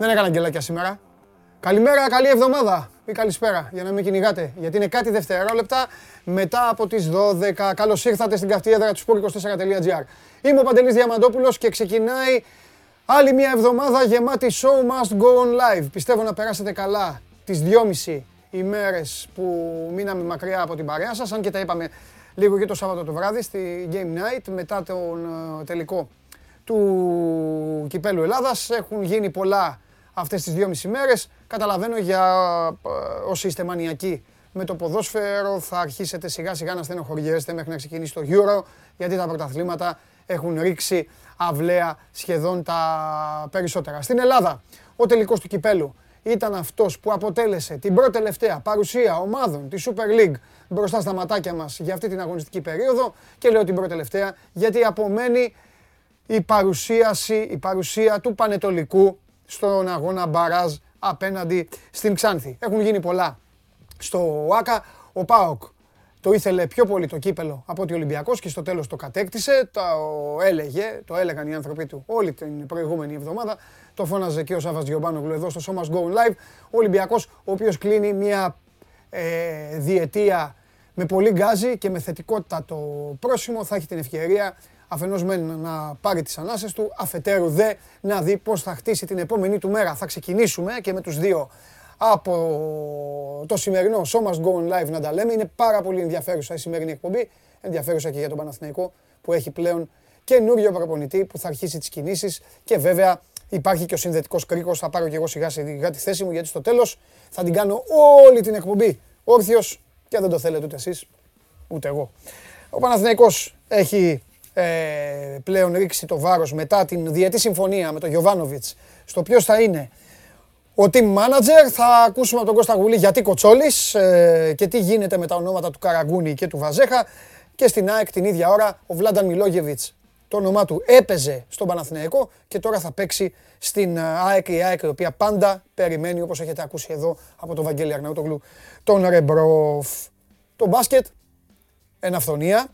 Μα ναι, δεν έκανα γκελάκια σήμερα. Καλημέρα, καλή εβδομάδα ή καλησπέρα για να μην κυνηγάτε. Γιατί είναι κάτι δευτερόλεπτα μετά από τις 12. Καλώς ήρθατε στην καυτή έδρα του sport24.gr. Είμαι ο Παντελής Διαμαντόπουλος και ξεκινάει άλλη μια εβδομάδα γεμάτη show must go on live. Πιστεύω να περάσετε καλά τις δυόμιση ημέρες που μείναμε μακριά από την παρέα σας, αν και τα είπαμε λίγο και το Σάββατο το βράδυ στη Game Night μετά τον ε, τελικό του Κυπέλου Ελλάδας. Έχουν γίνει πολλά αυτές τις δυόμιση μέρες. Καταλαβαίνω για ε, όσοι είστε μανιακοί με το ποδόσφαιρο θα αρχίσετε σιγά σιγά να στενοχωριέστε μέχρι να ξεκινήσει το Euro γιατί τα πρωταθλήματα έχουν ρίξει αυλαία σχεδόν τα περισσότερα. Στην Ελλάδα, ο τελικός του Κυπέλου ήταν αυτός που αποτέλεσε την πρώτη τελευταία παρουσία ομάδων της Super League μπροστά στα ματάκια μας για αυτή την αγωνιστική περίοδο και λέω την πρώτη τελευταία γιατί απομένει η παρουσίαση, η παρουσία του Πανετολικού στον αγώνα Μπαράζ απέναντι στην Ξάνθη. Έχουν γίνει πολλά στο ΆΚΑ. Ο ΠΑΟΚ το ήθελε πιο πολύ το κύπελο από ότι ο Ολυμπιακός και στο τέλος το κατέκτησε. Το έλεγε, το έλεγαν οι άνθρωποι του όλη την προηγούμενη εβδομάδα. Το φώναζε και ο Σάββας Γιωμπάνογλου εδώ στο Σώμας Go Live. Ο Ολυμπιακός ο οποίος κλείνει μια ε, διετία με πολύ γκάζι και με θετικότητα το πρόσημο θα έχει την ευκαιρία αφενός μεν να πάρει τις ανάσες του, αφετέρου δε να δει πώς θα χτίσει την επόμενη του μέρα. Θα ξεκινήσουμε και με τους δύο από το σημερινό Show Must Go On Live να τα λέμε. Είναι πάρα πολύ ενδιαφέρουσα η σημερινή εκπομπή. Ενδιαφέρουσα και για τον Παναθηναϊκό που έχει πλέον καινούριο προπονητή που θα αρχίσει τις κινήσεις και βέβαια υπάρχει και ο συνδετικός κρίκος. Θα πάρω και εγώ σιγά σιγά τη θέση μου γιατί στο τέλος θα την κάνω όλη την εκπομπή όρθιος και δεν το θέλετε ούτε εσείς ούτε εγώ. Ο Παναθηναϊκός έχει ε, πλέον ρίξει το βάρος μετά την διετή συμφωνία με τον Γιωβάνοβιτς στο ποιος θα είναι ο team manager. Θα ακούσουμε από τον Κώστα Γουλή γιατί Κοτσόλης ε, και τι γίνεται με τα ονόματα του Καραγκούνη και του Βαζέχα και στην ΑΕΚ την ίδια ώρα ο Βλάνταν Μιλόγεβιτς το όνομά του έπαιζε στον Παναθηναϊκό και τώρα θα παίξει στην ΑΕΚ η ΑΕΚ η οποία πάντα περιμένει όπως έχετε ακούσει εδώ από τον Βαγγέλη Αρναούτογλου τον Ρεμπρόφ. Το μπάσκετ, εν αυθονία,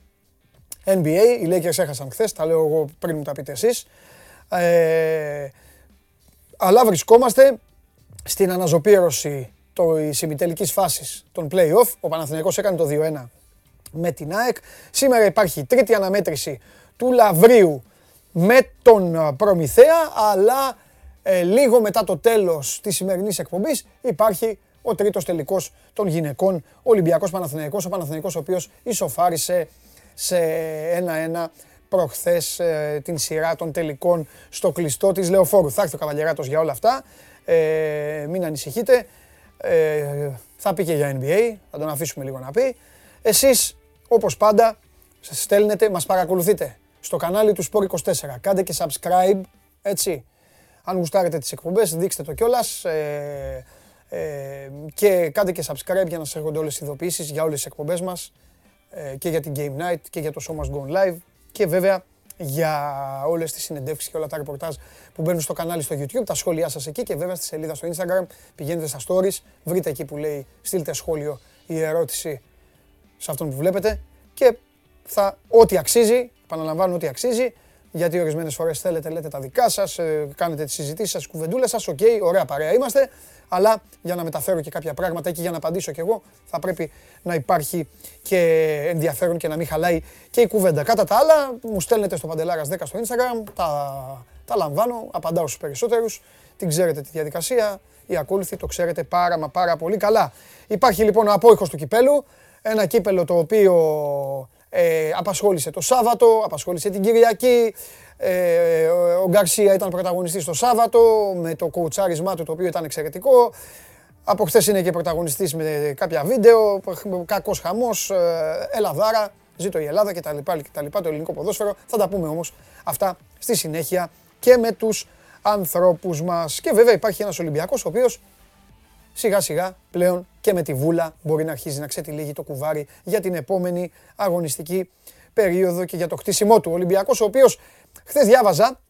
NBA, οι Lakers έχασαν χθες, τα λέω εγώ πριν μου τα πείτε εσείς. Ε, αλλά βρισκόμαστε στην αναζωπήρωση της ημιτελικής φάσης των play-off. Ο Παναθηναϊκός έκανε το 2-1 με την ΑΕΚ. Σήμερα υπάρχει τρίτη αναμέτρηση του Λαβρίου με τον Προμηθέα, αλλά ε, λίγο μετά το τέλος της σημερινής εκπομπής υπάρχει ο τρίτος τελικός των γυναικών, ο Ολυμπιακός Παναθηναϊκός, ο Παναθηναϊκός ο οποίος ισοφάρισε σε ένα-ένα προχθές ε, την σειρά των τελικών στο κλειστό της Λεωφόρου. Θα έρθει ο Καβαλιεράτος για όλα αυτά. Ε, μην ανησυχείτε. Ε, θα πει και για NBA, θα τον αφήσουμε λίγο να πει. Εσείς, όπως πάντα, σας στέλνετε, μας παρακολουθείτε στο κανάλι του Sport24. Κάντε και subscribe, έτσι. Αν γουστάρετε τις εκπομπές, δείξτε το κιόλας. Ε, ε, και κάντε και subscribe για να σας έρχονται όλες οι ειδοποιήσεις για όλες τις εκπομπές μας ε, και για την Game Night και για το Show Must Go Live και βέβαια για όλες τις συνεντεύξεις και όλα τα ρεπορτάζ που μπαίνουν στο κανάλι στο YouTube, τα σχόλιά σας εκεί και βέβαια στη σελίδα στο Instagram, πηγαίνετε στα stories, βρείτε εκεί που λέει στείλτε σχόλιο ή ερώτηση σε αυτόν που βλέπετε και θα, ό,τι αξίζει, επαναλαμβάνω ό,τι αξίζει, γιατί ορισμένες φορές θέλετε, λέτε τα δικά σας, ε, κάνετε τις συζητήσεις σας, κουβεντούλες σας. Οκ, ωραία παρέα είμαστε. Αλλά για να μεταφέρω και κάποια πράγματα και για να απαντήσω κι εγώ, θα πρέπει να υπάρχει και ενδιαφέρον και να μην χαλάει και η κουβέντα. Κατά τα άλλα, μου στέλνετε στο Παντελάρας 10 στο Instagram, τα, τα λαμβάνω, απαντάω στους περισσότερους. Την ξέρετε τη διαδικασία, οι ακόλουθοι το ξέρετε πάρα μα πάρα πολύ καλά. Υπάρχει λοιπόν ο απόϊχος του κυπέλου, ένα κύπελο το οποίο ε, απασχόλησε το Σάββατο, απασχόλησε την Κυριακή. Ε, ο Γκαρσία ήταν πρωταγωνιστής το Σάββατο με το κουτσάρισμά του το οποίο ήταν εξαιρετικό. Από χθες είναι και πρωταγωνιστής με κάποια βίντεο, κακός χαμός, ε, Ελλαδάρα, ζήτω η Ελλάδα κτλ. το ελληνικό ποδόσφαιρο. Θα τα πούμε όμως αυτά στη συνέχεια και με τους ανθρώπους μας. Και βέβαια υπάρχει ένας Ολυμπιακός ο οποίος σιγά σιγά πλέον και με τη βούλα μπορεί να αρχίζει να ξετυλίγει το κουβάρι για την επόμενη αγωνιστική περίοδο και για το χτίσιμό του. Ο Ολυμπιακός ο οποίος χθες διάβαζα,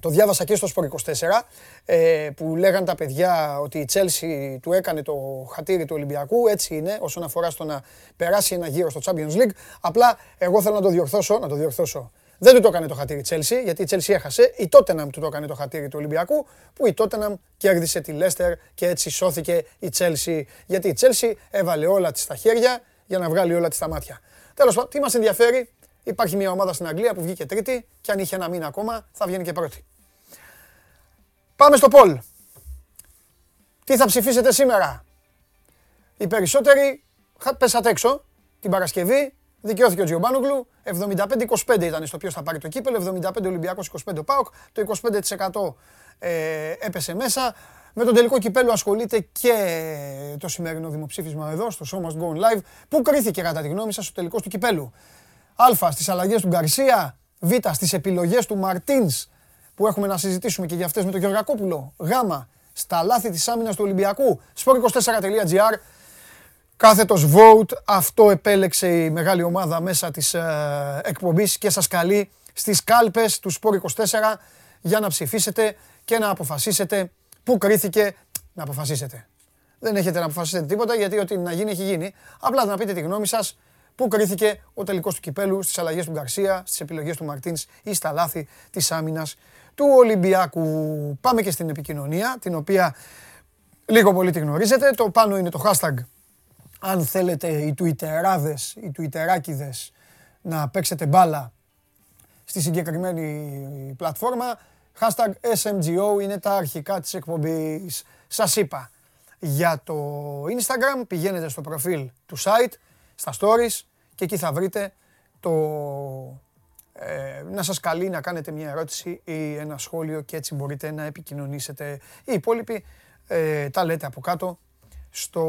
το διάβασα και στο Σπορ 24, ε, που λέγαν τα παιδιά ότι η Τσέλσι του έκανε το χατήρι του Ολυμπιακού. Έτσι είναι όσον αφορά στο να περάσει ένα γύρο στο Champions League. Απλά εγώ θέλω να το διορθώσω, να το διορθώσω. Δεν του το έκανε το χατήρι η Chelsea, γιατί η Chelsea έχασε. Η Tottenham του το έκανε το χατήρι του Ολυμπιακού, που η Tottenham κέρδισε τη Leicester και έτσι σώθηκε η Chelsea. Γιατί η Chelsea έβαλε όλα της στα χέρια για να βγάλει όλα της στα μάτια. Τέλος πάντων, τι μας ενδιαφέρει, υπάρχει μια ομάδα στην Αγγλία που βγήκε τρίτη και αν είχε ένα μήνα ακόμα θα βγαίνει και πρώτη. Πάμε στο Πολ. Τι θα ψηφίσετε σήμερα; Οι περισσότεροι πέσατε έξω την Παρασκευή. Δικαιώθηκε ο Τζιομπάνογλου. 75-25 ήταν στο ποιος θα πάρει το κύπελο. 75 Ολυμπιακός, 25 Πάοκ. Το 25% ε, έπεσε μέσα. Με τον τελικό κυπέλο ασχολείται και το σημερινό δημοψήφισμα εδώ στο Show Must Go Live. Πού κρίθηκε κατά τη γνώμη σας ο τελικό του κυπέλου. Α. Στις αλλαγές του Γκαρσία. Β. Στις επιλογές του Μαρτίνς που έχουμε να συζητήσουμε και για αυτές με τον Γεωργακόπουλο. Γ. Στα λάθη της άμυνας του Ολυμπιακού. sport24.gr Κάθετος vote, αυτό επέλεξε η μεγάλη ομάδα μέσα της ε, εκπομπής και σας καλεί στις κάλπες του Σπόρ 24 για να ψηφίσετε και να αποφασίσετε πού κρίθηκε να αποφασίσετε. Δεν έχετε να αποφασίσετε τίποτα γιατί ό,τι να γίνει έχει γίνει. Απλά να πείτε τη γνώμη σας πού κρίθηκε ο τελικός του κυπέλου στις αλλαγές του Γκαρσία, στις επιλογές του Μαρτίνς ή στα λάθη της άμυνας του Ολυμπιακού. Πάμε και στην επικοινωνία, την οποία λίγο πολύ τη γνωρίζετε. Το πάνω είναι το hashtag αν θέλετε οι τουιτεράδες, οι τουιτεράκιδες να παίξετε μπάλα στη συγκεκριμένη πλατφόρμα, hashtag SMGO είναι τα αρχικά της εκπομπής. Σας είπα, για το Instagram πηγαίνετε στο προφίλ του site, στα stories και εκεί θα βρείτε το ε, να σας καλεί να κάνετε μια ερώτηση ή ένα σχόλιο και έτσι μπορείτε να επικοινωνήσετε. Οι υπόλοιποι ε, τα λέτε από κάτω στο,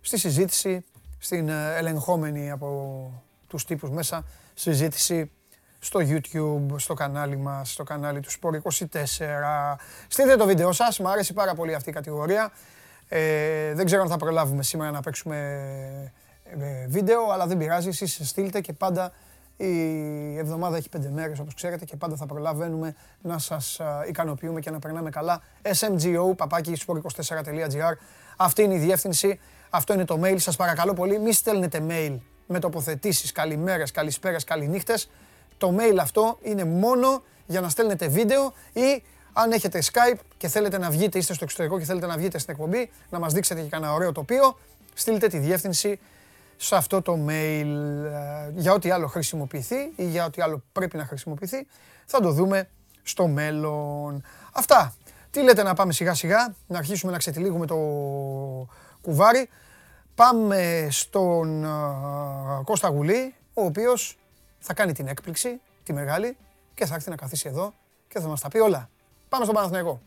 στη συζήτηση, στην ε, ελεγχόμενη από τους τύπους μέσα συζήτηση στο YouTube, στο κανάλι μας, στο κανάλι του Sport24. Στείλτε το βίντεο σας, μου αρέσει πάρα πολύ αυτή η κατηγορία. Ε, δεν ξέρω αν θα προλάβουμε σήμερα να παίξουμε ε, βίντεο, αλλά δεν πειράζει, εσείς στείλτε και πάντα η εβδομάδα έχει πέντε μέρες όπως ξέρετε και πάντα θα προλαβαίνουμε να σας ικανοποιούμε και να περνάμε καλά. SMGO, παπάκι, sport24.gr. Αυτή είναι η διεύθυνση, αυτό είναι το mail. Σας παρακαλώ πολύ, μη στέλνετε mail με τοποθετήσεις, καλημέρες, καλησπέρες, καληνύχτες. Το mail αυτό είναι μόνο για να στέλνετε βίντεο ή αν έχετε Skype και θέλετε να βγείτε, είστε στο εξωτερικό και θέλετε να βγείτε στην εκπομπή, να μας δείξετε και κανένα ωραίο τοπίο, στείλτε τη διεύθυνση σε αυτό το mail ε, για ό,τι άλλο χρησιμοποιηθεί ή για ό,τι άλλο πρέπει να χρησιμοποιηθεί. Θα το δούμε στο μέλλον. Αυτά. Τι λέτε να πάμε σιγά σιγά, να αρχίσουμε να ξετυλίγουμε το κουβάρι. Πάμε στον ε, Κώστα Γουλή, ο οποίος θα κάνει την έκπληξη, τη μεγάλη, και θα έρθει να καθίσει εδώ και θα μας τα πει όλα. Πάμε στον Παναθηναϊκό.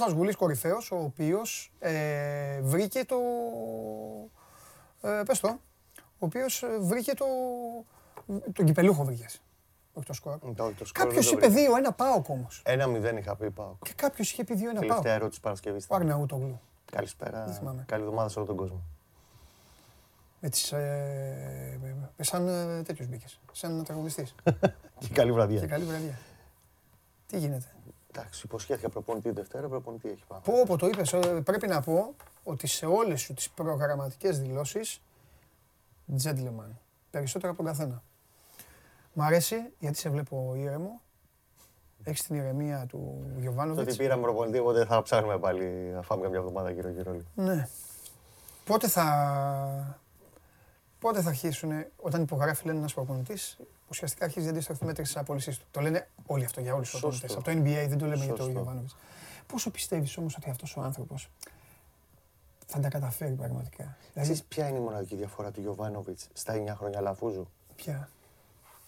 Κώστας Γουλής κορυφαίος, ο οποίος ε, βρήκε το... Ε, πες το. Ο οποίος ε, βρήκε το... Τον κυπελούχο βρήκες. Όχι το σκορ. Κάποιος είπε 2-1 πάω όμως. Ένα 0 είχα πει πάω. Και κάποιος είχε πει 2-1 πάω. Τελευταία ερώτηση Παρασκευής. Ο Αρναούτογλου. Καλησπέρα. Καλή εβδομάδα σε όλο τον κόσμο. Με τις, ε, σαν ε, τέτοιους μπήκες. Σαν τραγουδιστής. και καλή βραδιά. Και καλή βραδιά. Τι γίνεται; Εντάξει, υποσχέθηκα προπονητή Δευτέρα, προπονητή έχει πάει. Πω, πω, το είπες. Ε, πρέπει να πω ότι σε όλες σου τις προγραμματικές δηλώσεις, gentleman. Περισσότερο από τον καθένα. Μ' αρέσει γιατί σε βλέπω ήρεμο. Έχεις την ηρεμία του Γιωβάνοβιτς. Ότι πήραμε προπονητή, οπότε θα ψάχνουμε πάλι να φάμε καμιά εβδομάδα γύρω-γύρω. Ναι. Πότε θα, πότε θα αρχίσουν, όταν υπογράφει λένε ένας προπονητής, ουσιαστικά αρχίζει η αντίστοιχη μέτρηση της απόλυσή του. Το λένε όλοι αυτό για όλους τους προπονητέ. Από το NBA δεν το λέμε για τον Γιωβάνοβιτς. Πόσο πιστεύεις όμως ότι αυτός ο άνθρωπος θα τα καταφέρει πραγματικά; Δηλαδή, ποια είναι η μοναδική διαφορά του Γιωβάνοβιτς στα 9 χρόνια Λαφούζου; Ποια;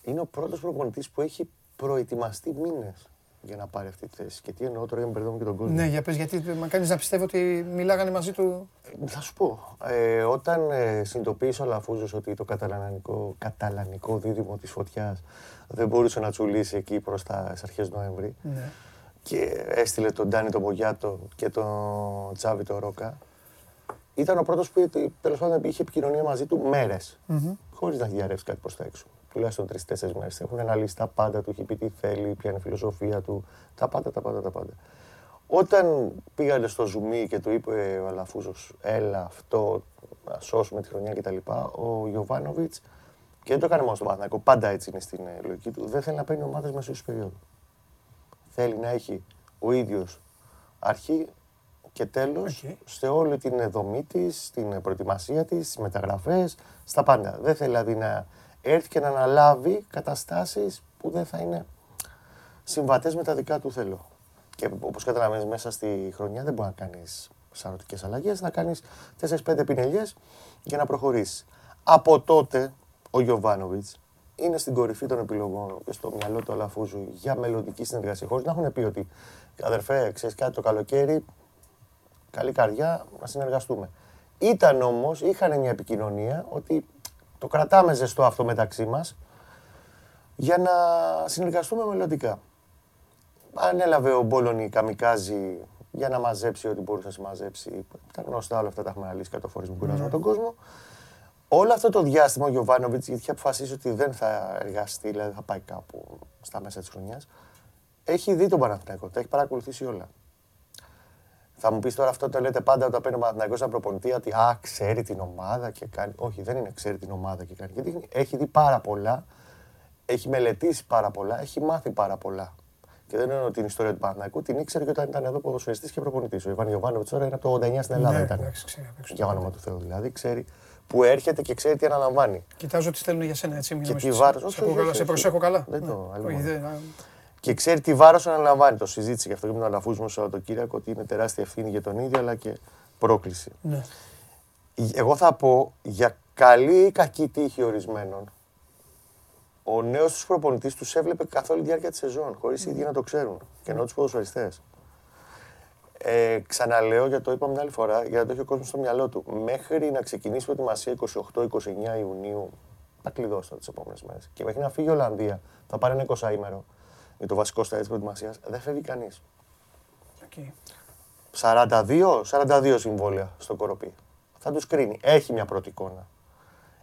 Είναι ο πρώτος προπονητής που έχει προετοιμαστεί μήνες για να πάρει αυτή τη θέση. Και τι εννοώ τώρα για να μπερδεύω και τον κόσμο. Ναι, για πες, γιατί με κάνεις να πιστεύω ότι μιλάγανε μαζί του. Ε, θα σου πω. Ε, όταν ε, συνειδητοποίησε ο Λαφούζος ότι το καταλανικό, καταλανικό δίδυμο της φωτιάς δεν μπορούσε να τσουλήσει εκεί προς τα αρχές Νοέμβρη. Ναι. Και έστειλε τον Ντάνι τον Μπογιάτο και τον Τσάβι τον Ρόκα. Ήταν ο πρώτος που τέλος πάντων είχε επικοινωνία μαζί του μέρες. Mm-hmm. Χωρίς να έχει διαρρεύσει κάτι προς τα έξω. Τουλάχιστον τρει-τέσσερι μέρες. Έχουν αναλύσει τα πάντα, του έχει πει τι θέλει, ποια είναι η φιλοσοφία του. Τα πάντα, τα πάντα, τα πάντα. Όταν πήγανε στο ζουμί και του είπε ο Αλαφούζος, έλα αυτό, να σώσουμε τη χρονιά κτλ. Ο Γιωβάνοβιτς και δεν το έκανε μόνο στον Παναθηναϊκό, πάντα έτσι είναι στην ε, λογική του. Δεν θέλει να παίρνει ομάδες μεσού περίοδου. Θέλει να έχει ο ίδιος αρχή και τέλος Okay. σε όλη την δομή της, την προετοιμασία της, τις μεταγραφές, στα πάντα. Δεν θέλει δηλαδή να έρθει και να αναλάβει καταστάσεις που δεν θα είναι συμβατές με τα δικά του θέλω. Και όπως καταλαβαίνεις, μέσα στη χρονιά δεν μπορεί να κάνεις σαρωτικές αλλαγές, να κάνεις 4-5 πινελιές για να προχωρήσεις. Από τότε ο Γιωβάνοβιτς είναι στην κορυφή των επιλογών και στο μυαλό του Αλαφούζου για μελλοντική συνεργασία. Χωρίς να έχουν πει ότι αδερφέ, ξέρεις κάτι το καλοκαίρι, καλή καρδιά, να συνεργαστούμε. Ήταν όμως, είχαν μια επικοινωνία ότι το κρατάμε ζεστό αυτό μεταξύ μας για να συνεργαστούμε μελλοντικά. Ανέλαβε ο Μπόλωνη καμικάζι για να μαζέψει ό,τι μπορούσε να συμμαζέψει. Τα γνωστά όλα αυτά τα έχουμε αναλύσει κάτω φορές που κουράζουμε τον κόσμο. Όλο αυτό το διάστημα ο Γιωβάνοβιτς, γιατί είχε αποφασίσει ότι δεν θα εργαστεί, δηλαδή θα πάει κάπου στα μέσα της χρονιάς, έχει δει τον Παναθηναϊκό, τα έχει παρακολουθήσει όλα. Θα μου πεις τώρα αυτό το λέτε πάντα όταν παίρνει ο Παναθηναϊκός σαν προπονητή, ότι α, ξέρει την ομάδα και κάνει. Όχι, δεν είναι ξέρει την ομάδα και κάνει. Γιατί έχει δει πάρα πολλά, έχει μελετήσει πάρα πολλά, έχει μάθει πάρα πολλά. Και δεν εννοώ την ιστορία του Παναθηναϊκού, την ήξερε και όταν ήταν εδώ ποδοσφαιριστής και προπονητής. Ο Ιβάν Γιωβάνοβιτς τώρα είναι από το 89 στην Ελλάδα. Ναι, ήταν. εντάξει, ξέρει απ' έξω. Για όνομα του Θεού δηλαδή. Ξέρει που έρχεται και ξέρει τι αναλαμβάνει. Κοιτάζω τι στέλνουν για σένα, έτσι. μην Και νομίζεις τι ότι βάρος- σε- όχι, σε ακούω όχι, καλά, όχι, Σε όχι. προσέχω καλά. Δεν το, Ναι. αλλού Όχι, μόνο. δεν- α, Και ξέρει τι βάρος αναλαμβάνει. Το συζήτησε και αυτό και με τον Αλαφούζο στο Σαββατοκύριακο ότι είναι τεράστια ευθύνη για τον ίδιο αλλά και πρόκληση. Ναι. Εγώ θα πω για καλή ή κακή τύχη ορισμένων. Ο νέος τους προπονητής τους έβλεπε καθ' όλη τη διάρκεια της σεζόν, χωρίς οι ίδιοι να το ξέρουν. Και εννοώ τους ποδοσφαιριστές. Ε, ξαναλέω, γιατί το είπα μια άλλη φορά, για να το έχει ο κόσμος στο μυαλό του. Μέχρι να ξεκινήσει η προετοιμασία 28-29 Ιουνίου, θα κλειδώσω τις επόμενες μέρες. Και μέχρι να φύγει Ολλανδία, θα πάρει ένα 20ήμερο για το βασικό στάδιο της προετοιμασίας, δεν φεύγει κανείς. Οκ. 42, 42 συμβόλαια στο Κορωπί. Θα τους κρίνει. Έχει μια πρώτη εικόνα.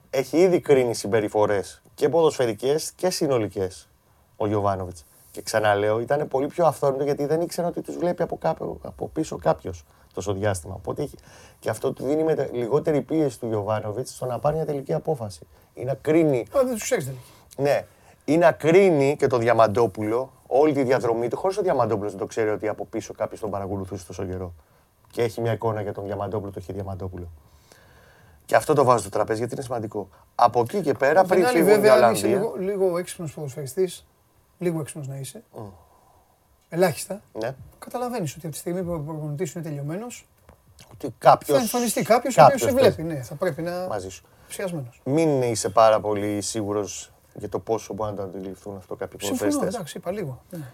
Έχει ήδη κρίνει συμπεριφορές και ποδοσφαιρικές και συνολικές ο Γιωβάνοβιτς. Και ξαναλέω, ήταν πολύ πιο αυθόρμητο γιατί δεν ήξερα ότι τους βλέπει από, κάποιο, από πίσω κάποιος τόσο διάστημα. Οπότε έχει, και αυτό του δίνει μετα- λιγότερη πίεση του Γιωβάνοβιτς στο να πάρει μια τελική απόφαση. Ή να κρίνει Α, δεν τους ξέρει δεν έχει. ναι. Ή να κρίνει και το Διαμαντόπουλο όλη τη διαδρομή του, χωρίς ο Διαμαντόπουλος να το ξέρει ότι από πίσω κάποιος τον παρακολουθούσε τόσο καιρό. Και έχει μια εικόνα για τον Διαμαντόπουλο, το έχει Διαμαντόπουλο. Και αυτό το βάζω στο τραπέζι γιατί είναι σημαντικό. Από εκεί και πέρα, Απ' την πριν άλλη, φύγουν οι βέβαια, αν είσαι Ολλανδία. λίγο, λίγο έξυπνος ποδοσφαιριστής, λίγο έξυπνος να είσαι, ελάχιστα, Ναι. καταλαβαίνεις ότι από τη στιγμή που ο προπονητής είναι τελειωμένος, Ότι κάποιο. θα εμφανιστεί κάποιος ο οποίος σε βλέπει. Ναι, θα πρέπει να. Μαζί σου. Ψιασμένος. Μην είσαι πάρα πολύ σίγουρος για το πόσο μπορούν να το αντιληφθούν αυτό κάποιοι Συμφωνώ, ποδοσφαιριστές. εντάξει, είπα λίγο. Ναι.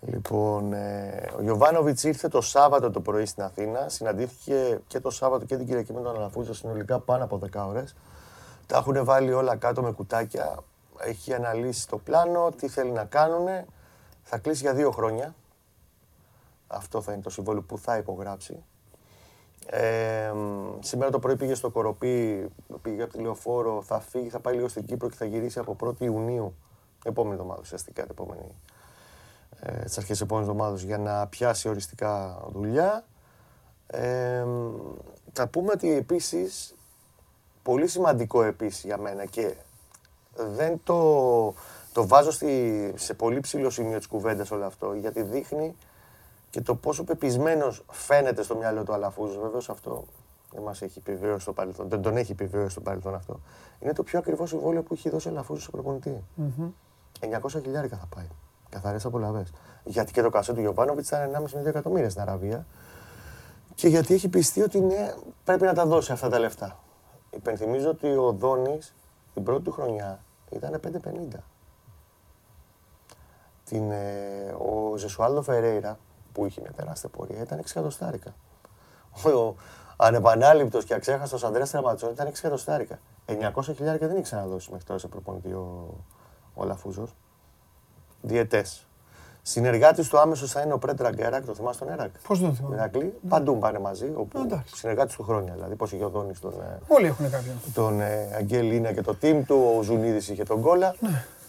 Λοιπόν, ε, ο Γιωβάνοβιτς ήρθε το Σάββατο το πρωί στην Αθήνα. Συναντήθηκε και το Σάββατο και την Κυριακή με τον Αλαφούζο συνολικά πάνω από 10 ώρες. Τα έχουν βάλει όλα κάτω με κουτάκια. Έχει αναλύσει το πλάνο, τι θέλει να κάνουν. Θα κλείσει για δύο χρόνια. Αυτό θα είναι το συμβόλαιο που θα υπογράψει. Ε, μ, σήμερα το πρωί πήγε στο Κοροπή, πήγε από τη Λεωφόρο, θα φύγει, θα πάει λίγο στην Κύπρο και θα γυρίσει από 1η Ιουνίου, επόμενη εβδομάδα ουσιαστικά, την επόμενη ε, τις αρχές της επόμενης εβδομάδας για να πιάσει οριστικά δουλειά. Ε, μ, θα πούμε ότι επίσης, πολύ σημαντικό επίσης για μένα και δεν το, το βάζω στη, σε πολύ ψηλό σημείο της κουβέντας όλο αυτό, γιατί δείχνει και το πόσο πεπισμένος φαίνεται στο μυαλό του Αλαφούζου. Βεβαίως αυτό δεν μας έχει επιβεβαίωσει στο παρελθόν, δεν τον έχει επιβεβαίωσει στο παρελθόν αυτό. Είναι το πιο ακριβό συμβόλαιο που έχει δώσει ο Αλαφούζος στο προπονητή. 900 χιλιάρικα θα πάει. Καθαρές απολαυέ. Γιατί και το κασέ του Γιωβάνοβιτς ήταν 1,5 με 2 εκατομμύρια στην Αραβία. Και γιατί έχει πιστεί ότι ναι, πρέπει να τα δώσει αυτά τα λεφτά. Υπενθυμίζω ότι ο Δόνης την πρώτη του χρονιά ήταν 5,50. Την, ε, ο Ζεσουάλδο Φερέιρα, που είχε μια τεράστια πορεία, ήταν 6 εκατοστάρικα. Ο ανεπανάληπτος και αξέχαστος Ανδρέας Τραματσόνη ήταν 6 εκατοστάρικα. 900 χιλιάρικα δεν είχε ξαναδώσει μέχρι τώρα σε προπονητή ο, ο Λαφούζος. Διετές. Συνεργάτης του άμεσος θα είναι ο Πρέτρα Γκέρακ, το θυμάσαι τον Έρακ; Πώς τον θυμάμαι. Ηρακλή, παντού πάνε μαζί. Όπου Εντάξει. συνεργάτης του χρόνια. Δηλαδή, πώς είχε ο Δόνης τον, ε, Όλοι έχουν κάποιον. τον ε, Αγγέλ και το team του, ο Ζουνίδης είχε τον Γκόλα.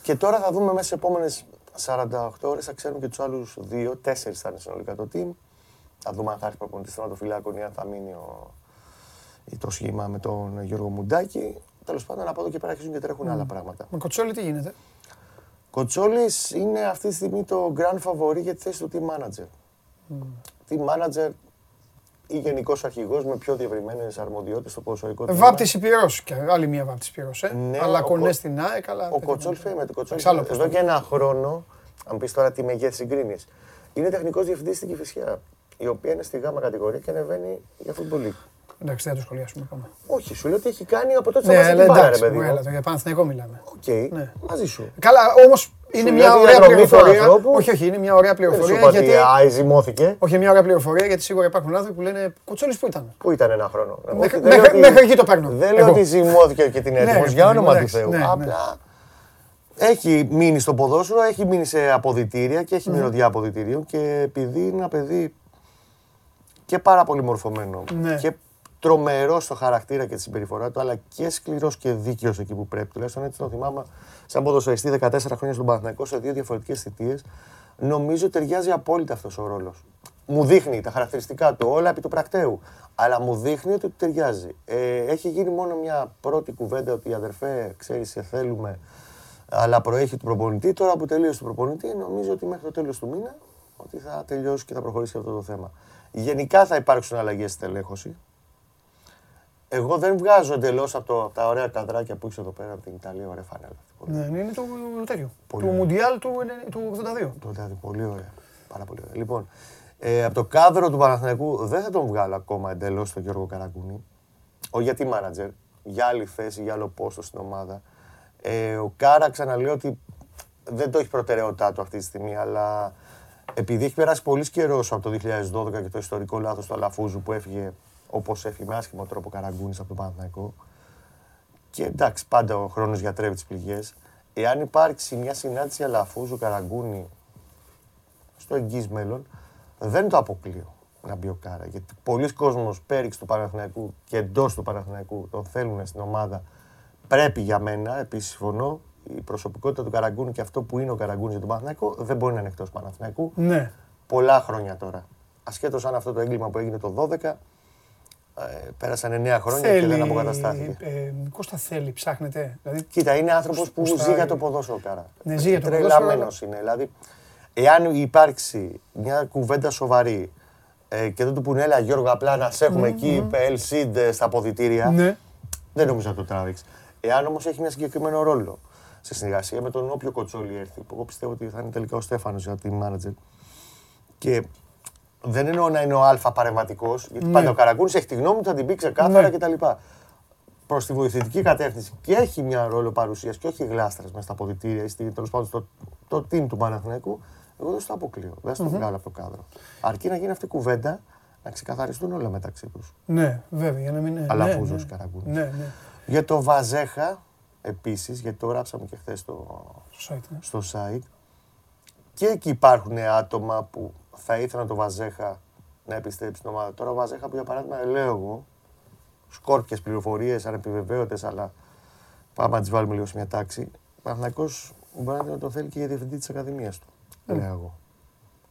Και τώρα θα δούμε μέσα στις επόμενες 48 ώρες θα ξέρουμε και τους άλλους δύο, τέσσερις θα είναι συνολικά το team. Θα δούμε αν θα έρθει προπονητής θεματοφυλάκων ή αν θα μείνει ο, ή το σχήμα με τον Γιώργο Μουντάκη. Τέλος πάντων, από εδώ και πέρα αρχίζουν και τρέχουν άλλα πράγματα. Με κοτσόλι τι γίνεται; Κοτσόλης είναι αυτή τη στιγμή το grand favori για τη θέση του team manager. Team manager ή γενικός αρχηγός με πιο διευρυμένες αρμοδιότητες στο ποδοσφαιρικό τμήμα. Βάπτης Υπηρό και άλλη μια βάπτης Υπηρό. Ε. Ναι, αλλά ο κονές Κο- στην ΑΕΚ. Αλλά... Ο Κοτσόλη φαίνεται. Το Κοτσόλη Εξάλλου, εδώ και ένα χρόνο, αν πεις τώρα τι μεγέθη συγκρίνεις, είναι τεχνικός διευθυντής στην Κυφυσιά. Η οποία είναι στη γάμα κατηγορία και ανεβαίνει για φουτμπολί. Εντάξει, δεν θα το σχολιάσουμε ακόμα. Όχι, σου λέω ότι έχει κάνει από τότε Ναι, που αλλά την πάρα, ρε εντάξει, παιδί μου, μου. έλα, το για Παναθηναϊκό μιλάμε. Οκ, Ναι. μαζί σου. Καλά, όμως είναι Σου μια λέω τη ωραία διαδρομή του πληροφορία. ανθρώπου. Όχι, όχι, είναι μια ωραία Δεν σου πληροφορία είπα ότι γιατί. α, ζυμώθηκε. Όχι, μια ωραία πληροφορία γιατί σίγουρα υπάρχουν άνθρωποι που λένε Κοτσόλη που ήταν; Πού ήταν ένα χρόνο. Εγώ Μέχρι- δεν λέω μέχρι- ότι- μέχρι εκεί το παίρνω. Δεν λέω Εγώ. ότι ζυμώθηκε και την έτοιμος ρε για παιδί μου, όνομα του εντάξει, Θεού. ναι, ναι. Απλά έχει μείνει στο ποδόσφαιρο, έχει μείνει σε αποδητήρια και έχει μυρωδιά αποδητηρίων και επειδή είναι ένα παιδί και πάρα πολύ μορφωμένο Ναι. και τρομερό στο χαρακτήρα και τη συμπεριφορά του, αλλά και σκληρός και δίκαιος εκεί που πρέπει. Τουλάχιστον έτσι το θυμάμαι σαν ποδοσφαιριστή 14 χρόνια στον Παναθηναϊκό σε δύο διαφορετικές θητείες. Νομίζω ταιριάζει απόλυτα αυτός ο ρόλος. Μου δείχνει τα χαρακτηριστικά του, όλα επί του πρακτέου. Αλλά μου δείχνει ότι του ταιριάζει. Ε, έχει γίνει μόνο μια πρώτη κουβέντα ότι αδερφέ, ξέρεις, σε θέλουμε, αλλά προέχει του προπονητή. Τώρα που τελείωσε του προπονητή, νομίζω ότι μέχρι το τέλος του μήνα ότι θα τελειώσει και θα προχωρήσει αυτό το θέμα. Γενικά θα υπάρξουν αλλαγές στη τελέχωση. Εγώ δεν βγάζω εντελώς από, το- από τα ωραία καδράκια που είσαι εδώ πέρα από την Ιταλία, ωραία φανέλα. Ναι, είναι το τέτοιο. Πολύ Του ωραία. Μουντιάλ του, ενε- του 82. Το δηλαδή, πολύ ωραία. Πάρα πολύ ωραία. Λοιπόν, ε, από το κάδρο του Παναθηναϊκού δεν θα τον βγάλω ακόμα εντελώς τον Γιώργο Καραγκούνη. Ο γιατί μάνατζερ, για άλλη θέση, για άλλο πόστο στην ομάδα. Ε, ο Κάρα ξαναλέω ότι δεν το έχει προτεραιότητά του αυτή τη στιγμή, αλλά επειδή έχει περάσει πολύ καιρός από το 2012 και το ιστορικό λάθος του Αλαφούζου που έφυγε όπως έφυγε με άσχημο τρόπο ο Καραγκούνης από τον Παναθηναϊκό. Και εντάξει, πάντα ο χρόνος γιατρεύει τις πληγές. Εάν υπάρξει μια συνάντηση Αλαφούζου Καραγκούνη στο εγγύς μέλλον, δεν το αποκλείω να μπει ο Κάρα. Γιατί πολλοί κόσμος πέριξ του Παναθηναϊκού και εντός του Παναθηναϊκού τον θέλουν στην ομάδα. Πρέπει για μένα, επίσης συμφωνώ, η προσωπικότητα του Καραγκούνη και αυτό που είναι ο Καραγκούνης για τον Παναθηναϊκό δεν μπορεί να είναι εκτός Παναθηναϊκού. Ναι. Πολλά χρόνια τώρα. Ασχέτως αν αυτό το έγκλημα που έγινε το 12, ε, πέρασαν 9 χρόνια και δεν αποκαταστάθηκε. Ε, Κώστα θέλει, ψάχνετε. Δηλαδή, Κοίτα, είναι άνθρωπος που Γουστάρει. ζει για το ποδόσφαιρο, Κάρα. Ναι, ζει για το Τρελαμένος ποδόσφαιρο, είναι. Δηλαδή, εάν υπάρξει μια κουβέντα σοβαρή ε, και δεν του πούνε, έλα Γιώργο, απλά να σε έχουμε εκεί, LCD στα αποδητήρια, ναι. δεν νομίζω να το τράβηξει. Εάν όμως έχει ένα συγκεκριμένο ρόλο σε συνεργασία με τον όποιο κοτσόλι έρθει, που εγώ πιστεύω ότι θα είναι τελικά ο Στέφανος για team manager. Και δεν εννοώ να είναι ο Α παρεμβατικός, γιατί Ναι. πάντα ο Καραγκούνη έχει τη γνώμη του, θα την πει ξεκάθαρα Ναι. κτλ. Προς τη βοηθητική κατεύθυνση και έχει μια ρόλο παρουσίας και όχι γλάστρας μέσα στα αποδητήρια ή στη- τέλος πάντων στο το team του Παναθηναϊκού, εγώ δεν στο αποκλείω. Δεν στο βγάλω από το κάδρο. Αρκεί να γίνει αυτή η κουβέντα, να ξεκαθαριστούν όλα μεταξύ τους. Ναι, βέβαια, για να μην είναι. Αλαφούζος ναι, ναι. Καραγκούνης. Ναι, ναι. Για το Βαζέχα, επίσης, γιατί το γράψαμε και χθες στο, Στο site, ναι. στο site. Και εκεί υπάρχουν άτομα που θα ήθελαν το Βαζέχα να επιστρέψει στην ομάδα. Τώρα ο Βαζέχα που για παράδειγμα λέω εγώ, σκόρπιες πληροφορίες, ανεπιβεβαίωτες, αλλά πάμε να τις βάλουμε λίγο σε μια τάξη. Ο Παναθηναϊκός μπορεί να τον θέλει και για διευθυντή της Ακαδημίας του. Λέω εγώ.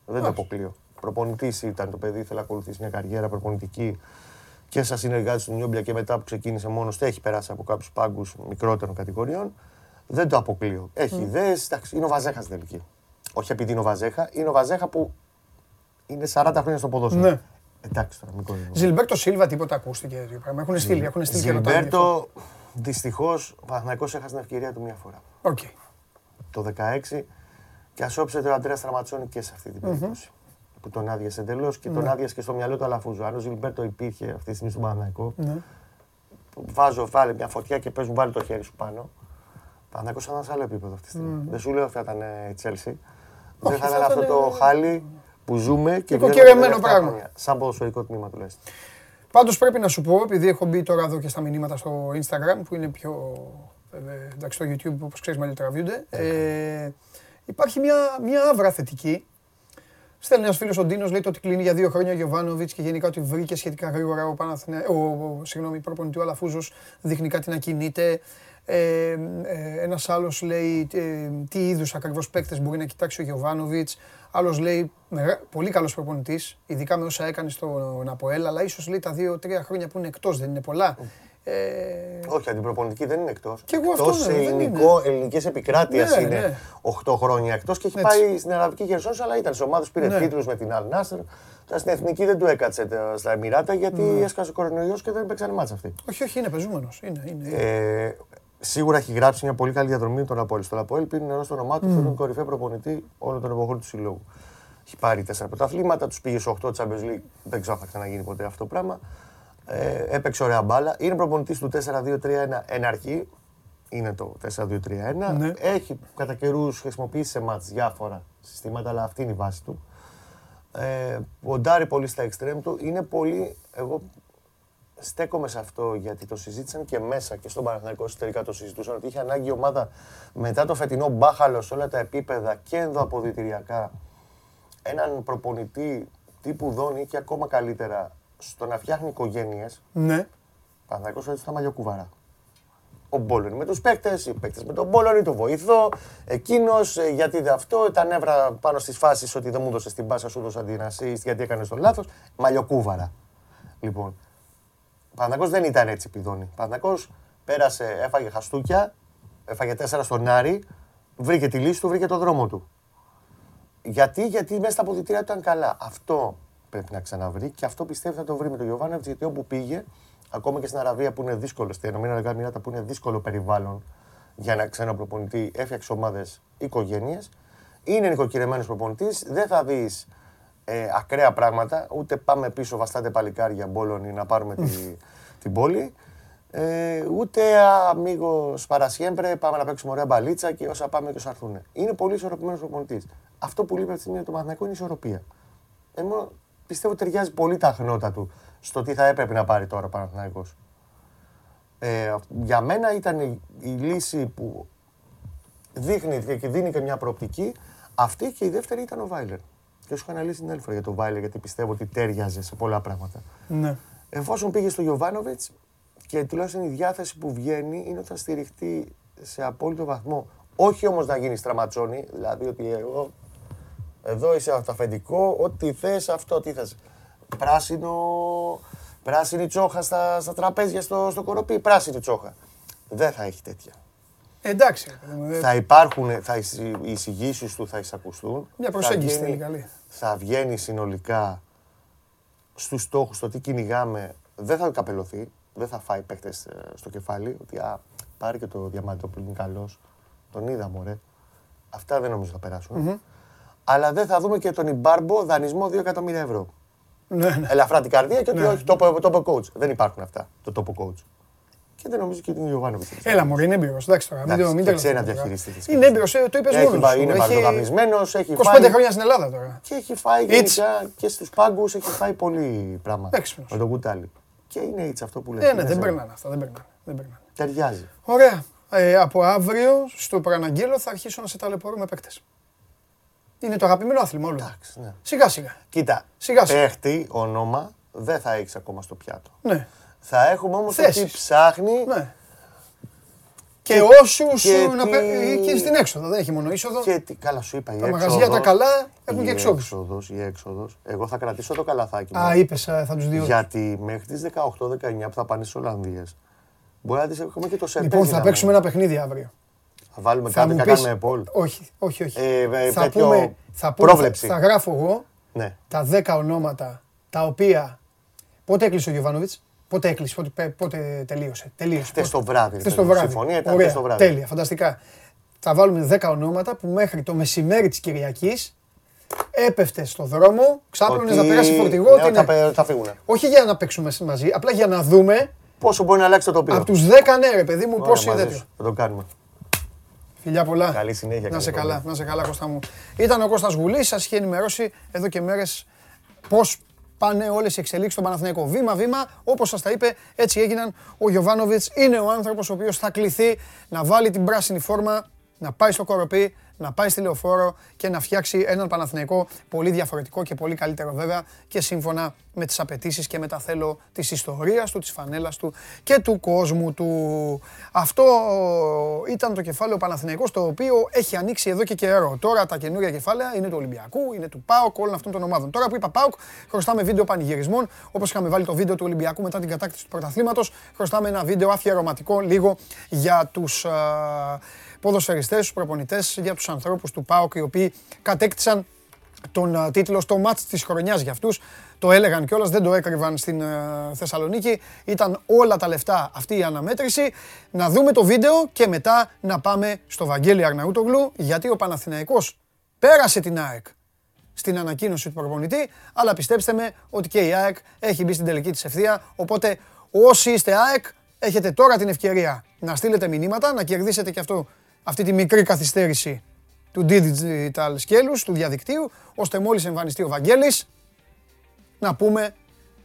Δεν το Όχι. αποκλείω. Προπονητής ήταν το παιδί, ήθελε να ακολουθήσει μια καριέρα προπονητική και σαν συνεργάτη του Νιόπλια και μετά που ξεκίνησε μόνος του, έχει περάσει από κάποιους πάγκους μικρότερων κατηγοριών. Δεν το αποκλείω. Έχει ιδέες. Είναι ο Βαζέχας στην τελική. Όχι επειδή είναι ο Βαζέχα, είναι ο Βαζέχα που είναι 40 χρόνια στο ποδόσφαιρο. Ναι. Εντάξει τώρα, μην κοροϊδεύω. Ζιλμπέρτο Σίλβα, τίποτα ακούστηκε. τέτοιο πράγμα. Έχουν στείλει, έχουν στείλει και ρωτάνε γι' αυτό. Ζιλμπέρτο, δυστυχώς, ο Παναθηναϊκός έχασε την ευκαιρία του μία φορά. Οκ. Το 16 και ασώψεται ο Αντρέας Τραματσόνη και σε αυτή την περίπτωση. Που τον άδειασε εντελώς και τον άδειασε και στο μυαλό του Αλαφούζου. Αν ο Ζιλμπέρτο υπήρχε αυτή τη στιγμή στον Παναθηναϊκό, Ναι. βάζω, βάλε μια φωτιά και παίζουν, βάλει το χέρι σου πάνω. Παναθηναϊκός θα ήταν σε άλλο επίπεδο αυτή τη στιγμή. Δεν σου λέω ότι θα ήταν ε, η Τσέλσι. Δεν Όχι, θα θα ήταν αυτό ήταν, το χάλι που ζούμε και Νοικοκυρεμένο βλέπουμε τα τελευταία πράγμα. χρόνια. Σαν ποδοσφαιρικό τμήμα τουλάχιστον. Πάντως πρέπει να σου πω, επειδή έχω μπει τώρα εδώ και στα μηνύματα στο Instagram, που είναι πιο. Ε, εντάξει, στο YouTube, όπως ξέρεις, με τραβιούνται. Ε, υπάρχει μια, μια άβρα θετική Στέλνει ένας φίλος ο Ντίνος, λέει το ότι κλείνει για δύο χρόνια ο Γιωβάνοβιτς και γενικά ότι βρήκε σχετικά γρήγορα ο, Παναθηνα... ο, ο, συγγνώμη, προπονητή ο Αλαφούζος δείχνει κάτι να κινείται. Ε, ε, Ένας άλλος λέει ε, τι είδους ακριβώς παίκτες μπορεί να κοιτάξει ο Γιωβάνοβιτς. Άλλος λέει πολύ καλός προπονητής, ειδικά με όσα έκανε στο Ναποέλ, αλλά ίσως λέει τα δύο-τρία χρόνια που είναι εκτός δεν είναι πολλά. Ε... Όχι, αντιπροπονητική δεν είναι εκτός. Και εγώ αυτό ναι, ελληνικό, ελληνικής επικράτειας ναι, είναι ναι. 8 χρόνια εκτός και έχει Έτσι. πάει στην Αραβική Χερσόνησο, αλλά ήταν σε ομάδες που πήρε ναι. τίτλους με την Αλ Νάσερ. Στην εθνική δεν του έκατσε στα Εμμυράτα γιατί ναι. έσκασε ο κορονοϊός και δεν παίξανε μάτσα αυτή. Όχι, όχι, είναι πεζούμενος. Είναι, είναι. Ε, σίγουρα έχει γράψει μια πολύ καλή διαδρομή τον Απόλυ. Στον Απόλυ πήρε νερό στο όνομά του, mm. τον κορυφαίο προπονητή όλων των εποχών του συλλόγου. Έχει πάρει τέσσερα πρωταθλήματα, τους πήγε σε 8 Champions League. Δεν ξέρω αν θα ξαναγίνει ποτέ αυτό το πράγμα. Ε, έπαιξε ωραία μπάλα. Είναι προπονητής του 4-2-3-1 εν αρχή. Είναι το 4-2-3-1. Ναι. Έχει κατά καιρούς χρησιμοποιήσει σε μάτς διάφορα συστήματα, αλλά αυτή είναι η βάση του. Ε, ποντάρει πολύ στα εξτρέμ του. Είναι πολύ. Εγώ στέκομαι σε αυτό γιατί το συζήτησαν και μέσα και στον Παναθηναϊκό εσωτερικά το συζητούσαν ότι είχε ανάγκη η ομάδα μετά το φετινό μπάχαλο σε όλα τα επίπεδα και ενδοαποδητηριακά έναν προπονητή τύπου Δόνη και ακόμα καλύτερα στο να φτιάχνει οικογένειες. Ναι. Παναθηναϊκός έτσι στα μαλλιοκούβαρα. Ο Μπόλωνη με τους παίκτες, οι παίκτες με τον Μπόλωνη, το βοηθό, εκείνος, ε, γιατί δεν αυτό, τα νεύρα πάνω στις φάσεις ότι δεν μου έδωσε την πάσα, σου έδωσα την γιατί έκανες το λάθος. Μαλλιοκούβαρα. Λοιπόν, Παναθηναϊκός δεν ήταν έτσι πηδόνι. Παναθηναϊκός πέρασε, έφαγε χαστούκια, έφαγε τέσσερα στον Άρη, βρήκε τη λύση του, βρήκε το δρόμο του. Γιατί, γιατί μέσα στα αποδητήρια του ήταν καλά. Αυτό πρέπει να ξαναβρει και αυτό πιστεύω θα το βρει με τον Γιωβάνοβιτ γιατί όπου πήγε, ακόμα και στην Αραβία που είναι δύσκολο, στην Ηνωμένα Αραβικά που είναι δύσκολο περιβάλλον για ένα ξένο προπονητή, έφτιαξε ομάδες οικογένειες. Είναι νοικοκυρεμένος προπονητής, δεν θα δεις ε, ακραία πράγματα, ούτε πάμε πίσω, βαστάτε παλικάρια μπόλονι να πάρουμε τη, την πόλη. Ε, ούτε αμίγος παρασιέμπρε, πάμε να παίξουμε ωραία μπαλίτσα και όσα πάμε και όσα έρθουν. Είναι πολύ ισορροπημένος προπονητή. Αυτό που λείπει αυτή τη στιγμή το μαθηματικό είναι η ισορροπία. Εγώ πιστεύω ότι ταιριάζει πολύ τα χνότα του στο τι θα έπρεπε να πάρει τώρα ο Παναθηναϊκός. Ε, για μένα ήταν η, λύση που δείχνει και δίνει και μια προοπτική. Αυτή και η δεύτερη ήταν ο Βάιλερ. Και σου είχα αναλύσει την άλλη για τον Βάιλερ γιατί πιστεύω ότι τέριαζε σε πολλά πράγματα. Ναι. Εφόσον πήγε στο Γιωβάνοβιτς και τουλάχιστον η διάθεση που βγαίνει είναι ότι θα στηριχτεί σε απόλυτο βαθμό. Όχι όμως να γίνει στραματσόνη, δηλαδή ότι εγώ εδώ είσαι αυταφεντικό, ό,τι θες, αυτό τι θες. Πράσινο, πράσινη τσόχα στα, στα τραπέζια στο, στο κοροπή, πράσινη τσόχα. Δεν θα έχει τέτοια. Εντάξει. Θα υπάρχουν, θα, οι εισηγήσεις του θα εισακουστούν. Μια προσέγγιση θέλει καλή. Θα βγαίνει συνολικά στους στόχους, το τι κυνηγάμε, δεν θα καπελωθεί, δεν θα φάει παίκτες ε, στο κεφάλι, ότι α, πάρει και το διαμάντι που είναι καλός, τον είδα μωρέ. Αυτά δεν νομίζω θα περάσουν αλλά δεν θα δούμε και τον Ιμπάρμπο δανεισμό 2 εκατομμύρια ευρώ. Ναι, ναι. Ελαφρά την καρδία και ότι ναι. όχι, το coach. Δεν υπάρχουν αυτά, το τόπο coach. Και δεν νομίζω και την Ιωβάνοβιτ. Έλα, μου είναι έμπειρος. Εντάξει τώρα. Μην το μην ξέρει να διαχειριστείς. Είναι έμπειρος, ε, το είπες μόνος. Είναι παρτογαμισμένο. Έχει 25 φάει... χρόνια στην Ελλάδα τώρα. Και έχει φάει γενικά και στους πάγκους έχει φάει πολύ πράγμα. Με τον κουτάλι. Και είναι έτσι αυτό που λέει. Ναι, δεν περνάνε αυτά. Δεν περνάνε. Ταιριάζει. Ωραία. Ε, από αύριο στο Πραναγγέλο θα αρχίσω να σε ταλαιπωρώ με παίκτες. Είναι το αγαπημένο άθλημα όλο. Εντάξει, ναι. Σιγά σιγά. Κοίτα, σιγά, σιγά. παίχτη, όνομα, δεν θα έχεις ακόμα στο πιάτο. Ναι. Θα έχουμε όμως τι ψάχνει. Ναι. Και, και όσους να τι... και στην έξοδο, δεν έχει μόνο είσοδο. Και τι, καλά σου είπα, η Τα μαγαζιά τα καλά έχουν και εξόδου. Έξοδος, η έξοδος. Εγώ θα κρατήσω το καλαθάκι μου. Α, είπε, θα τους δύο. Γιατί μέχρι τις 18-19 που θα πάνε στις Ολλανδίες. Μπορεί να τι έχουμε και το σερβί. Λοιπόν, θα παίξουμε ένα παιχνίδι αύριο. Θα βάλουμε κάτι να κάνουμε πόλ. Όχι, όχι, όχι. Ε, ε, θα, πούμε, θα, πούμε, πρόβλεψη. θα, γράφω εγώ ναι. τα 10 ονόματα τα οποία. Πότε έκλεισε ο Γιωβάνοβιτς, πότε έκλεισε, πότε, πότε τελείωσε. τελείωσε χθες το βράδυ. Χθες το βράδυ. Συμφωνία ήταν Ωραία, το βράδυ. Τέλεια, φανταστικά. Θα βάλουμε 10 ονόματα που μέχρι το μεσημέρι της Κυριακής έπεφτε στο δρόμο, ξάπλωνες να περάσει φορτηγό. Ναι, θα, θα φύγουν. Όχι για να παίξουμε μαζί, απλά για να δούμε. Πόσο μπορεί να αλλάξει το τοπίο. Από τους 10 ναι, ρε παιδί μου, πώ είναι τέτοιο. Θα το κάνουμε. Φιλιά πολλά. Καλή συνέχεια. Να σε καλά, να σε καλά Κώστα μου. Ήταν ο Κώστας Γουλής, σας είχε ενημερώσει εδώ και μέρες πώς πάνε όλες οι εξελίξεις στον Παναθηναϊκό. Βήμα-βήμα, όπως σας τα είπε, έτσι έγιναν. Ο Γιωβάνοβιτς είναι ο άνθρωπος ο οποίος θα κληθεί να βάλει την πράσινη φόρμα, να πάει στο κοροπή, να πάει στη λεωφόρο και να φτιάξει έναν Παναθηναϊκό πολύ διαφορετικό και πολύ καλύτερο βέβαια και σύμφωνα με τις απαιτήσεις και με τα θέλω της ιστορίας του, της φανέλας του και του κόσμου του. Αυτό ήταν το κεφάλαιο Παναθηναϊκός το οποίο έχει ανοίξει εδώ και καιρό. Τώρα τα καινούργια κεφάλαια είναι του Ολυμπιακού, είναι του ΠΑΟΚ, όλων αυτών των ομάδων. Τώρα που είπα ΠΑΟΚ, χρωστάμε βίντεο πανηγυρισμών, όπως είχαμε βάλει το βίντεο του Ολυμπιακού μετά την κατάκτηση του πρωταθλήματος, χρωστάμε ένα βίντεο αφιερωματικό λίγο για τους ποδοσφαιριστές, τους προπονητές, για τους ανθρώπους του ΠΑΟΚ οι οποίοι κατέκτησαν τον τίτλο στο μάτς της χρονιάς για αυτούς. Το έλεγαν κιόλας, δεν το έκρυβαν στην Θεσσαλονίκη. Ήταν όλα τα λεφτά αυτή η αναμέτρηση. Να δούμε το βίντεο και μετά να πάμε στο Βαγγέλη Αρναούτογλου, γιατί ο Παναθηναϊκός πέρασε την ΑΕΚ στην ανακοίνωση του προπονητή, αλλά πιστέψτε με ότι και η ΑΕΚ έχει μπει στην τελική της ευθεία, οπότε όσοι είστε ΑΕΚ έχετε τώρα την ευκαιρία να στείλετε μηνύματα, να κερδίσετε και αυτό αυτή τη μικρή καθυστέρηση του digital σκέλους, του διαδικτύου, ώστε μόλις εμφανιστεί ο Βαγγέλης, να πούμε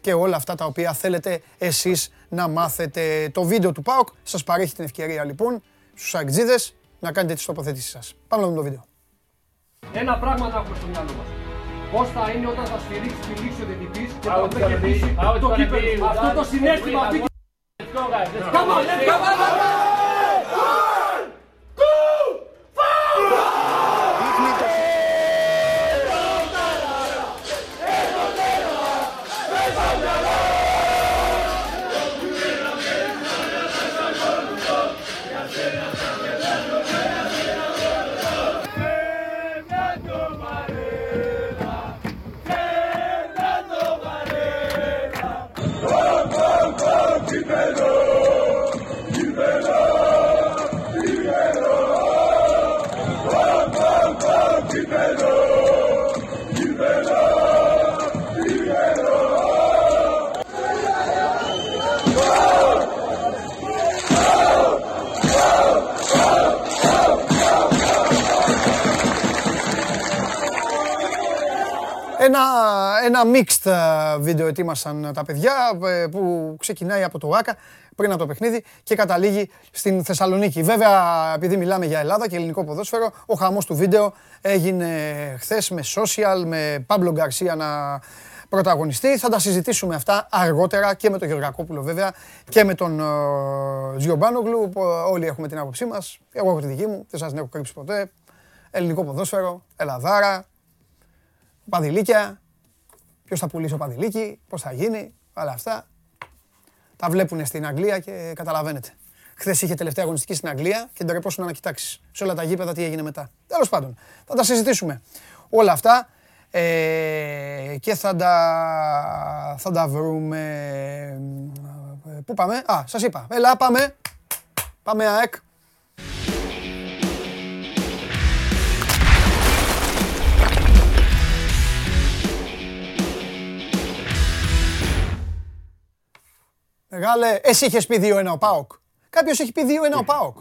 και όλα αυτά τα οποία θέλετε εσείς να μάθετε. Το βίντεο του ΠΑΟΚ σας παρέχει την ευκαιρία λοιπόν στους αεκτζίδες να κάνετε τις τοποθετήσεις σας. Πάμε να δούμε το βίντεο. Ένα πράγμα να έχουμε στο μυαλό μας. Πώς θα είναι όταν θα στηρίξει τη λήξη ο διαιτητής και θα κερδίσει το κύπελο. Αυτό το συνέστημα, αυτή Come on, Ένα, ένα mixed ε, βίντεο ετοίμασαν τα παιδιά ε, που ξεκινάει από το ΆΚΑ πριν από το παιχνίδι και καταλήγει στην Θεσσαλονίκη. Βέβαια, επειδή μιλάμε για Ελλάδα και ελληνικό ποδόσφαιρο, ο χαμός του βίντεο έγινε χθες με social, με Παύλο Γκαρσία να πρωταγωνιστεί. Θα τα συζητήσουμε αυτά αργότερα και με τον Γεωργακόπουλο βέβαια και με τον Τζιομπάνογλου. Όλοι έχουμε την άποψή μας. Εγώ έχω τη δική μου, δεν σας την έχω κρύψει ποτέ. Ελληνικό ποδόσφαιρο, Ελλαδάρα, παδιλίκια, ποιος θα πουλήσει ο παδιλίκι, πώς θα γίνει, όλα αυτά. Τα βλέπουν στην Αγγλία και καταλαβαίνετε. Χθες είχε τελευταία αγωνιστική στην Αγγλία και ντρεπόσουν να κοιτάξει σε όλα τα γήπεδα τι έγινε μετά. Τέλος πάντων, θα τα συζητήσουμε όλα αυτά ε, και θα τα, θα τα βρούμε. Πού πάμε, Α, σας είπα. Έλα, πάμε. Πάμε ΑΕΚ. Μεγάλε, εσύ είχες πει 2-1 ο Πάοκ. Κάποιος έχει πει 2-1 ο Πάοκ.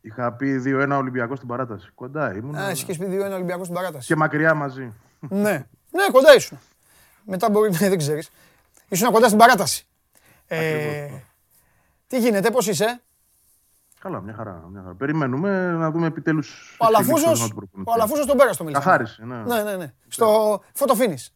Είχα πει 2-1 Ολυμπιακός στην παράταση. Κοντά ήμουν. Α, εσύ είχες πει 2-1 Ολυμπιακός στην παράταση. Και μακριά μαζί. ναι, ναι, κοντά ήσουν. Μετά μπορεί να δεν ξέρεις. Ήσουν κοντά στην παράταση. Ε, τι γίνεται, πώς είσαι; Καλά, μια χαρά, μια χαρά. Περιμένουμε να δούμε επιτέλους. Ο Αλαφούζο τον πέρασε το μιλήσαμε. Καθάρισε. Ναι, ναι, ναι. ναι. Στο φωτοφίνης.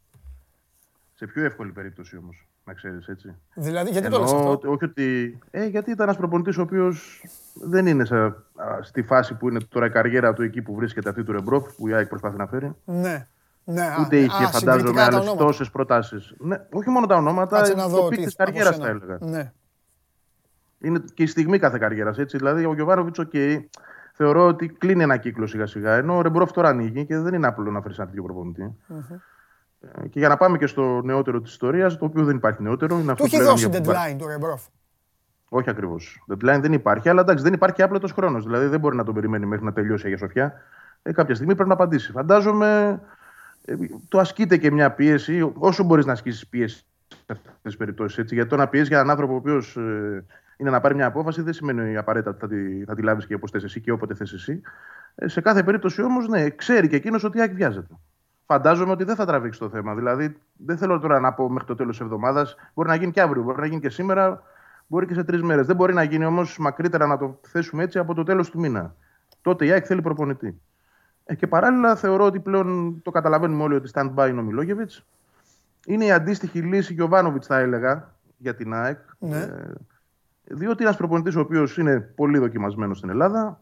Σε πιο εύκολη περίπτωση όμως να ξέρεις έτσι. Δηλαδή, γιατί το λες αυτό; Όχι ότι. Ε, γιατί ήταν ένας προπονητής ο οποίος δεν είναι σε, στη φάση που είναι τώρα η καριέρα του εκεί που βρίσκεται αυτή του Ρεμπρόφ που η ΑΕΚ προσπαθεί να φέρει. Ναι. Ναι, Ούτε α, είχε, α, φαντάζομαι, άλλες τόσες προτάσεις. Ναι, όχι μόνο τα ονόματα, το peak της καριέρας θα έλεγα. Ναι. Είναι και η στιγμή κάθε καριέρας. Δηλαδή, ο Γιοβάνοβιτς, OK, okay, θεωρώ ότι κλείνει ένα κύκλο σιγά σιγά. Ενώ ο Ρεμπρόφ τώρα ανοίγει και δεν είναι απλό να φέρεις ένα τέτοιο προπονητή. Mm-hmm. Και για να πάμε και στο νεότερο της ιστορίας, το οποίο δεν υπάρχει νεότερο. Είναι αυτό του έχει δώσει deadline του Ρεμπρόφ. Όχι ακριβώς. Deadline δεν υπάρχει, αλλά εντάξει, δεν υπάρχει άπλετος χρόνος. Δηλαδή δεν μπορεί να τον περιμένει μέχρι να τελειώσει η Αγία Σοφιά. Ε, κάποια στιγμή πρέπει να απαντήσει. Φαντάζομαι ε, το ασκείται και μια πίεση, όσο μπορείς να ασκήσεις πίεση σε αυτές τις περιπτώσεις. Γιατί το να πιέσεις για έναν άνθρωπο ο οποίος ε, είναι να πάρει μια απόφαση δεν σημαίνει απαραίτητα ότι θα τη, θα τη λάβεις και όπως θες εσύ και όποτε θες εσύ. Ε, σε κάθε περίπτωση όμως, ναι, ξέρει και εκείνος ότι εκβιάζεται φαντάζομαι ότι δεν θα τραβήξει το θέμα. Δηλαδή, δεν θέλω τώρα να πω μέχρι το τέλος της εβδομάδας. Μπορεί να γίνει και αύριο, μπορεί να γίνει και σήμερα, μπορεί και σε τρεις μέρες. Δεν μπορεί να γίνει όμως μακρύτερα να το θέσουμε έτσι από το τέλος του μήνα. Τότε η ΑΕΚ θέλει προπονητή. Ε, και παράλληλα θεωρώ ότι πλέον το καταλαβαίνουμε όλοι ότι stand-by είναι ο Μιλόγεβιτς. Είναι η αντίστοιχη λύση Γιωβάνοβιτ, θα έλεγα, για την ΑΕΚ. Ναι. Ε, διότι ένας προπονητής ο οποίος είναι πολύ δοκιμασμένος στην Ελλάδα.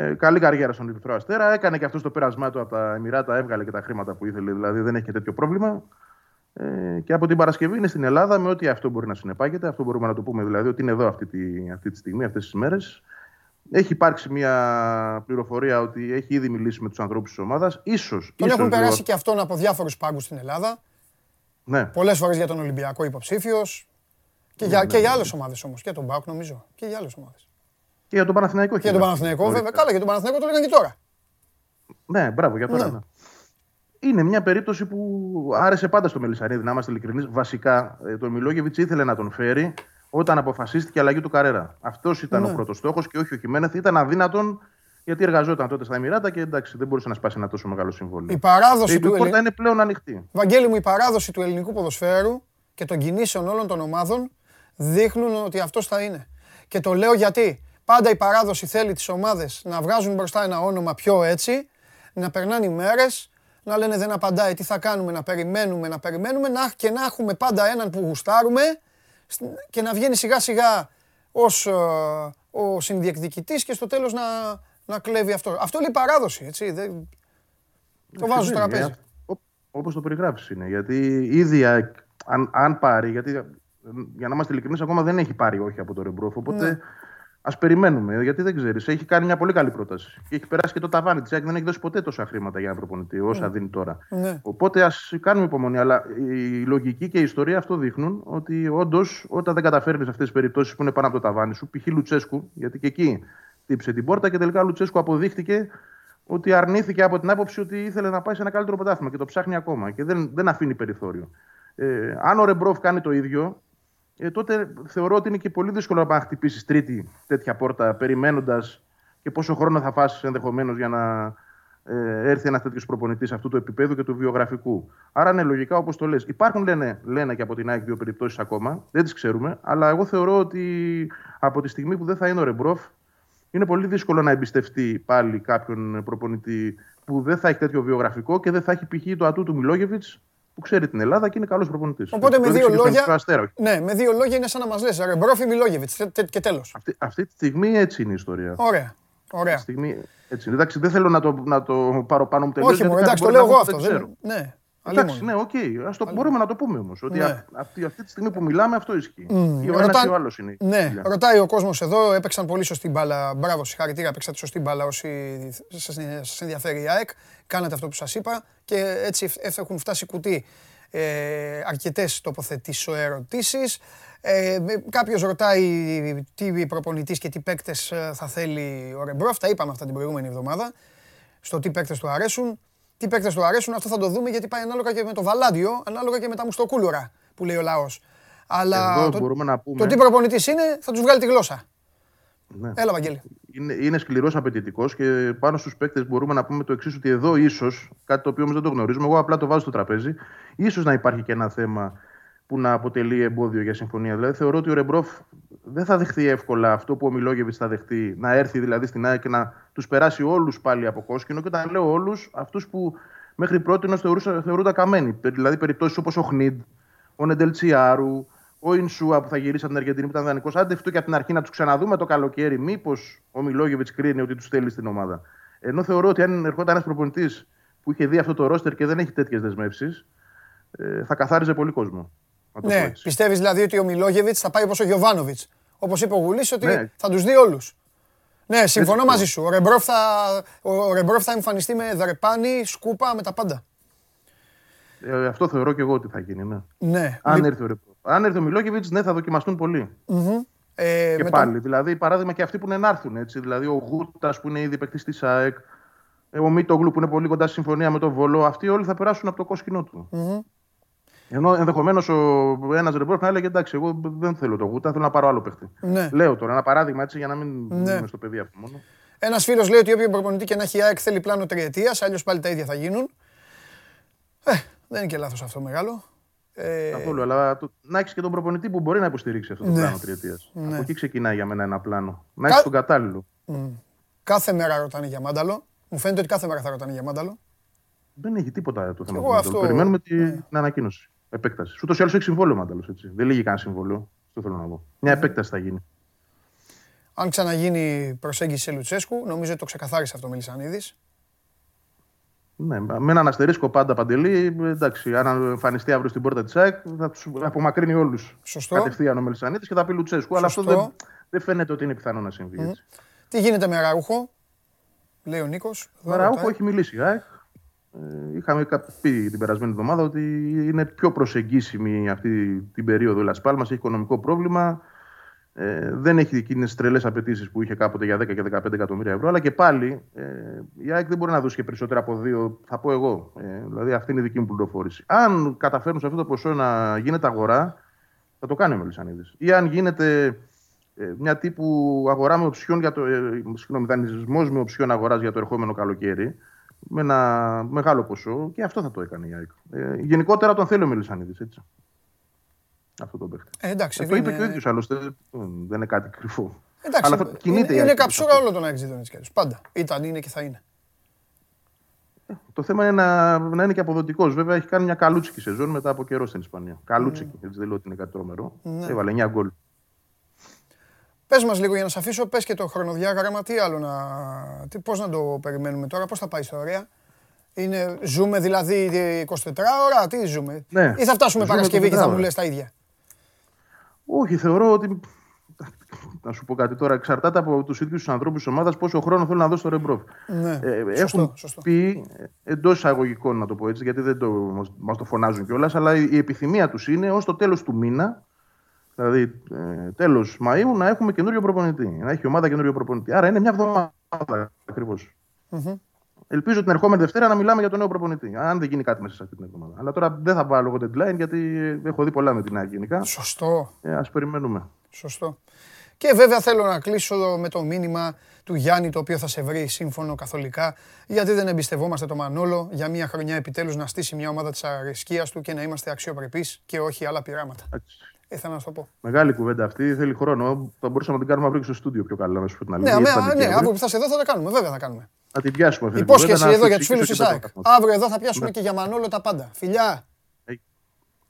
Ε, καλή καριέρα στον Ερυθρό Αστέρα. Έκανε και αυτός το πέρασμά του από τα Εμμυράτα, έβγαλε και τα χρήματα που ήθελε. Δηλαδή δεν έχει και τέτοιο πρόβλημα. Ε, και από την Παρασκευή είναι στην Ελλάδα με ό,τι αυτό μπορεί να συνεπάγεται. Αυτό μπορούμε να το πούμε δηλαδή ότι είναι εδώ αυτή τη, αυτή τη στιγμή, αυτές τις μέρες. Έχει υπάρξει μια πληροφορία ότι έχει ήδη μιλήσει με τους ανθρώπους της ομάδας. σω. Τον ίσως, έχουν περάσει δηλαδή, και αυτόν από διάφορους πάγκους στην Ελλάδα. Ναι, Πολλές φορές για τον Ολυμπιακό υποψήφιος. Και Ναι, για, και για άλλες ομάδες όμως. Και τον Μπάουκ νομίζω. Και για άλλες ομάδες. Και για τον Παναθηναϊκό. Και για τον Παναθηναϊκό, βέβαια. Καλά, για τον Παναθηναϊκό το λέγανε και τώρα. Ναι, μπράβο για τώρα. Ναι. ναι. Είναι μια περίπτωση που άρεσε πάντα στο Μελισανίδη, να είμαστε ειλικρινείς. Βασικά, ε, τον Μιλόγεβιτς ήθελε να τον φέρει όταν αποφασίστηκε η αλλαγή του Καρέρα. Αυτός ήταν Ναι. ο πρώτος στόχος και όχι ο Χιμένεθ. Ήταν αδύνατον γιατί εργαζόταν τότε στα Εμμυράτα και εντάξει, δεν μπορούσε να σπάσει ένα τόσο μεγάλο συμβόλαιο. Η παράδοση Η του πόρτα Ελλη- είναι πλέον ανοιχτή. Βαγγέλη μου, η παράδοση του ελληνικού ποδοσφαίρου και των κινήσεων όλων των ομάδων δείχνουν ότι αυτός θα είναι. Και το λέω γιατί πάντα η παράδοση θέλει τις ομάδες να βγάζουν μπροστά ένα όνομα πιο έτσι, να περνάνε οι μέρες, να λένε δεν απαντάει, τι θα κάνουμε, να περιμένουμε, να περιμένουμε να, και να έχουμε πάντα έναν που γουστάρουμε σ- και να βγαίνει σιγά σιγά ως ε, ο συνδιεκδικητής και στο τέλος να, να κλέβει αυτό. Αυτό είναι η παράδοση, έτσι. Δεν... Το βάζω στο Συμβαίνει, τραπέζι. ε, Όπως το περιγράφεις είναι. Γιατί ήδη α- αν, αν πάρει, γιατί ε, για να είμαστε ειλικρινείς, ακόμα δεν έχει πάρει όχι από το Ρεμπρόφ. Οπότε Ναι. Ας περιμένουμε, γιατί δεν ξέρεις. Έχει κάνει μια πολύ καλή πρόταση. Και έχει περάσει και το ταβάνι της. Δεν έχει δώσει ποτέ τόσα χρήματα για ένα προπονητή, όσα δίνει τώρα. Ναι. Οπότε ας κάνουμε υπομονή. Αλλά η λογική και η ιστορία αυτό δείχνουν ότι όντως όταν δεν καταφέρνεις αυτές τις περιπτώσεις που είναι πάνω από το ταβάνι σου, π.χ. Λουτσέσκου, γιατί και εκεί τύψε την πόρτα και τελικά ο Λουτσέσκου αποδείχτηκε ότι αρνήθηκε από την άποψη ότι ήθελε να πάει σε ένα καλύτερο πρωτάθλημα και το ψάχνει ακόμα και δεν, δεν αφήνει περιθώριο. Ε, αν ο Ρεμπρόφ κάνει το ίδιο, ε, τότε θεωρώ ότι είναι και πολύ δύσκολο να χτυπήσεις τρίτη τέτοια πόρτα περιμένοντας και πόσο χρόνο θα φάσεις ενδεχομένως για να ε, έρθει ένας τέτοιος προπονητής αυτού του επίπεδου και του βιογραφικού. Άρα, ναι, λογικά όπως το λες. Υπάρχουν, λένε, λένε και από την ΑΕΚ δύο περιπτώσεις ακόμα, δεν τις ξέρουμε, αλλά εγώ θεωρώ ότι από τη στιγμή που δεν θα είναι ο Ρεμπρόφ, είναι πολύ δύσκολο να εμπιστευτεί πάλι κάποιον προπονητή που δεν θα έχει τέτοιο βιογραφικό και δεν θα έχει π.χ. το ατού του Μιλόγεβιτς που ξέρει την Ελλάδα και είναι καλός προπονητής. Οπότε με δύο λόγια. Αστέρα. Ναι, με δύο λόγια είναι σαν να μας λες. Ρεμπρόφι Μιλόγεβιτς και τέλος. Αυτή, αυτή τη στιγμή έτσι είναι η ιστορία. Ωραία. Αυτή Ωραία. τη στιγμή έτσι είναι. Εντάξει, δεν θέλω να το, να το πάρω πάνω μου τελείως. Όχι, μου, εντάξει, το λέω εγώ αυτό. Δεν... Ναι, Εντάξει, αλίμονο. ναι, οκ. Ας το μπορούμε να το πούμε όμως. Ότι Ναι. α- αυτή, αυτή τη στιγμή που μιλάμε αυτό ισχύει. Ή ο ένας Ρωτά- ή ο άλλος είναι. η Ναι, δουλειά. ρωτάει ο κόσμος εδώ, έπαιξαν πολύ σωστή μπάλα. Μπράβο, συγχαρητήρια, παίξατε σωστή μπάλα όσοι σα ενδιαφέρει η ΑΕΚ. Κάνατε αυτό που σας είπα και έτσι εφ- εφ- έχουν φτάσει κουτί ε, αρκετές τοποθετήσει ερωτήσει. Ε, Κάποιος ρωτάει τι προπονητής και τι παίκτες θα θέλει ο Ρεμπρόφ. Τα είπαμε αυτά την προηγούμενη εβδομάδα. Στο τι παίκτες του αρέσουν. Τι παίκτες του αρέσουν, αυτό θα το δούμε γιατί πάει ανάλογα και με το Βαλάντιο, ανάλογα και με τα μουστοκούλουρα που λέει ο λαός. Αλλά Εδώ το, μπορούμε να πούμε. το τι προπονητής είναι θα τους βγάλει τη γλώσσα. Ναι. Έλα, Βαγγέλη. είναι, είναι σκληρός απαιτητικός και πάνω στους παίκτες μπορούμε να πούμε το εξής: Ότι εδώ ίσως, κάτι το οποίο όμως δεν το γνωρίζουμε, εγώ απλά το βάζω στο τραπέζι, ίσως να υπάρχει και ένα θέμα που να αποτελεί εμπόδιο για συμφωνία. Δηλαδή, θεωρώ ότι ο Ρεμπρόφ δεν θα δεχθεί εύκολα αυτό που ο Μιλόγεβιτς θα δεχτεί, να έρθει δηλαδή στην ΑΕΚ και να τους περάσει όλους πάλι από κόσκινο. Και όταν λέω όλους, αυτούς που μέχρι πρώτη θεωρούνταν καμένοι. Δηλαδή, περιπτώσεις όπως ο Χνίντ, ο Νεντελτσιάρου, ο Ινσούα που θα γυρίσει από την Αργεντινή που ήταν δανεικός. Άντε αυτό και από την αρχή να τους ξαναδούμε το καλοκαίρι, μήπως ο Μιλόγεβιτς κρίνει ότι τους θέλει στην ομάδα. Ενώ θεωρώ ότι αν ερχόταν ένας προπονητής που είχε δει αυτό το ρόστερ και δεν έχει τέτοιες δεσμεύσεις, ε, θα καθάριζε πολύ κόσμο. Να το πω Ναι, έτσι. πιστεύεις δηλαδή ότι ο Μιλόγεβιτς θα πάει όπως ο Γιοβάνοβιτς. Όπως είπε ο Γουλής, ότι Ναι. θα τους δει όλους. Ναι, συμφωνώ Έτσι μαζί σου. Ο Ρεμπρόφ θα, ο Ρεμπρόφ θα εμφανιστεί με δρεπάνι, σκούπα, με τα πάντα. Ε, αυτό θεωρώ και εγώ ότι θα γίνει. Ναι. Ναι. Αν, έρθει ο, Ρεπ- αν έρθει ο Μιλόγεβιτς, ναι, θα δοκιμαστούν πολύ. Ε, Και με πάλι. Δηλαδή, παράδειγμα και αυτοί που είναι να έρθουν. Έτσι. Δηλαδή, ο Γούτας που είναι ήδη παίκτης της ΑΕΚ, ε, ο Μίτογλου που είναι πολύ κοντά στη συμφωνία με τον Βόλο, αυτοί όλοι θα περάσουν από το κόσκινό του. Ενώ ενδεχομένως ένας ρεμπόρ να έλεγε εντάξει, εγώ δεν θέλω το Γούτα, θέλω να πάρω άλλο παίχτη. Ναι. Λέω τώρα ένα παράδειγμα έτσι για να μην Ναι. μείνουμε στο παιδί αυτό μόνο. Ένας φίλος λέει ότι όποιο προπονητή και να έχει η ΑΕΚ θέλει πλάνο τριετίας, αλλιώς πάλι τα ίδια θα γίνουν. Ε, δεν είναι και λάθος αυτό μεγάλο. Ε, Καθόλου. Αλλά το, να έχεις και τον προπονητή που μπορεί να υποστηρίξει αυτό το Ναι. πλάνο τριετίας. Ναι. Από εκεί ξεκινάει για μένα ένα πλάνο. Να Κα- έχεις τον κατάλληλο. κάθε μέρα ρωτάνε για μάνταλο. Μου φαίνεται ότι κάθε μέρα θα ρωτάνε για μάνταλο. Δεν έχει τίποτα το θέμα. Εγώ του Μάνταλο. αυτό- Περιμένουμε την ναι. ανακοίνωση. Επέκταση. Ούτως ή άλλως έχει συμβόλαιο ο Μάνταλος. Δεν λέγει καν συμβόλαιο. Αυτό θέλω να πω. Μια επέκταση θα γίνει. Αν ξαναγίνει προσέγγιση σε Λουτσέσκου, νομίζω ότι το ξεκαθάρισε αυτό ο Μελισανίδης. Ναι, με έναν αστερίσκο πάντα παντελή. Εντάξει, αν εμφανιστεί αύριο στην πόρτα της ΑΕΚ, θα τους απομακρύνει όλους Σωστό. κατευθείαν ο Μελισανίδη και θα πει Λουτσέσκου. Αλλά αυτό Σωστό. δεν, δεν φαίνεται ότι είναι πιθανό να συμβεί έτσι. Τι γίνεται με Ραούχο, λέει ο Νίκος. Εδώ Ο Ραούχο ρωτάει. έχει μιλήσει η ΑΕΚ. Ε, Είχαμε κα- πει την περασμένη εβδομάδα ότι είναι πιο προσεγγίσιμη αυτή την περίοδο η Λασπάλμα. Έχει οικονομικό πρόβλημα. Ε, δεν έχει εκείνες τι τρελές απαιτήσεις που είχε κάποτε για 10 και 15 εκατομμύρια ευρώ. Αλλά και πάλι ε, η ΑΕΚ δεν μπορεί να δώσει και περισσότερα από δύο, θα πω εγώ. Ε, δηλαδή αυτή είναι η δική μου πληροφόρηση. Αν καταφέρουν σε αυτό το ποσό να γίνεται αγορά, θα το κάνει ο Μελισανίδης. Ή αν γίνεται ε, μια τύπου αγορά με οψιόν για το. Ε, συγγνώμη, δανεισμός με οψιόν αγοράς για το ερχόμενο καλοκαίρι. Με ένα μεγάλο ποσό και αυτό θα το έκανε η ΑΕΚ. Ε, γενικότερα τον θέλει ο Μελισανίδης, έτσι. Αυτό το παίχτη. Ε, εντάξει, Ε, το δεν είπε είναι- και ο ίδιος άλλωστε. ε, Δεν είναι κάτι κρυφό. Εντάξει, Αλλά θα- κινείται η είναι, είναι ΑΕΚ καψούρα προς όλο τον Αεξίδων έτσι κι αλλιώς. Πάντα. Ήταν, είναι και θα είναι. Το θέμα είναι να, να είναι και αποδοτικός. Βέβαια έχει κάνει μια καλούτσικη σεζόν μετά από καιρό στην Ισπανία. Καλούτσικη, έτσι δεν λέω ότι είναι κάτι τρομερό. Ναι. Έβαλε 9 γκολ. Πες μας λίγο για να σε αφήσω, πες και το χρονοδιάγραμμα, τι άλλο να... Τι, πώς να το περιμένουμε τώρα, πώς θα πάει η ιστορία; Είναι, ζούμε δηλαδή 24 ώρα, τι ζούμε; Ναι, Ή θα φτάσουμε ζούμε Παρασκευή και θα 24 μου ώρα. λες τα ίδια; Όχι, θεωρώ ότι. Να σου πω κάτι τώρα. Εξαρτάται από τους ίδιους τους ανθρώπους της ομάδας πόσο χρόνο θέλουν να δώσει στο Ρεμπρόφ. Ναι, Ε, σωστό, έχουν σωστό. πει εντός εισαγωγικών, να το πω έτσι, γιατί δεν το, μας το φωνάζουν κιόλας, αλλά η, η επιθυμία τους είναι ως το τέλος του μήνα, δηλαδή ε, τέλος Μαΐου, να έχουμε καινούριο προπονητή. Να έχει η ομάδα καινούριο προπονητή. Άρα είναι μια εβδομάδα ακριβώς. Ελπίζω την ερχόμενη Δευτέρα να μιλάμε για τον νέο προπονητή. Αν δεν γίνει κάτι μέσα σε αυτή την εβδομάδα. Αλλά τώρα δεν θα βάλω εγώ deadline γιατί έχω δει πολλά με την ΑΕΚ γενικά. Σωστό, Ε, Α περιμένουμε. σωστό. Και βέβαια θέλω να κλείσω με το μήνυμα του Γιάννη το οποίο θα σε βρει σύμφωνο καθολικά γιατί δεν εμπιστευόμαστε το Μανόλο για μια χρονιά επιτέλους να στήσει μια ομάδα της αρεσκίας του και να είμαστε αξιοπρεπείς και όχι άλλα πειράματα. Εντάξει. Ήθελα να σου το πω. Μεγάλη κουβέντα αυτή, θέλει χρόνο. Θα μπορούσαμε να την κάνουμε αύριο και στο στούντιο πιο καλά, να σου πω την Ναι, αλήθεια. αμέ- Ήρθαν ναι, και αύριο αύριο. που θα είσαι εδώ θα τα κάνουμε. Βέβαια θα κάνουμε. Να την πιάσουμε αυτή την Υπόσχεση κουβέντα, να εδώ για τους φυσήξει φίλους και τη το ΑΕΚ. πρωτάθλημα. Αύριο εδώ θα πιάσουμε Ναι. και για Μανόλο τα πάντα. Φιλιά!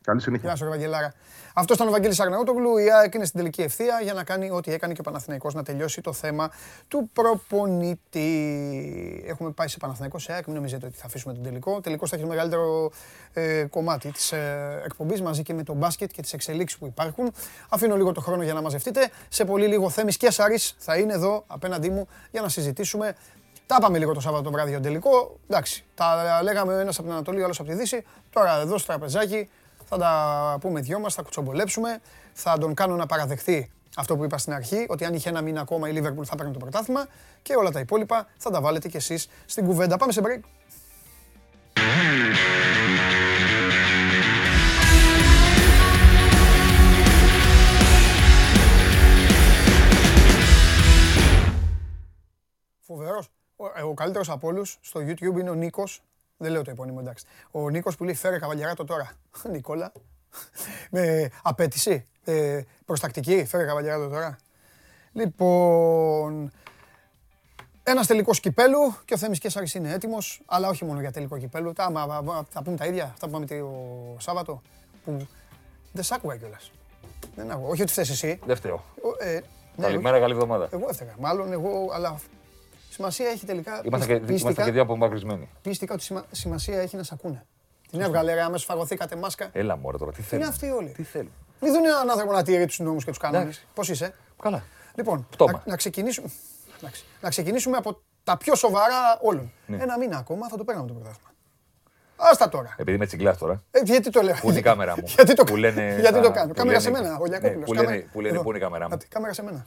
Καλή συνέχεια. Γεια σου, Ευαγγελάρα. Αυτός ήταν ο Βαγγέλης Αγναούτογλου. Η ΑΕΚ είναι στην τελική ευθεία για να κάνει ό,τι έκανε και ο Παναθηναϊκός να τελειώσει το θέμα του προπονητή. Έχουμε πάει σε Παναθηναϊκό σε ΑΕΚ. Μην νομίζετε ότι θα αφήσουμε τον τελικό. Ο τελικός θα έχει το μεγαλύτερο ε, κομμάτι της ε, εκπομπής μαζί και με το μπάσκετ και τις εξελίξεις που υπάρχουν. Αφήνω λίγο το χρόνο για να μαζευτείτε. Σε πολύ λίγο Θέμης και Σάρης θα είναι εδώ απέναντί μου για να συζητήσουμε. Τα είπαμε λίγο το Σάββατο το βράδυ για τον τελικό. Εντάξει, τα λέγαμε ο ένας από την Ανατολή, ο άλλος από τη Δύση. Τώρα εδώ στο τραπεζάκι θα τα πούμε δυο μας, θα κουτσομπολέψουμε. Θα τον κάνω να παραδεχθεί αυτό που είπα στην αρχή, ότι αν είχε ένα μήνα ακόμα η Λίβερπουλ θα παίρνει το πρωτάθλημα και όλα τα υπόλοιπα θα τα βάλετε κι εσείς στην κουβέντα. Πάμε σε break. Φοβερός. Ο, ε, ο καλύτερος από όλους στο YouTube είναι ο Νίκος. Δεν λέω το επώνυμο, εντάξει. Ο Νίκος που λέει φέρε καβαλιαράτο τώρα. Νικόλα. Με απέτηση. Ε, προστακτική. Φέρε καβαλιαράτο τώρα. Λοιπόν. Ένας τελικός κυπέλου και ο Θέμης Κέσσαρης είναι έτοιμος, αλλά όχι μόνο για τελικό κυπέλου. Τα, μα, μα, μα, θα πούμε τα ίδια, αυτά που είπαμε το Σάββατο. Που δεν σ' άκουγα κιόλας. Δεν άκουγα. Όχι ότι φταίει εσύ. Δεν φταίω. Ο- ε, ναι, Καλημέρα, καλή εβδομάδα. εγώ έφταιγα. Μάλλον εγώ, αλλά σημασία έχει τελικά. Είμαστε και, πίστηκα- είμαστε και δύο απομακρυσμένοι. Πίστηκα ότι σημα- σημασία έχει να σ' ακούνε. Την έβγαλε ρε, αμέσως φαγωθήκατε μάσκα. Έλα μωρέ τώρα, τι Είναι θέλουν; αυτοί όλοι. Τι θέλουν; Μην δουν έναν άνθρωπο να τηρεί τους νόμους και τους κανόνες. Εντάξει. Πώς είσαι; Καλά. Λοιπόν, Πτώμα. να, να, ξεκινήσουμε, εντάξει, να ξεκινήσουμε από τα πιο σοβαρά όλων. Ναι. Ένα μήνα ακόμα θα το παίρναμε το πρωτάθλημα. Άστα τώρα. Επειδή είμαι τσιγκλάς τώρα. Ε, γιατί το λέω. Πού είναι η κάμερα μου. γιατί το, Που λένε γιατί το τα- κάνω; που Κάμερα λένε- σε μένα, ο Ναι, Λιακόπουλος. που λένε- Κάμερα- που λένε εδώ. πού είναι η κάμερα μου. Α, Κάμερα σε μένα.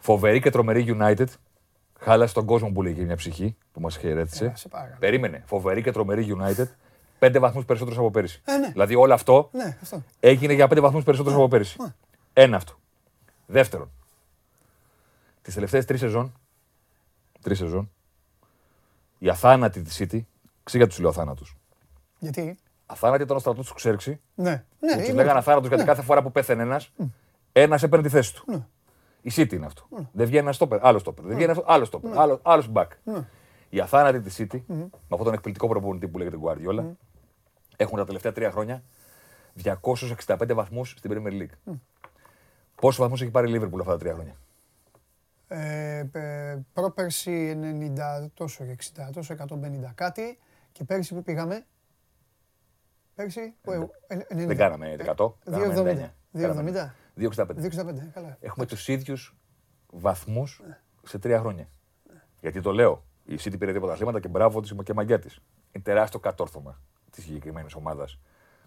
Φοβερή και τρομερή United. Χάλασε τον κόσμο που λέγει μια ψυχή που μας χαιρέτησε. Ε, σε παρακαλώ. Περίμενε. Φοβερή και τρομερή United. Πέντε βαθμούς περισσότερου από πέρυσι. Ε, ναι. Δηλαδή όλο αυτό Ναι, αυτό. έγινε για πέντε βαθμούς περισσότερου από πέρυσι. Ένα αυτό. Δεύτερον, τις τελευταίες τρεις σεζόν, τρεις σεζόν, η αθάνατη της City, ξύγα τους λέω αθάνατου. Γιατί; Αθάνατη ήταν ο στρατός του Ξέρξη. Ναι, ναι. Τους είμαι- λέγανε αθάνατου γιατί ναι. κάθε φορά που πέθανε ένας, ένας έπαιρνε τη θέση του. Ναι. Η City είναι αυτό. Δεν βγαίνει ένα στόπερ, άλλο στόπερ. Δεν βγαίνει αυτό, άλλο στόπερ. Άλλο, άλλος back. Η αθάνατη της City, με αυτόν τον εκπληκτικό προπονητή που λέγεται Guardiola, έχουν τα τελευταία τρία χρόνια 265 βαθμούς στην Premier League. Πόσους βαθμούς έχει πάρει η Liverpool αυτά τα τρία χρόνια; Ε, ε, πρόπερση 90 τόσο και 60 τόσο 150 κάτι και πέρσι που πήγαμε. Πέρσι. που, ε, ε, 90. Δεν κάναμε 100. κάναμε 2,70. 99. 2,70. 2,65. 2,65. Καλά. Έχουμε τους ίδιους βαθμούς σε τρία χρόνια. Γιατί το λέω. Η City πήρε δύο πρωταθλήματα και μπράβο της και μαγιά της. Είναι τεράστιο κατόρθωμα της συγκεκριμένης ομάδας.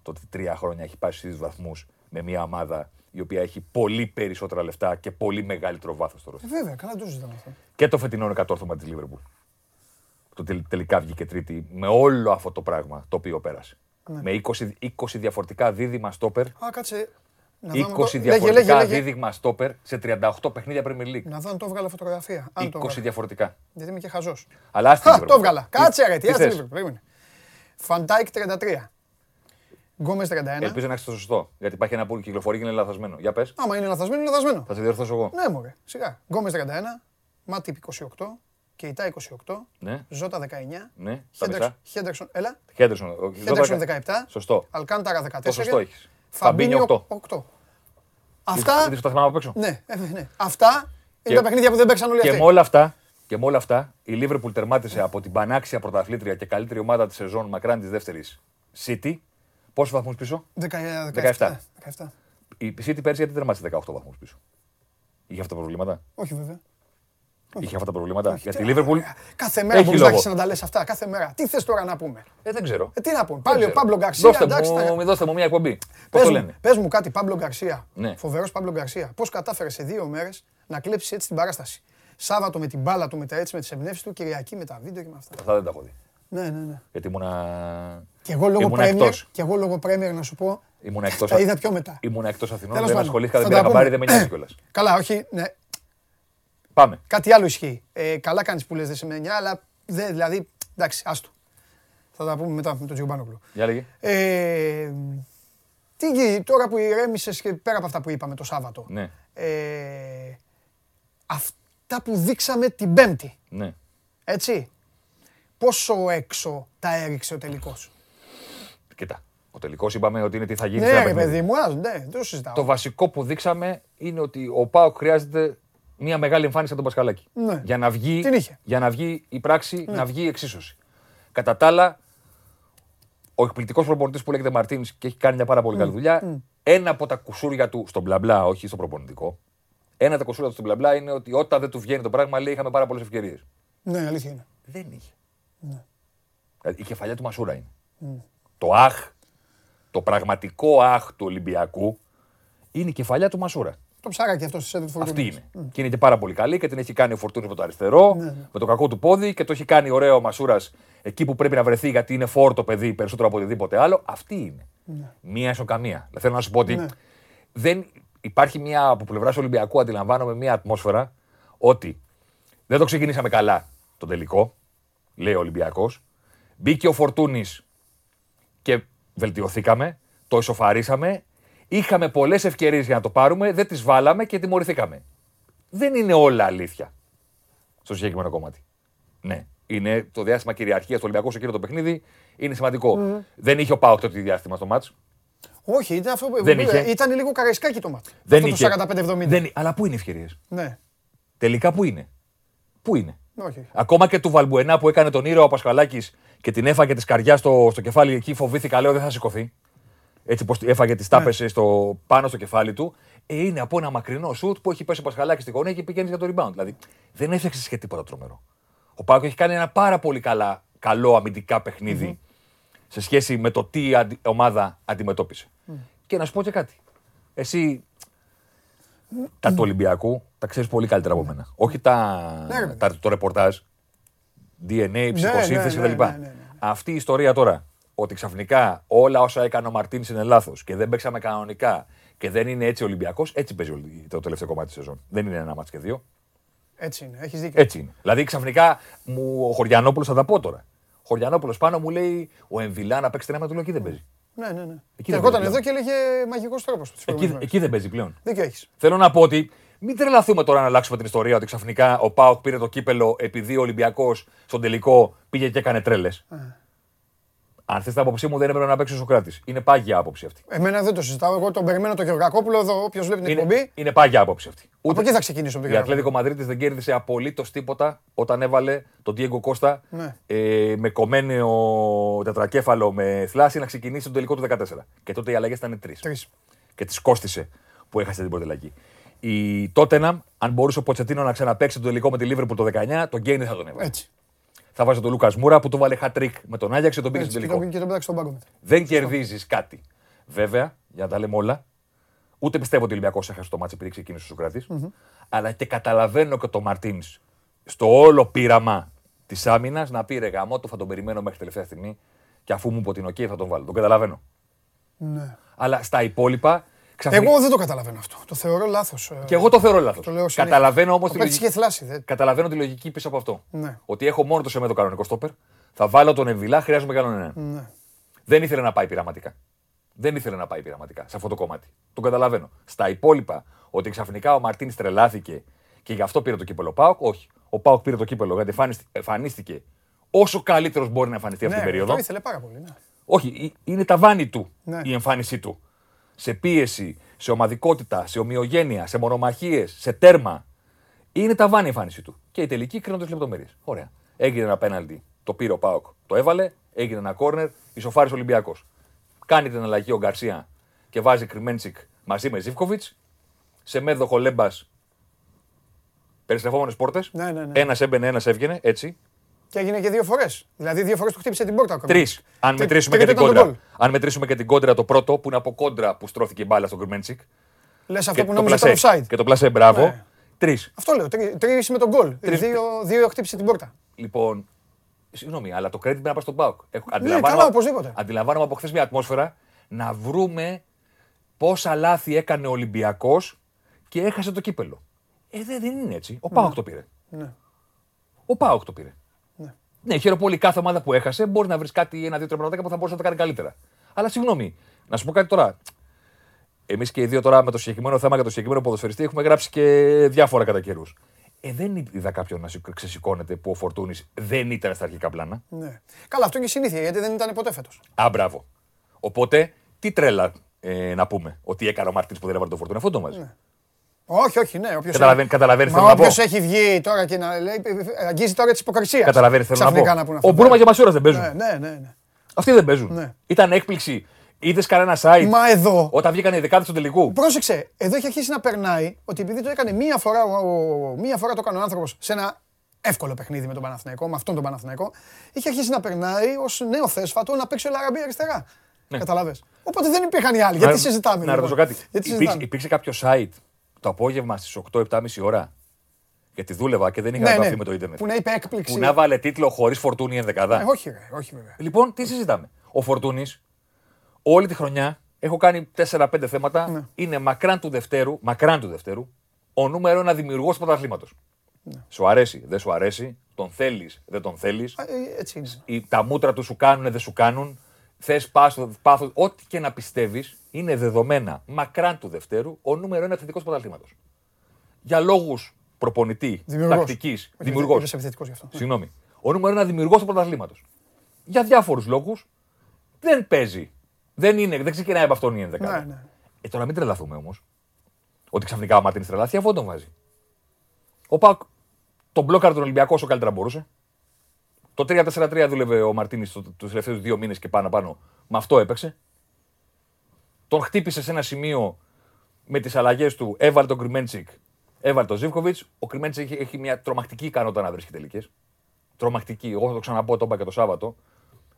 Το ότι τρία χρόνια έχει πάει στους ίδιους βαθμούς με μια ομάδα η οποία έχει πολύ περισσότερα λεφτά και πολύ μεγαλύτερο βάθος στο ρόστερ. Ε, βέβαια, καλά το συζητάμε αυτό. Και το φετινό είναι κατόρθωμα της Liverpool. Το τελ- τελικά βγήκε τρίτη με όλο αυτό το πράγμα το οποίο πέρασε. Ναι. Με 20, 20 διαφορετικά δίδυμα στόπερ. Α, κάτσε. Να 20 δω αν το- λέγε, διαφορετικά λέγε, λέγε. δίδυμα στόπερ σε 38 παιχνίδια Premier League. Να δω αν το έβγαλα φωτογραφία. Αν το 20 έβγαλα. διαφορετικά. Γιατί είμαι και χαζός. Αλλά άσ' τη Χα, Liverpool. το έβγαλα. Τι- Κάτσε ρε, τι τι άσ' τη θες; Liverpool, περίμενε. Φαν Ντάικ 33. Γκόμεζ 31. Ελπίζω να έχεις το σωστό. Γιατί υπάρχει ένα που κυκλοφορεί και είναι λαθασμένο. Για πες. Άμα είναι λαθασμένο, είναι λαθασμένο. Θα σε διορθώσω εγώ. Ναι, μωρέ, σιγά. Γκόμες 31, Μάτιπ 28, Κεϊτά 28, Ναι, Ζώτα 19, ναι. Τα Χέντερσον- μισά. Χέντερσον, έλα, Χέντερσον. ο- Χέντερσον δώδεκα. 17, Σωστό. Αλκάνταρα 14, Το σωστό έχεις. Φαμπίνιο Φαμπίνιο 8. Αυτά, Είδες το θυμάμαι απ' έξω. ναι, ε, ναι. Αυτά Και- είναι τα παιχνίδια που δεν παίξαν όλοι Και αυτοί. με όλα αυτά, και με όλα αυτά, η Liverpool τερμάτισε από την πανάξια πρωταθλήτρια και καλύτερη ομάδα της σεζόν μακράν της δεύτερης City. Πόσους βαθμούς πίσω; 17. 17. 17. Η City πέρσι γιατί τερμάτισε 18 βαθμούς πίσω; Είχε αυτά τα προβλήματα; Όχι βέβαια. Είχε αυτά τα προβλήματα. Γιατί η Τι- Liverpool. Κάθε μέρα έχει μπορεί να λόγο. έχεις να τα λες αυτά. Κάθε μέρα. Τι θες τώρα να πούμε; Ε, δεν ξέρω. Ε, τι να πούμε; Δεν Πάλι ο ξέρω. Πάμπλο Γκαρσία. Δώστε εντάξει, τα- μου, μη δώστε μου μια εκπομπή. Πώς Πες το μου, λένε; πες μου κάτι, Πάμπλο Γκαρσία. Ναι. Φοβερός Πάμπλο Γκαρσία. Πώς κατάφερε σε δύο μέρες να κλέψει έτσι την παράσταση; Σάββατο με την μπάλα του, με τα έτσι με τις εμπνεύσεις του, Κυριακή με τα βίντεο και με αυτά. Αυτά δεν τα έχω δει. Ναι, ναι, ναι. Γιατί ήμουνα. Και εγώ λόγω ήμουνα Premier, εκτός. και εγώ λόγω Premier να σου πω, Ήμουνα εκτός. τα είδα πιο μετά. Ήμουνα εκτός Αθηνών. Τέλος Δεν πάντων, ασχολήθηκα, δεν θα πήρα τα χαμπάρι, πούμε. δεν με νοιάζει κιόλας. Καλά, όχι, ναι. Πάμε. Κάτι άλλο ισχύει. Ε, καλά κάνεις που λες δεν σε με νοιάζει, αλλά δεν, δηλαδή, εντάξει, άστο. Θα τα πούμε μετά με τον Τζιουμπάνογλου. Για λέγε. Ε, τι γη- τώρα που ηρέμησες και πέρα από αυτά που είπαμε το Σάββατο. Ναι, Ε, αυτά που δείξαμε την Πέμπτη, ναι. έτσι. Πόσο έξω τα έριξε ο τελικός. Κοίτα. Ο τελικός είπαμε ότι είναι τι θα γίνει σε Ναι, ένα ρε παιχνίδι. παιδί μου, ας, ναι, δεν το συζητάω. Το βασικό που δείξαμε είναι ότι ο Πάοκ χρειάζεται μια μεγάλη εμφάνιση από τον Πασχαλάκη. Ναι. Για, να βγει, Την είχε. για να βγει η πράξη, να βγει η εξίσωση. Κατά τα άλλα, ο εκπληκτικός προπονητής που λέγεται Μαρτίνς και έχει κάνει μια πάρα πολύ καλή δουλειά, ένα από τα κουσούρια του στον μπλα μπλα, όχι στο προπονητικό, ένα από τα κουσούρια του στον μπλα μπλα είναι ότι όταν δεν του βγαίνει το πράγμα, λέει είχαμε πάρα πολλές ευκαιρίες. Ναι, αλήθεια είναι. Δεν είχε. Δηλαδή, η κεφαλιά του Μασούρα είναι. Το αχ, το πραγματικό αχ του Ολυμπιακού είναι η κεφαλιά του Μασούρα. Το ψάρακι αυτός στις έδωσε Αυτή είναι. Και είναι και πάρα πολύ καλή και την έχει κάνει ο Φορτούνης με το αριστερό, με το κακό του πόδι και το έχει κάνει ωραίο ο Μασούρας εκεί που πρέπει να βρεθεί γιατί είναι φόρτο παιδί περισσότερο από οτιδήποτε άλλο. Αυτή είναι. Μία ισοκαμία. Δηλαδή, θέλω να σου πω ότι δεν υπάρχει μια από πλευράς Ολυμπιακού, αντιλαμβάνομαι μια ατμόσφαιρα ότι δεν το ξεκινήσαμε καλά τον τελικό, λέει ο Ολυμπιακός. Μπήκε ο Φορτούνης και βελτιωθήκαμε, το ισοφαρίσαμε. Είχαμε πολλές ευκαιρίες για να το πάρουμε, δεν τις βάλαμε και τιμωρηθήκαμε. Δεν είναι όλα αλήθεια στο συγκεκριμένο κομμάτι. Ναι, είναι το διάστημα κυριαρχίας του Ολυμπιακού σε εκείνο το παιχνίδι. Είναι σημαντικό. Δεν είχε ο Πάοκ το διάστημα στο μάτς. Όχι, ήταν αυτό που Δεν είχε. Ήταν λίγο καραϊσκάκι το μάτι. Δεν αυτό είχε. το 45-70. Δεν... Αλλά πού είναι οι ευκαιρίες; Ναι, Τελικά πού είναι; Πού είναι; όχι. Ακόμα και του Βαλμπουενά που έκανε τον ήρωα ο Πασχαλάκης και την έφαγε της καρδιάς στο, στο κεφάλι εκεί, φοβήθηκα, λέω δεν θα σηκωθεί. Έτσι πως έφαγε τη τάπεσε στο, πάνω στο κεφάλι του. Ε, είναι από ένα μακρινό σουτ που έχει πέσει ο Πασχαλάκης στη γωνία και πηγαίνει για το rebound. Δηλαδή δεν έφτιαξες και τίποτα τρομερό. Ο Πάκο έχει κάνει ένα πάρα πολύ καλά, καλό αμυντικά παιχνίδι σε σχέση με το τι αντι- ομάδα αντιμετώπισε. Και να σου πω και κάτι. Εσύ τα του Ολυμπιακού τα ξέρεις πολύ καλύτερα από μένα. Όχι τα, Ναι, ρε παιδί. τα, το ρεπορτάζ, DNA, ψυχοσύνθεση ναι, ναι, κτλ. ναι, ναι, ναι. Αυτή η ιστορία τώρα, ότι ξαφνικά όλα όσα έκανε ο Μαρτίνς είναι λάθος και δεν παίξαμε κανονικά και δεν είναι έτσι Ολυμπιακός, έτσι παίζει ο- το τελευταίο κομμάτι της σεζόν. Δεν είναι ένα μάτς και δύο. Έτσι είναι, έχεις δίκιο. Έτσι είναι. Δηλαδή ξαφνικά μου, ο Χωριανόπουλος θα τα πω τώρα. Ο Χωριανόπουλος πάνω μου λέει ο Εμβιλά να παίξει τρέμα του λέω εκεί δεν παίζει. Ναι, ναι, ναι. Εκεί Και δεν εγώ ήταν παίζει εδώ και έλεγε μαγικός τρόπος. Εκεί, εκεί δεν παίζει πλέον. Δίκιο έχεις. Θέλω να πω ότι Μην τρελαθούμε τώρα να αλλάξουμε την ιστορία ότι ξαφνικά ο Πάοκ πήρε το κύπελο επειδή ο Ολυμπιακός στον τελικό πήγε και έκανε τρέλες. Αν θες την άποψή μου, δεν έπρεπε να παίξει ο Σοκράτης. Είναι πάγια άποψη αυτή. Εμένα δεν το συζητάω. Εγώ τον περιμένω τον Γεωργακόπουλο εδώ. Όποιος βλέπει την εκπομπή. Είναι, είναι πάγια άποψη αυτή. Από εκεί θα ξεκινήσω τον Η Γεωργακόπουλο. Ατλέτικο Μαδρίτης δεν κέρδισε απολύτως τίποτα όταν έβαλε τον Diego Κώστα Ναι. ε, με κομμένο τετρακέφαλο με θλάση να ξεκινήσει τον τελικό του 14. Και τότε οι αλλαγές ήταν τρεις. Τρεις. Και τις κόστησε που έχασε την πρώτη αλλαγή. Η Τότεναμ, αν μπορούσε ο Ποτσετίνο να ξαναπέξει το τελικό με τη Λίβερπουλ το 19, τον Γκέιν δεν θα τον έβαλε. Έτσι. Θα βάζει τον Λούκας Μούρα που του βάλε hat trick με τον Άγιαξ και τον πήγε στο Έτσι. Και τελικό. τον, και τον πέταξε στον πάγκο μετά. Δεν κερδίζεις κάτι. Βέβαια, για να τα λέμε όλα, ούτε πιστεύω ότι ο Ολυμπιακός έχασε το ματς επειδή ξεκίνησε ο Σωκράτης αλλά και καταλαβαίνω και το Μαρτίνς στο όλο πείραμα της άμυνας να πει ρε γαμώτο, θα τον περιμένω μέχρι τελευταία στιγμή και αφού μου είπε ότι είναι οκ θα τον βάλω. Τον καταλαβαίνω. Ναι. Αλλά στα υπόλοιπα. Ξαφνικά... Εγώ δεν το καταλαβαίνω αυτό. Το θεωρώ λάθος. Και εγώ το θεωρώ λάθος. Το λέω συνέχεια. Καταλαβαίνω όμως Ο τη, παίκτης λογική... είχε θλάση. δεν- Καταλαβαίνω τη λογική πίσω από αυτό. Ναι. Ότι έχω μόνο το Σεμέδο κανονικό στόπερ, θα βάλω τον Εμβιλά, χρειάζομαι κανέναν έναν. Ναι. Δεν ήθελε να πάει πειραματικά. Δεν ήθελε να πάει πειραματικά σε αυτό το κομμάτι. Το καταλαβαίνω. Στα υπόλοιπα, ότι ξαφνικά ο Μαρτίνης τρελάθηκε και γι' αυτό πήρε το κύπελο Πάοκ, όχι. Ο Πάοκ πήρε το κύπελο γιατί εμφανίστη- εμφανίστηκε όσο καλύτερος μπορεί να εμφανιστεί αυτή την Ναι, περίοδο. το ήθελε πάρα πολύ. Ναι. Όχι, ε- είναι ταβάνι του Ναι. η εμφάνισή του. Σε πίεση, σε ομαδικότητα, σε ομοιογένεια, σε μονομαχίες, σε τέρμα. Είναι ταβάνι η εμφάνισή του. Και η τελική κρίνονται λεπτομέρειες. Ωραία. Έγινε ένα πέναλτι, το πήρε ο Πάοκ, το έβαλε, έγινε ένα κόρνερ, ισοφάρισε ο Ολυμπιακός. Κάνει την αλλαγή ο Γκαρσία και βάζει Κρυμέντσικ μαζί με Ζήφκοβιτς. Σε μέδοχο Λέμπας περιστρεφόμενες πόρτες. Ναι, ναι, ναι. Ένας έμπαινε, ένας έβγαινε, έτσι. Και έγινε και δύο φορές. Δηλαδή δύο φορές του χτύπησε την πόρτα. ακόμα. Τρεις. Αν Τρί- μετρήσουμε και τρίτο την ήταν το κόντρα. Αν μετρήσουμε και την κόντρα το πρώτο που είναι από κόντρα που στρώθηκε η μπάλα στον Γκουρμέντσικ. Λες αυτό Και που το νόμιζε ήταν πλασέ. offside. Και το πλασέ, μπράβο. Ναι. Τρεις. Αυτό λέω. Τρεις με τον γκολ. Δύο, δύο χτύπησε την πόρτα. Λοιπόν, συγγνώμη, αλλά το credit πρέπει να πάει στον Πάουκ. Έχω- Ναι, καλά, οπωσδήποτε. Αντιλαμβάνομαι από χθες μια ατμόσφαιρα να βρούμε πόσα λάθη έκανε ο Ολυμπιακός και έχασε το κύπελο. Ε, δεν, δεν είναι έτσι. Ο Πάουκ το πήρε. Ναι. Ο Πάουκ το πήρε. Ναι, χαίρομαι πολύ κάθε ομάδα που έχασε μπορεί να βρεις κάτι, ένα-δύο τρία πραγματάκια που θα μπορούσε να τα κάνει καλύτερα. Αλλά συγγνώμη, να σου πω κάτι τώρα. Εμείς και οι δύο τώρα με το συγκεκριμένο θέμα και το συγκεκριμένο ποδοσφαιριστή έχουμε γράψει και διάφορα κατά καιρούς. Ε, δεν είδα κάποιον να σηκ- ξεσηκώνεται που ο Φορτούνης δεν ήταν στα αρχικά πλάνα. Ναι. Καλά, αυτό είναι και συνήθεια γιατί δεν ήταν ποτέ φέτος. Α, μπράβο. Οπότε, τι τρέλα ε, να πούμε ότι έκανε ο Μαρτίνς που δεν έβαλε τον Φορτούνη. Αυτό το μαζί. Όχι, όχι, ναι. Όποιος Καταλαβαίνει- έχει- καταλαβαίνεις Μα θέλω να πω. όποιος έχει βγει τώρα και να λέει. ε, Αγγίζει τώρα τη υποκρισία. Καταλαβαίνει, θέλω να πω. Ξαφνικά να πούνε Ο αυτό. Μπρούμα και ο Μασούρας δεν παίζουν. Ναι, ναι, ναι. ναι. Αυτοί δεν παίζουν. Ναι. Ήταν έκπληξη. Είδες κανένα site Μα εδώ. όταν βγήκαν οι δεκάδες του τελικού; Πρόσεξε, εδώ έχει αρχίσει να περνάει ότι επειδή το έκανε μία φορά, ο- ο- μία φορά το έκανε ο άνθρωπος σε ένα εύκολο παιχνίδι με τον Παναθηναϊκό, με αυτόν τον Παναθηναϊκό, είχε αρχίσει να περνάει ως νέο θέσφατο να παίξει ο Λαραμπή αριστερά. Ναι. Καταλαβες. Οπότε δεν υπήρχαν οι άλλοι. Γιατί Να- συζητάμε. Να λοιπόν; ρωτήσω κάτι. Γιατί Υπήρξε, συζητάμε; υπήρξε κάποιο site το απόγευμα στις 8-7.30 ώρα. Γιατί δούλευα και δεν είχα Ναι, επαφή ναι. με το Ιντερνετ. Που να είπε έκπληξη. Που να βάλε τίτλο χωρίς φορτούνη ενδεκαδά. Ε, όχι, ρε, όχι βέβαια. Λοιπόν, τι συζητάμε. Ο Φορτούνης, όλη τη χρονιά, έχω κάνει 4-5 θέματα. Ναι. Είναι μακράν του Δευτέρου, μακράν του Δευτέρου, ο νούμερο ένα δημιουργός του πρωταθλήματος. Ναι. Σου αρέσει, δεν σου αρέσει, τον θέλεις, δεν τον θέλεις. Α, ε, Έτσι είναι. τα μούτρα του σου κάνουν, δεν σου κάνουν. Θες πάθος, ό,τι και να πιστεύεις, είναι δεδομένα μακράν του Δευτέρου ο νούμερο ένα επιθετικός του πρωταθλήματος. Για λόγους προπονητή, Δημιουργός. τακτικής, δημιουργός. Είδες επιθετικός γι' αυτό. Ναι. Συγγνώμη. Ο νούμερο ένα δημιουργός του πρωταθλήματος. Για διάφορους λόγους δεν παίζει. Δεν, είναι, δεν ξεκινάει από αυτόν η ενδεκάδα. Ναι, ναι. Ε, τώρα μην τρελαθούμε όμως. Ότι ξαφνικά ο Μαρτίνη τρελαθεί, αφού τον βάζει. Ο Πακ τον μπλόκαρε τον Ολυμπιακό όσο καλύτερα μπορούσε. Το 3-4-3 δούλευε ο Μαρτίνης τους τελευταίους δύο μήνες και πάνω πάνω. Με αυτό έπαιξε. Τον χτύπησε σε ένα σημείο με τις αλλαγές του. Έβαλε τον Κρυμέντσικ, έβαλε τον Ζήφκοβιτς. Ο Κρυμέντσικ έχει, έχει μια τρομακτική ικανότητα να βρίσκει τελικές. Τρομακτική. Εγώ θα το ξαναπώ, το είπα και το Σάββατο.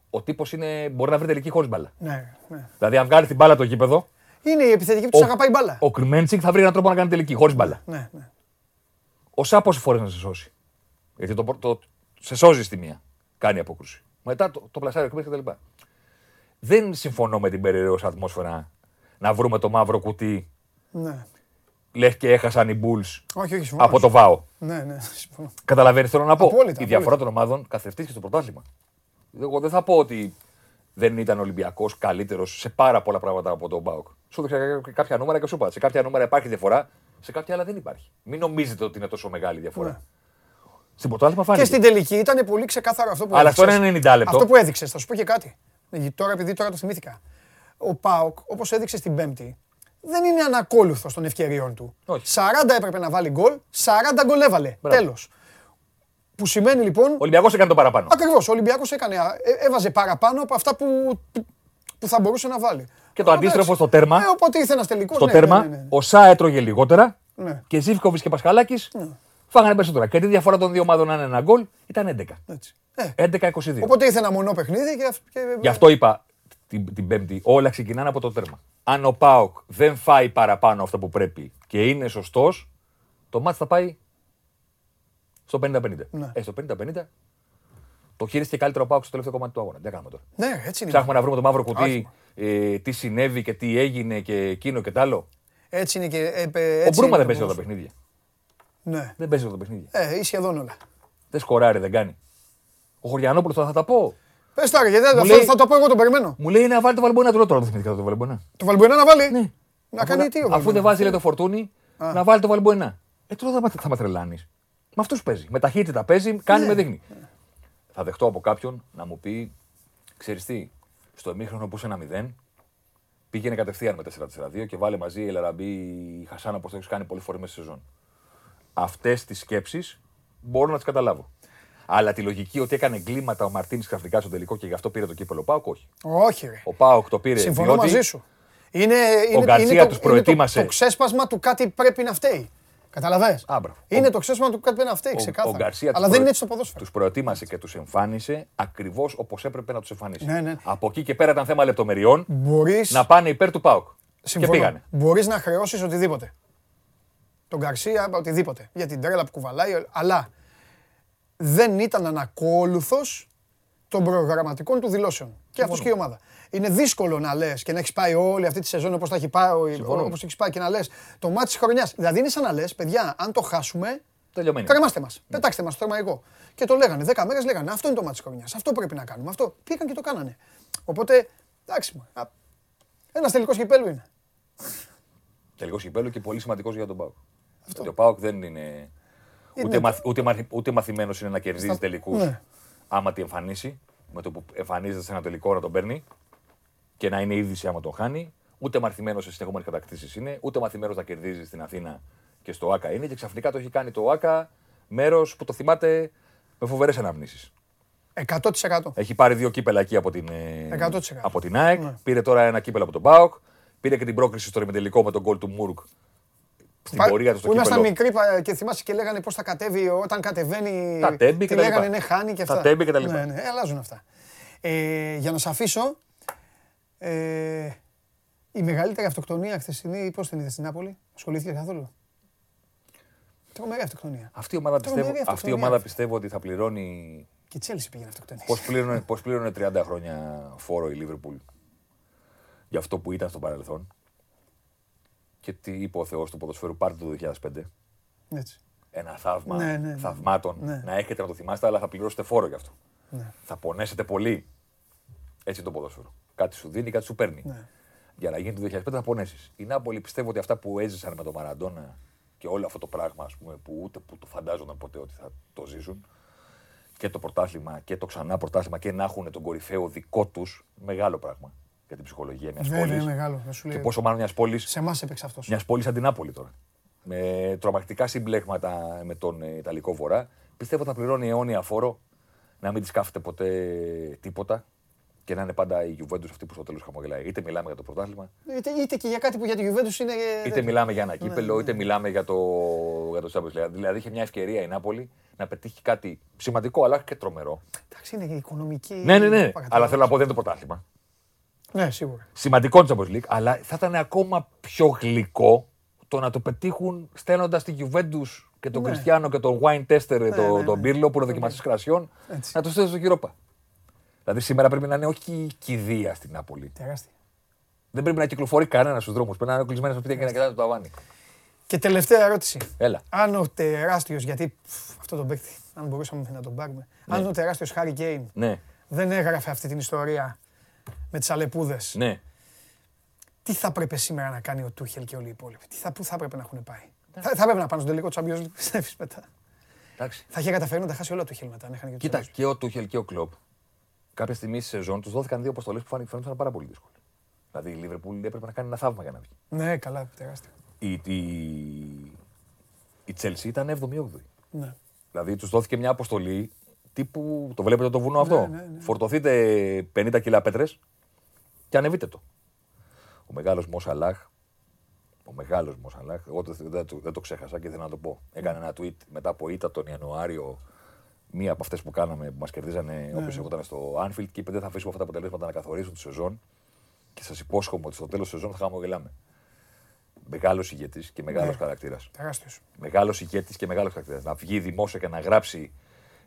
Ο τύπος μπορεί να βρει τελική χωρίς μπάλα. Ναι, ναι. Δηλαδή, αν βγάλει την μπάλα το γήπεδο, Είναι η επιθετική που του αγαπάει μπάλα. ο Κρυμέντσικ θα βρει έναν τρόπο να κάνει τελική χωρίς μπάλα. Ναι, ναι. Ο Σά πόσε φορέ να σε σώσει. Γιατί το, το, σε σώζει στη μία. Κάνει απόκρουση. Μετά το, το πλασάρει ο κτλ. Δεν συμφωνώ με την περίεργο ατμόσφαιρα να βρούμε το μαύρο κουτί. ναι. Λες και έχασαν οι Bulls Όχι, όχι, συμφωνώ. από το ΒΑΟ. Ναι, ναι, συμφωνώ. Καταλαβαίνεις θέλω να πω; Απόλυτα, Η διαφορά απόλυτα. των ομάδων καθευτεί και στο πρωτάθλημα. Εγώ δεν θα πω ότι δεν ήταν Ολυμπιακός καλύτερος σε πάρα πολλά πράγματα από τον Μπάουκ. Σου έδειξα κάποια νούμερα και σου είπα. Σε κάποια νούμερα υπάρχει διαφορά. Σε κάποια άλλα δεν υπάρχει. Μην νομίζετε ότι είναι τόσο μεγάλη η διαφορά. Στην πρωτάθλημα φάνηκε. Και στην τελική ήταν πολύ ξεκάθαρο αυτό που Αλλά αυτό έδειξες. είναι 90 λεπτό. Αυτό που έδειξες, θα σου πω και κάτι. Ε, Τώρα, επειδή τώρα το θυμήθηκα. Ο Πάοκ, όπως έδειξε στην Πέμπτη, δεν είναι ανακόλουθος των ευκαιριών του. Όχι. 40 έπρεπε να βάλει γκολ, 40 γκολ έβαλε. Μπράβο. Τέλος. Που σημαίνει λοιπόν. Ο Ολυμπιακός έκανε το παραπάνω. Ακριβώς. Ο Ολυμπιακός έκανε, ε, έβαζε παραπάνω από αυτά που, που, που θα μπορούσε να βάλει. Και το Αλλά αντίστροφο εντάξει. στο τέρμα. Ε, οπότε ήρθε ένας τελικός. Στο ναι, τέρμα, ναι, ναι, ναι. ο Σά έτρωγε λιγότερα Ναι. και Ζήφκοβιτς και Πασχαλάκης φάγανε περισσότερα. Και τη διαφορά των δύο ομάδων να είναι ένα γκολ ήταν 11. Έτσι. Ε, 11-22. Οπότε ήρθε ένα μονό παιχνίδι και. αυ- και Γι' αυτό είπα την, την Πέμπτη, όλα ξεκινάνε από το τέρμα. Αν ο Πάοκ δεν φάει παραπάνω αυτό που πρέπει και είναι σωστός, το μάτι θα πάει στο 50-50. Ναι. Ε, στο 50-50 το χείριστηκε καλύτερο ο Πάοκ στο τελευταίο κομμάτι του αγώνα. Τι κάνουμε τώρα; Ναι, έτσι είναι. Ψάχνουμε να βρούμε το μαύρο κουτί, Άσχημα. ε, τι συνέβη και τι έγινε και εκείνο και τ' άλλο. Έτσι είναι και. Ε, ε, Ο έτσι Μπρούμα είναι δεν το παίζει όλα τα ποδόσφαιρο. παιχνίδια. Ναι. Δεν παίζεις όλα τα παιχνίδια. Ε, ή σχεδόν όλα. Δεν σκοράρει, δεν κάνει. Ο Χωριανόπουλος θα, θα τα πω. Πες τώρα, γιατί αυτό λέει- θα το πω εγώ, τον περιμένω. Μου λέει να βάλει το Βαλμπονά του τώρα. Δεν θυμηθήκα το Βαλμπονά. Το Βαλμπουενά να βάλει; Ναι. Να κάνει τι ο Αφού Βαλμπουενά. δεν βάζει λέει, το φορτούνι, να βάλει το Βαλμπονά. Ε, τώρα θα, μα- θα με τρελάνεις. Με αυτούς παίζει. Με ταχύτητα παίζει, κάνει Ναι. με δείχνει. Θα δεχτώ από κάποιον να μου πει, ξέρεις τι, στο εμίχρονο που είσαι ένα 0, πήγαινε κατευθείαν με 4-4-2 και βάλε μαζί η Ελαραμπή, η Χασάνα, όπως το έχεις κάνει πολλές φορές μέσα στη σεζόν. Αυτές τις σκέψεις μπορώ να τις καταλάβω. Αλλά τη λογική ότι έκανε εγκλήματα ο Μαρτίνης ξαφνικά στο τελικό και γι' αυτό πήρε το κύπελο Πάοκ, όχι. Όχι, ρε. Ο Πάοκ το πήρε. Συμφωνώ διότι μαζί σου. Είναι, είναι, Γκαρσία είναι, το, τους είναι προετοίμασε. το, το ξέσπασμα του κάτι πρέπει να φταίει. Καταλαβες; Α, μπράβο. Είναι Ο- το ξέσπασμα του κάτι πρέπει να φταίει, ξεκάθαρα. Γκαρσία Αλλά τους δεν είναι προ- έτσι το ποδόσφαιρο. Τους προετοίμασε και τους εμφάνισε ακριβώς όπως έπρεπε να τους εμφανίσει. Ναι, ναι. Από εκεί και πέρα ήταν θέμα λεπτομεριών Μπορείς, να πάνε υπέρ του ΠΑΟΚ. Και συμφωνώ, πήγανε. μπορείς να χρεώσεις οτιδήποτε. Τον Γκαρσία, οτιδήποτε. Για την τρέλα που κουβαλάει, αλλά δεν ήταν ανακόλουθος των προγραμματικών του δηλώσεων. Και αυτός και η ομάδα. Είναι δύσκολο να λες και να έχεις πάει όλη αυτή τη σεζόν όπως έχει πάει, όπως έχεις πάει και να λες το μάτι της χρονιάς. Δηλαδή είναι σαν να λες, παιδιά, αν το χάσουμε, Τελειωμένη. Κρεμάστε μας. Πετάξτε μας το θερμαϊκό. Και το λέγανε. Δέκα μέρες λέγανε Αυτό είναι το μάτι της χρονιάς. Αυτό πρέπει να κάνουμε. Αυτό. Πήγαν και το κάνανε. Οπότε, εντάξει μου. Ένας τελικός κυπέλου είναι. Τελικός κυπέλο και πολύ σημαντικός για τον ΠΑΟΚ. Γιατί ο ΠΑΟΚ δεν είναι. Είναι Ούτε, το- μαθ, ούτε, μαθ, ούτε μαθημένος είναι να κερδίζει Στα- τελικούς ναι. άμα τη εμφανίσει. Με το που εμφανίζεται σε ένα τελικό να τον παίρνει και να είναι είδηση άμα τον χάνει. Ούτε μαθημένος σε συνεχόμενε κατακτήσεις είναι. Ούτε μαθημένος να κερδίζει στην Αθήνα και στο ΑΚΑ είναι. Και ξαφνικά το έχει κάνει το ΑΚΑ μέρος που το θυμάται με φοβερές αναμνήσεις. 100%. Έχει πάρει δύο κύπελα εκεί από την, ε, 100%. από την ΑΕΚ. Ναι. Πήρε τώρα ένα κύπελο από τον ΠΑΟΚ. Πήρε και την πρόκριση στο τελικό με τον γκολ του Μούρκ. Στην Πα- πορεία του στο που ήμασταν κύπελο. μικροί πα- και θυμάσαι και λέγανε πώς θα κατέβει όταν κατεβαίνει. Τα τέμπη τι και τα λοιπά. λέγανε, ναι, χάνει και Τα αυτά. τέμπη και τα λοιπά. Ναι, ναι, ε, αλλάζουν αυτά. Ε, για να σε αφήσω. Ε, η μεγαλύτερη αυτοκτονία χθεσινή, πώς την είδες στην Νάπολη, ασχολήθηκες καθόλου; Τρομερή αυτοκτονία. Αυτή η ομάδα, Τρομερή πιστεύω, αυτή η αυτοκτονία. ομάδα πιστεύω ότι θα πληρώνει. Και η Τσέλση πήγαινε αυτοκτονία. Πώς πλήρωνε, πώς πλήρωνε 30 χρόνια φόρο η Λίβερπουλ για αυτό που ήταν στο παρελθόν. Και τι είπε ο Θεός του ποδοσφαίρου, πάρτε το 2005. Έτσι. Ένα θαύμα Ναι, ναι, ναι. θαυμάτων Ναι. να έχετε να το θυμάστε, αλλά θα πληρώσετε φόρο γι' αυτό. Ναι. Θα πονέσετε πολύ. Έτσι είναι το ποδόσφαιρο. Κάτι σου δίνει, κάτι σου παίρνει. Ναι. Για να γίνει το 2005 θα πονέσεις. Η Νάπολη πιστεύω ότι αυτά που έζησαν με τον Μαραντόνα και όλο αυτό το πράγμα ας πούμε, που ούτε που το φαντάζονταν ποτέ ότι θα το ζήσουν και το πρωτάθλημα και το ξανά πρωτάθλημα και να έχουν τον κορυφαίο δικό τους, μεγάλο πράγμα για την ψυχολογία μιας Βέβαια, πόλης. μεγάλο. δεν σου Και λέει. πόσο μάλλον μιας πόλη Σε εμάς έπαιξε αυτός. μιας πόλης σαν την Νάπολη τώρα. Με τρομακτικά συμπλέγματα με τον ε, Ιταλικό Βορρά. Πιστεύω θα πληρώνει αιώνια φόρο να μην της κάθεται ποτέ τίποτα και να είναι πάντα η Juventus αυτή που στο τέλος χαμογελάει. Είτε μιλάμε για το πρωτάθλημα, Είτε, είτε και για κάτι που για τη Juventus είναι. ε, είτε μιλάμε για ένα κύπελο, είτε μιλάμε για το, για το Champions League. Δηλαδή είχε μια ευκαιρία η Νάπολη να πετύχει κάτι σημαντικό αλλά και τρομερό. Εντάξει, είναι και οικονομική. Ναι, ναι, ναι. Παγατάρα. Αλλά θέλω να πω δεν είναι το πρωτάθλημα. Ναι, σίγουρα. Σημαντικό το Champions League, αλλά θα ήταν ακόμα πιο γλυκό το να το πετύχουν στέλνοντας τη Juventus και τον Ναι. Κριστιανό και τον wine tester, τον, ναι, τον ναι. Πύρλο που είναι δοκιμαστής κρασιών, Έτσι. να το στέλνουν στο Europa. Δηλαδή σήμερα πρέπει να είναι όχι κηδεία στην Νάπολη. Τεράστια. Δεν πρέπει να κυκλοφορεί κανένα στους δρόμους. Πρέπει να είναι κλεισμένο στο σπίτι και να κοιτάει το ταβάνι. Και τελευταία ερώτηση. Έλα. Αν ο τεράστιος, γιατί πφ, αυτό τον παίκτη, αν μπορούσαμε να τον πάρουμε. Αν ο τεράστιος Χάρη Κέιν Ναι, δεν έγραφε αυτή την ιστορία με τις αλεπούδες, ναι. τι θα έπρεπε σήμερα να κάνει ο Τούχελ και όλοι οι υπόλοιποι; Τι θα, πού θα έπρεπε να έχουν πάει; Θα, θα έπρεπε να πάνε στον τελικό Champions League, πιστεύεις μετά; Εντάξει. Θα είχε καταφέρει να τα χάσει όλο το χείλ μετά. αν είχαν και τους Κοίτα, άλλους. και ο Τούχελ και ο Κλοπ κάποια στιγμή στη σεζόν τους δόθηκαν δύο αποστολές που φάνη- φαίνονταν πάρα πολύ δύσκολες. Δηλαδή η Λίβερπουλ έπρεπε να κάνει ένα θαύμα για να βγει. Ναι, καλά, τεράστιο. Η, η, η Chelsea ήταν 7η-8η. Ναι. Δηλαδή τους δόθηκε μια αποστολή τύπου. Το βλέπετε το βουνό αυτό; ναι, ναι. Φορτωθείτε 50 κιλά πέτρες και ανεβείτε το. Ο μεγάλος Μοσαλάχ, ο μεγάλος Μοσαλάχ, εγώ το- δεν, το, δεν το ξέχασα και ήθελα να το πω. Έκανε ένα tweet μετά από ήττα τον Ιανουάριο, μία από αυτές που κάναμε που μας κερδίζανε Ναι. όποιος ερχόταν στο Anfield και είπε δεν θα αφήσουμε αυτά τα αποτελέσματα να καθορίσουν τη σεζόν. Και σας υπόσχομαι ότι στο τέλος της σεζόν θα χαμογελάμε. Μεγάλος ηγέτης και μεγάλος Ναι. χαρακτήρας Τεράστιος. μεγάλος ηγέτης και μεγάλος χαρακτήρας. Να βγει δημόσια και να γράψει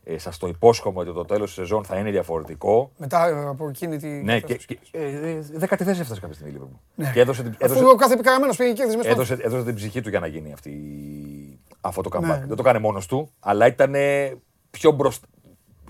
ε, Σας το υπόσχομαι ότι το τέλος της σεζόν θα είναι διαφορετικό. Μετά ε, από εκείνη τη. Ναι, και, και ε, ε, δέκατη θέση έφτασε κάποια στιγμή η Liverpool. Ναι. Και έδωσε, την- Αφού έδωσε, ο κάθε επικαραμένο πήγε και κέρδισε μέσα στο- έδωσε, έδωσε την ψυχή του για να γίνει αυτή, αυτό το comeback. Ναι. Δεν το έκανε μόνος του, αλλά ήταν πιο μπροστά.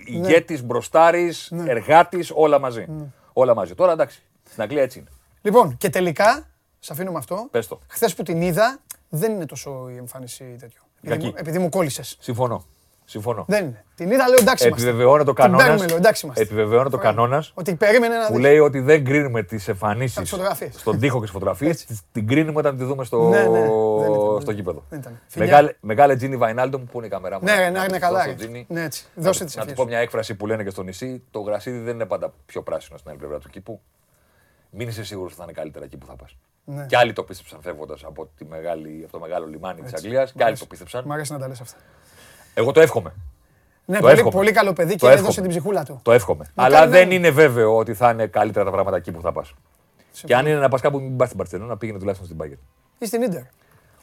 Ηγέτης, μπροστάρης, Ναι. εργάτης, όλα μαζί. Όλα μαζί. Τώρα εντάξει. Στην Αγγλία έτσι είναι. Λοιπόν, και τελικά, σε αφήνω με αυτό. Πες το. Χθες που την είδα, δεν είναι τόσο η εμφάνιση τέτοιο. Επειδή, Κακή. μου- επειδή μου κόλλησες. Συμφωνώ. Συμφωνώ. Δεν είναι. Την είδα, λέω εντάξει. είμαστε. Επιβεβαιώνεται ο Την παίρνουμε, κανόνας. λέω, εντάξει είμαστε. Επιβεβαιώνεται ο κανόνας Ότι περίμενε να που δεις. λέει ότι δεν κρίνουμε τις εμφανίσεις τις φωτογραφίες. στον τοίχο και τις φωτογραφίες. Την κρίνουμε όταν τη δούμε στο, Ναι, ναι, δεν ήταν, στο δεν γήπεδο. δεν ήταν. Φιλιά. Μεγάλε, μεγάλε Τζίνι Βαϊνάλντο που είναι η καμερά μου; Ναι, ρε, να τη είναι δώσω καλά. στο ρε. Τζίνι. Ναι, έτσι. Να Δώσε του- τις Να του ευχές. πω μια έκφραση που λένε και στο νησί. Το γρασίδι δεν είναι πάντα πιο πράσινο στην άλλη πλευρά του κήπου. Μην είσαι σίγουρος ότι θα είναι καλύτερα εκεί που θα πας. Ναι. Και άλλοι το πίστεψαν φεύγοντας από, τη μεγάλη- από το μεγάλο λιμάνι της Αγγλίας και άλλοι το πίστεψαν. Μ' αρέσει να τα λες αυτά. Εγώ το εύχομαι. Ναι, Το πολύ, εύχομαι. πολύ καλό παιδί Το και έδωσε εύχομαι. την ψυχούλα του. Το εύχομαι. Να Αλλά κάνει δεν να- είναι βέβαιο ότι θα είναι καλύτερα τα πράγματα εκεί που θα πας. Και αν είναι να πας κάπου, μην πας στην Παρσελόνα, πήγαινε τουλάχιστον στην Bayern. Ή στην Ίντερ.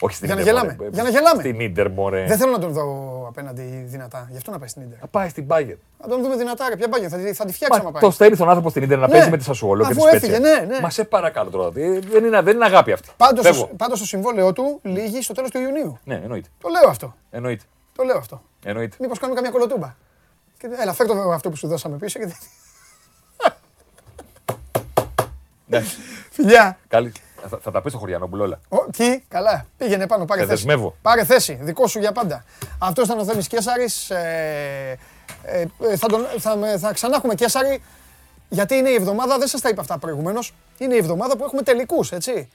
Όχι στην Για να Ίντερ, γελάμε. μωρέ. Για να γελάμε. Στην Ίντερ, μωρέ. Δεν θέλω να τον δω απέναντι δυνατά. Γι' αυτό να πάει στην Ίντερ. Θα πάει στην Bayern. Να τον δούμε δυνατά, ρε. Ποια πάγια, θα, τη- θα τη φτιάξουμε Μα, πάει. το στέλνει τον άνθρωπο στην Ίντερ να Ναι. παίζει με τη Σασουόλο και Αφού τη Σπέτσια. έφυγε, ναι, ναι. Μα σε παρακαλώ τώρα. ε, Δεν είναι, δεν είναι αγάπη αυτή. Πάντως, Φεύγω. το, πάντως το συμβόλαιό του λύγει στο τέλος του Ιουνίου. Ναι, εννοείται. Το λέω αυτό. εννοείται. Το λέω αυτό. εννοείται. Μήπως κάνουμε καμιά κολοτούμπα. Και, έλα, φέρ το αυτό που σου δώσαμε πίσω. Και... Εντάξει. Φιλιά. Καλή. Θα, θα τα πεις στο χωριανό όλα. Ο, τι, καλά. Πήγαινε πάνω, πάρε Σε θέση. δεσμεύω. Πάρε θέση, δικό σου για πάντα. Αυτό ήταν ο Θέμης Κέσαρης. Ε, ε, ε, θα, τον, θα, με- θα ξανά έχουμε Κέσαρη, γιατί είναι η εβδομάδα, δεν σας τα είπα αυτά προηγουμένως, είναι η εβδομάδα που έχουμε τελικούς, έτσι.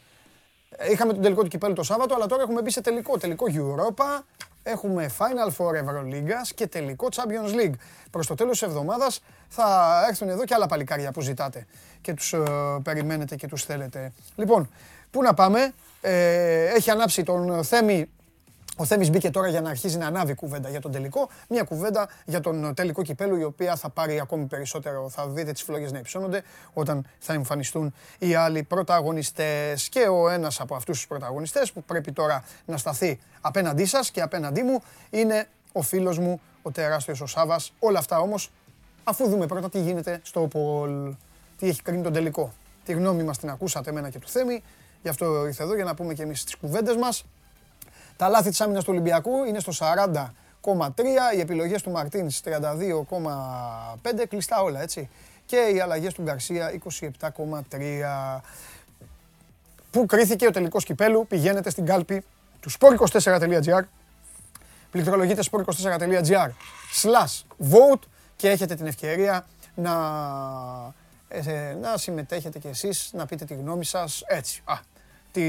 Ε, Είχαμε τον τελικό του κυπέλου το Σάββατο, αλλά τώρα έχουμε μπει σε τελικό. Τελικό Europa, έχουμε Final Four Ευρωλίγκας και τελικό Champions League. Προς το τέλος της εβδομάδας θα έρθουν εδώ και άλλα παλικάρια που ζητάτε και τους ε, περιμένετε και τους θέλετε. Λοιπόν, πού να πάμε; Ε, έχει ανάψει τον Θέμη ο Θέμης μπήκε τώρα για να αρχίζει να ανάβει κουβέντα για τον τελικό. Μια κουβέντα για τον τελικό κυπέλου η οποία θα πάρει ακόμη περισσότερο. Θα δείτε τις φλόγες να υψώνονται όταν θα εμφανιστούν οι άλλοι πρωταγωνιστές. Και ο ένας από αυτούς τους πρωταγωνιστές που πρέπει τώρα να σταθεί απέναντί σας και απέναντί μου είναι ο φίλος μου, ο τεράστιος ο Σάβας. Όλα αυτά όμως αφού δούμε πρώτα τι γίνεται στο Πολ. Τι έχει κρίνει τον τελικό. Τη γνώμη μας την ακούσατε εμένα και του Θέμη. Γι' αυτό ήρθε εδώ για να πούμε και εμείς τις κουβέντες μας. Τα λάθη της άμυνας του Ολυμπιακού είναι στο 40,3, οι επιλογές του Μαρτίνς 32,5, κλειστά όλα έτσι. Και οι αλλαγές του Γκαρσία 27,3. Πού κρίθηκε ο τελικός κυπέλου, πηγαίνετε στην κάλπη του sport24.gr πληκτρολογείτε sport24.gr slash vote και έχετε την ευκαιρία να, ε, να συμμετέχετε κι εσείς, να πείτε τη γνώμη σας έτσι. Α, τι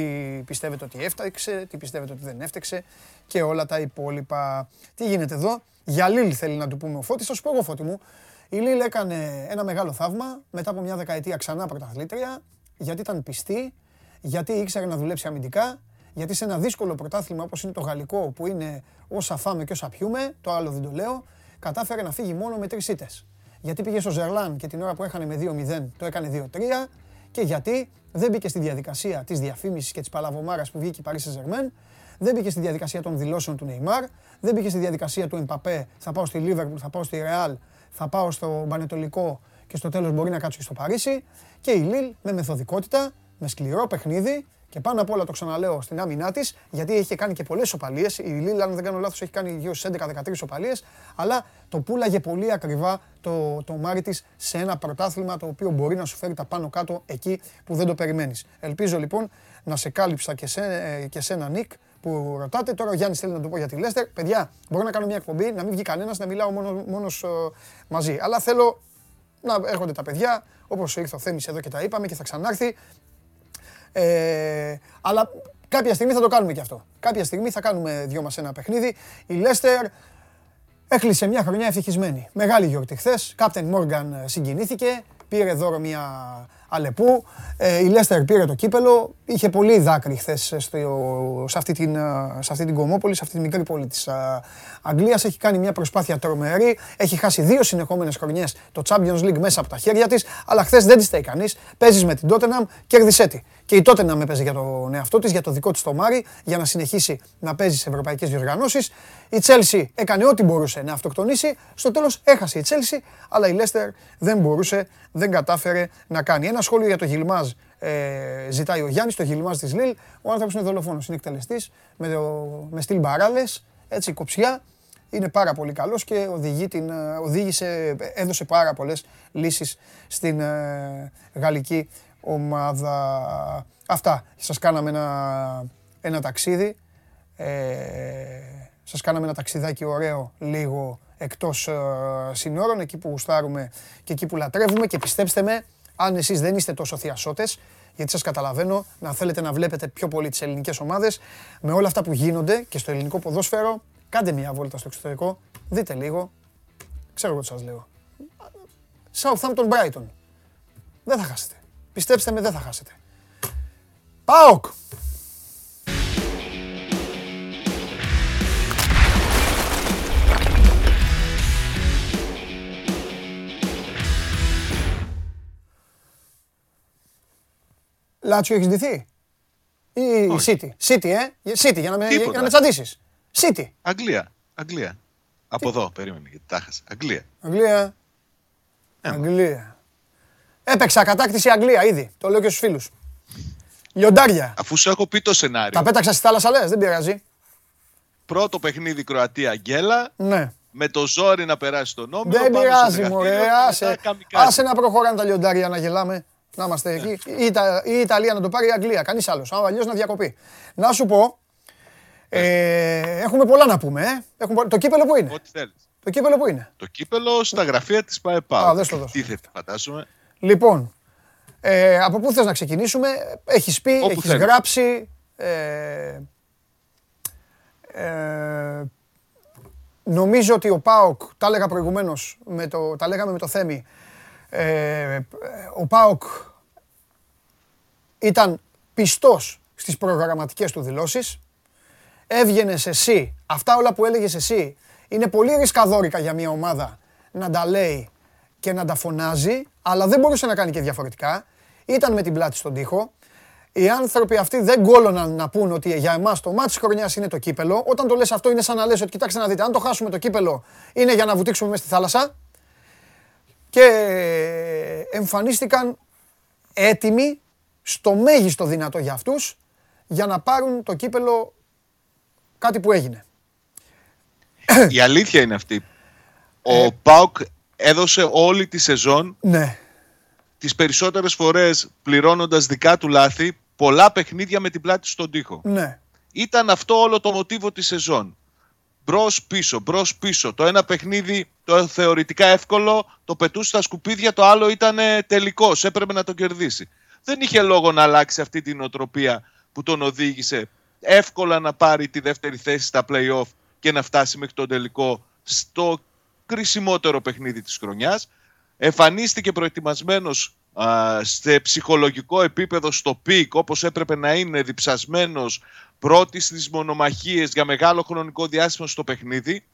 πιστεύετε ότι έφταξε, τι πιστεύετε ότι δεν έφταξε και όλα τα υπόλοιπα. Τι γίνεται εδώ, για Λίλ θέλει να του πούμε ο Φώτης, θα σου πω εγώ Φώτη μου. Η Λίλ έκανε ένα μεγάλο θαύμα μετά από μια δεκαετία ξανά πρωταθλήτρια, γιατί ήταν πιστή, γιατί ήξερε να δουλέψει αμυντικά, γιατί σε ένα δύσκολο πρωτάθλημα όπως είναι το γαλλικό που είναι όσα φάμε και όσα πιούμε, το άλλο δεν το λέω, κατάφερε να φύγει μόνο με τρεις ήττες. Γιατί πήγε στο Ζερλάν και την ώρα που έχανε με 2-0 το έκανε 2-3 και γιατί δεν μπήκε στη διαδικασία της διαφήμισης και της παλαβομάρας που βγήκε η Paris Saint-Germain, δεν μπήκε στη διαδικασία των δηλώσεων του Neymar, δεν μπήκε στη διαδικασία του Εμπαπέ, θα πάω στη Liverpool, θα πάω στη Real, θα πάω στο Πανετολικό και στο τέλος μπορεί να κάτσω και στο Παρίσι. Και η Λίλ με μεθοδικότητα, με σκληρό παιχνίδι και πάνω απ' όλα το ξαναλέω στην άμυνά της, γιατί έχει κάνει και πολλές οπαλίες. Η Λίλ, αν δεν κάνω λάθος, έχει κάνει γύρω στις 11-13 οπαλίες. Αλλά το πουλάγε πολύ ακριβά το, το μάρι της σε ένα πρωτάθλημα το οποίο μπορεί να σου φέρει τα πάνω κάτω εκεί που δεν το περιμένεις. Ελπίζω λοιπόν να σε κάλυψα και, σε, και σένα, Νικ, που ρωτάτε. Τώρα ο Γιάννης θέλει να το πω για τη Λέστερ. Παιδιά, μπορώ να κάνω μια εκπομπή, να μην βγει κανένας, να μιλάω μόνο μόνος, ε, μαζί. Αλλά θέλω να έρχονται τα παιδιά, όπως ήρθε ο Θέμης εδώ και τα είπαμε και θα ξανάρθει. Ε, αλλά κάποια στιγμή θα το κάνουμε και αυτό. Κάποια στιγμή θα κάνουμε δυο μας ένα παιχνίδι. Η Λέστερ έκλεισε μια χρονιά ευτυχισμένη. Μεγάλη γιορτή χθες. Κάπτεν Μόργαν συγκινήθηκε. Πήρε δώρο μια Αλεπού. Ε, η Λέστερ πήρε το κύπελο. Είχε πολύ δάκρυ χθες σε, αυτή την, σε αυτή την κομμόπολη, σε αυτή τη μικρή πόλη της Αγγλίας. Έχει κάνει μια προσπάθεια τρομερή. Έχει χάσει δύο συνεχόμενες χρονιές το Champions League μέσα από τα χέρια της. Αλλά χθες δεν τη στέει κανείς. Παίζεις με την Tottenham, κέρδισε τη. Και η Tottenham έπαιζε για τον εαυτό της, για το δικό της το Μάρι, για να συνεχίσει να παίζει σε ευρωπαϊκές διοργανώσεις. Η Chelsea έκανε ό,τι μπορούσε να αυτοκτονήσει. Στο τέλος έχασε η Chelsea, αλλά η Leicester δεν μπορούσε, δεν κατάφερε να κάνει. Ένα σχόλιο για το Γιλμάζ ε, ζητάει ο Γιάννης, το Γιλμάζ της Λίλ. Ο άνθρωπος είναι δολοφόνος, είναι εκτελεστής με, με στυλ μπαράδε, έτσι κοψιά. Είναι πάρα πολύ καλός και οδηγεί την, ε, οδήγησε, έδωσε πάρα πολλές λύσεις στην ε, γαλλική ομάδα. Αυτά. Σας κάναμε ένα, ένα ταξίδι. Ε, σας κάναμε ένα ταξιδάκι ωραίο λίγο εκτός ε, συνόρων, εκεί που γουστάρουμε και εκεί που λατρεύουμε και πιστέψτε με, αν εσείς δεν είστε τόσο θειασότες, γιατί σας καταλαβαίνω να θέλετε να βλέπετε πιο πολύ τις ελληνικές ομάδες, με όλα αυτά που γίνονται και στο ελληνικό ποδόσφαιρο, κάντε μια βόλτα στο εξωτερικό, δείτε λίγο, ξέρω εγώ τι σας λέω. Southampton Brighton. Δεν θα χάσετε. Πιστέψτε με, δεν θα χάσετε. ΠΑΟΚ! Λάτσιο έχεις ντυθεί; Ή City; City, ε; City, για να με, για να με τσαντήσεις. City. Αγγλία. Αγγλία. Από εδώ, περίμενε, γιατί τα χάσα. Αγγλία. Αγγλία. Αγγλία. Έπαιξα κατάκτηση Αγγλία ήδη. Το λέω και στους φίλους. Λιοντάρια. Αφού σου έχω πει το σενάριο. Τα πέταξα στη θάλασσα, λε, δεν πειράζει. Πρώτο παιχνίδι Κροατία-Αγγέλα. Ναι. Με το ζόρι να περάσει τον νόμο. Δεν πειράζει, μωρέ. Άσε, άσε να προχωράνε τα λιοντάρια να γελάμε. Να είμαστε εκεί. Ή, η Ιταλία να το πάρει η Αγγλία. Κανείς άλλος. Αλλιώς να διακοπεί. Να σου πω. Ε, έχουμε πολλά να πούμε. Ε. Έχουμε, το κύπελο που είναι. Ό,τι θέλεις. Το κύπελο που είναι. Το κύπελο στα γραφεία της ΠαΕΠΑ. Α, δεν στο δώσω. Τι φαντάζομαι. Λοιπόν, ε, από πού θες να ξεκινήσουμε; Έχεις πει, Όπου έχεις γράψει. Ε, ε, νομίζω ότι ο ΠΑΟΚ, τα έλεγα προηγουμένως, με το, τα λέγαμε με το Θέμη, ε, ο ΠΑΟΚ ήταν πιστός στις προγραμματικές του δηλώσεις. Έβγαινες εσύ, αυτά όλα που έλεγες εσύ, είναι πολύ ρισκαδόρικα για μια ομάδα να τα λέει και να τα φωνάζει, αλλά δεν μπορούσε να κάνει και διαφορετικά. Ήταν με την πλάτη στον τοίχο. Οι άνθρωποι αυτοί δεν γκόλωναν να πούν ότι για εμάς το μάτι της χρονιάς είναι το κύπελο. Όταν το λες αυτό, είναι σαν να λες ότι κοιτάξτε να δείτε, αν το χάσουμε το κύπελο, είναι για να βουτήξουμε μέσα στη θάλασσα. Και εμφανίστηκαν έτοιμοι στο μέγιστο δυνατό για αυτούς για να πάρουν το κύπελο κάτι που έγινε. Η αλήθεια είναι αυτή. Ο ε, Πάουκ έδωσε όλη τη σεζόν ναι. τις περισσότερες φορές πληρώνοντας δικά του λάθη πολλά παιχνίδια με την πλάτη στον τοίχο. Ναι. Ήταν αυτό όλο το μοτίβο της σεζόν. Μπρος πίσω, μπρος πίσω. Το ένα παιχνίδι το θεωρητικά εύκολο, το πετούσε στα σκουπίδια, το άλλο ήταν τελικός. Έπρεπε να το κερδίσει. Δεν είχε λόγο να αλλάξει αυτή την νοοτροπία που τον οδήγησε εύκολα να πάρει τη δεύτερη θέση στα play-off και να φτάσει μέχρι τον τελικό στο κρισιμότερο παιχνίδι της χρονιάς. Εμφανίστηκε προετοιμασμένος σε ψυχολογικό επίπεδο στο peak όπως έπρεπε να είναι διψασμένος πρώτος στις μονομαχίες για μεγάλο χρονικό διάστημα στο παιχνίδι.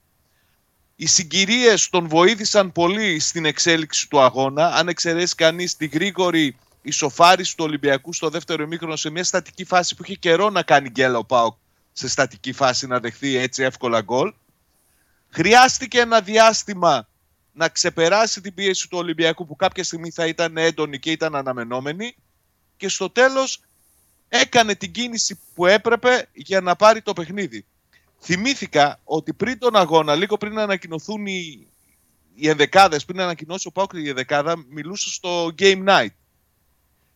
Οι συγκυρίες τον βοήθησαν πολύ στην εξέλιξη του αγώνα. Αν εξαιρέσει κανείς τη γρήγορη ισοφάριση του Ολυμπιακού στο δεύτερο ημίχρονο σε μια στατική φάση που είχε καιρό να κάνει γκέλα ο Πάοκ σε στατική φάση να δεχθεί έτσι εύκολα γκολ. Χρειάστηκε ένα διάστημα να ξεπεράσει την πίεση του Ολυμπιακού που κάποια στιγμή θα ήταν έντονη και ήταν αναμενόμενη και στο τέλος έκανε την κίνηση που έπρεπε για να πάρει το παιχνίδι. Θυμήθηκα ότι πριν τον αγώνα, λίγο πριν ανακοινωθούν οι, οι ενδεκάδες, πριν ανακοινώσει ο Πάουκ η ενδεκάδα, μιλούσα στο Game Night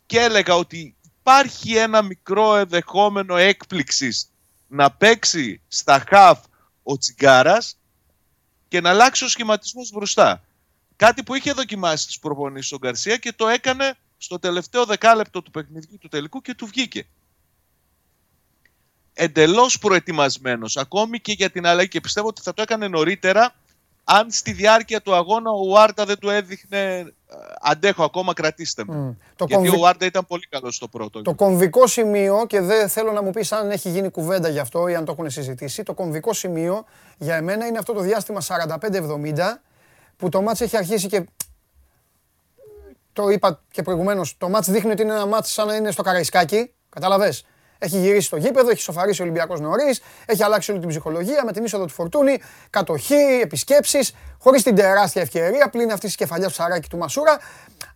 και έλεγα ότι υπάρχει ένα μικρό ενδεχόμενο έκπληξης να παίξει στα χαφ ο Τσιγκάρας και να αλλάξει ο σχηματισμός μπροστά. Κάτι που είχε δοκιμάσει στις προπονήσεις ο Γκαρσία και το έκανε στο τελευταίο δεκάλεπτο του παιχνιδιού του τελικού και του βγήκε. Εντελώς προετοιμασμένος ακόμη και για την αλλαγή και πιστεύω ότι θα το έκανε νωρίτερα αν στη διάρκεια του αγώνα ο Άρτα δεν του έδειχνε αντέχω ακόμα, κρατήστε με. Το Γιατί κομβι... ο Άρτα ήταν πολύ καλός στο πρώτο. Το κομβικό σημείο, και δεν θέλω να μου πεις αν έχει γίνει κουβέντα γι' αυτό ή αν το έχουν συζητήσει, το κομβικό σημείο για εμένα είναι αυτό το διάστημα 45-70 που το μάτς έχει αρχίσει και το είπα και προηγουμένως. Το μάτς δείχνει ότι είναι ένα μάτς σαν να είναι στο Καραϊσκάκι. Κατάλαβες. Έχει γυρίσει το γήπεδο, έχει σοφαρίσει ο Ολυμπιακός νωρίς, έχει αλλάξει όλη την ψυχολογία με την είσοδο του Φορτούνη, κατοχή, επισκέψεις, χωρίς την τεράστια ευκαιρία πλην αυτής της κεφαλιάς ψαράκι του Μασούρα.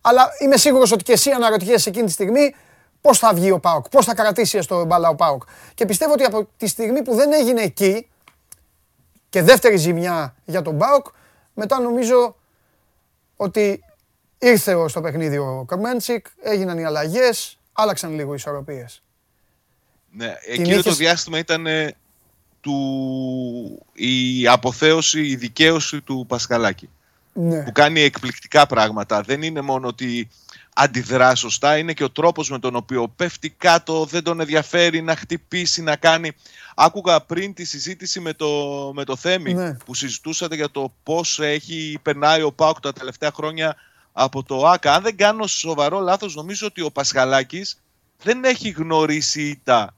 Αλλά είμαι σίγουρος ότι και εσύ αναρωτιέσαι εκείνη τη στιγμή πώς θα βγει ο Πάοκ, πώς θα κρατήσει στο μπάλα ο Πάοκ. Και πιστεύω ότι από τη στιγμή που δεν έγινε εκεί και δεύτερη ζημιά για τον Πάοκ, μετά νομίζω ότι ήρθε στο παιχνίδι ο Καρμέντσικ, έγιναν οι αλλαγές, άλλαξαν λίγο οι ισορροπίες. Ναι, εκείνο το διάστημα ήταν του, η αποθέωση, η δικαίωση του Πασχαλάκη. Ναι. Που κάνει εκπληκτικά πράγματα. Δεν είναι μόνο ότι αντιδρά σωστά, είναι και ο τρόπος με τον οποίο πέφτει κάτω, δεν τον ενδιαφέρει να χτυπήσει, να κάνει. Άκουγα πριν τη συζήτηση με το, με το Θέμη ναι. που συζητούσατε για το πώς έχει περνάει ο Πάουκ τα τελευταία χρόνια από το ΆΚΑ. Αν δεν κάνω σοβαρό λάθος, νομίζω ότι ο Πασχαλάκης δεν έχει γνωρίσει ήττα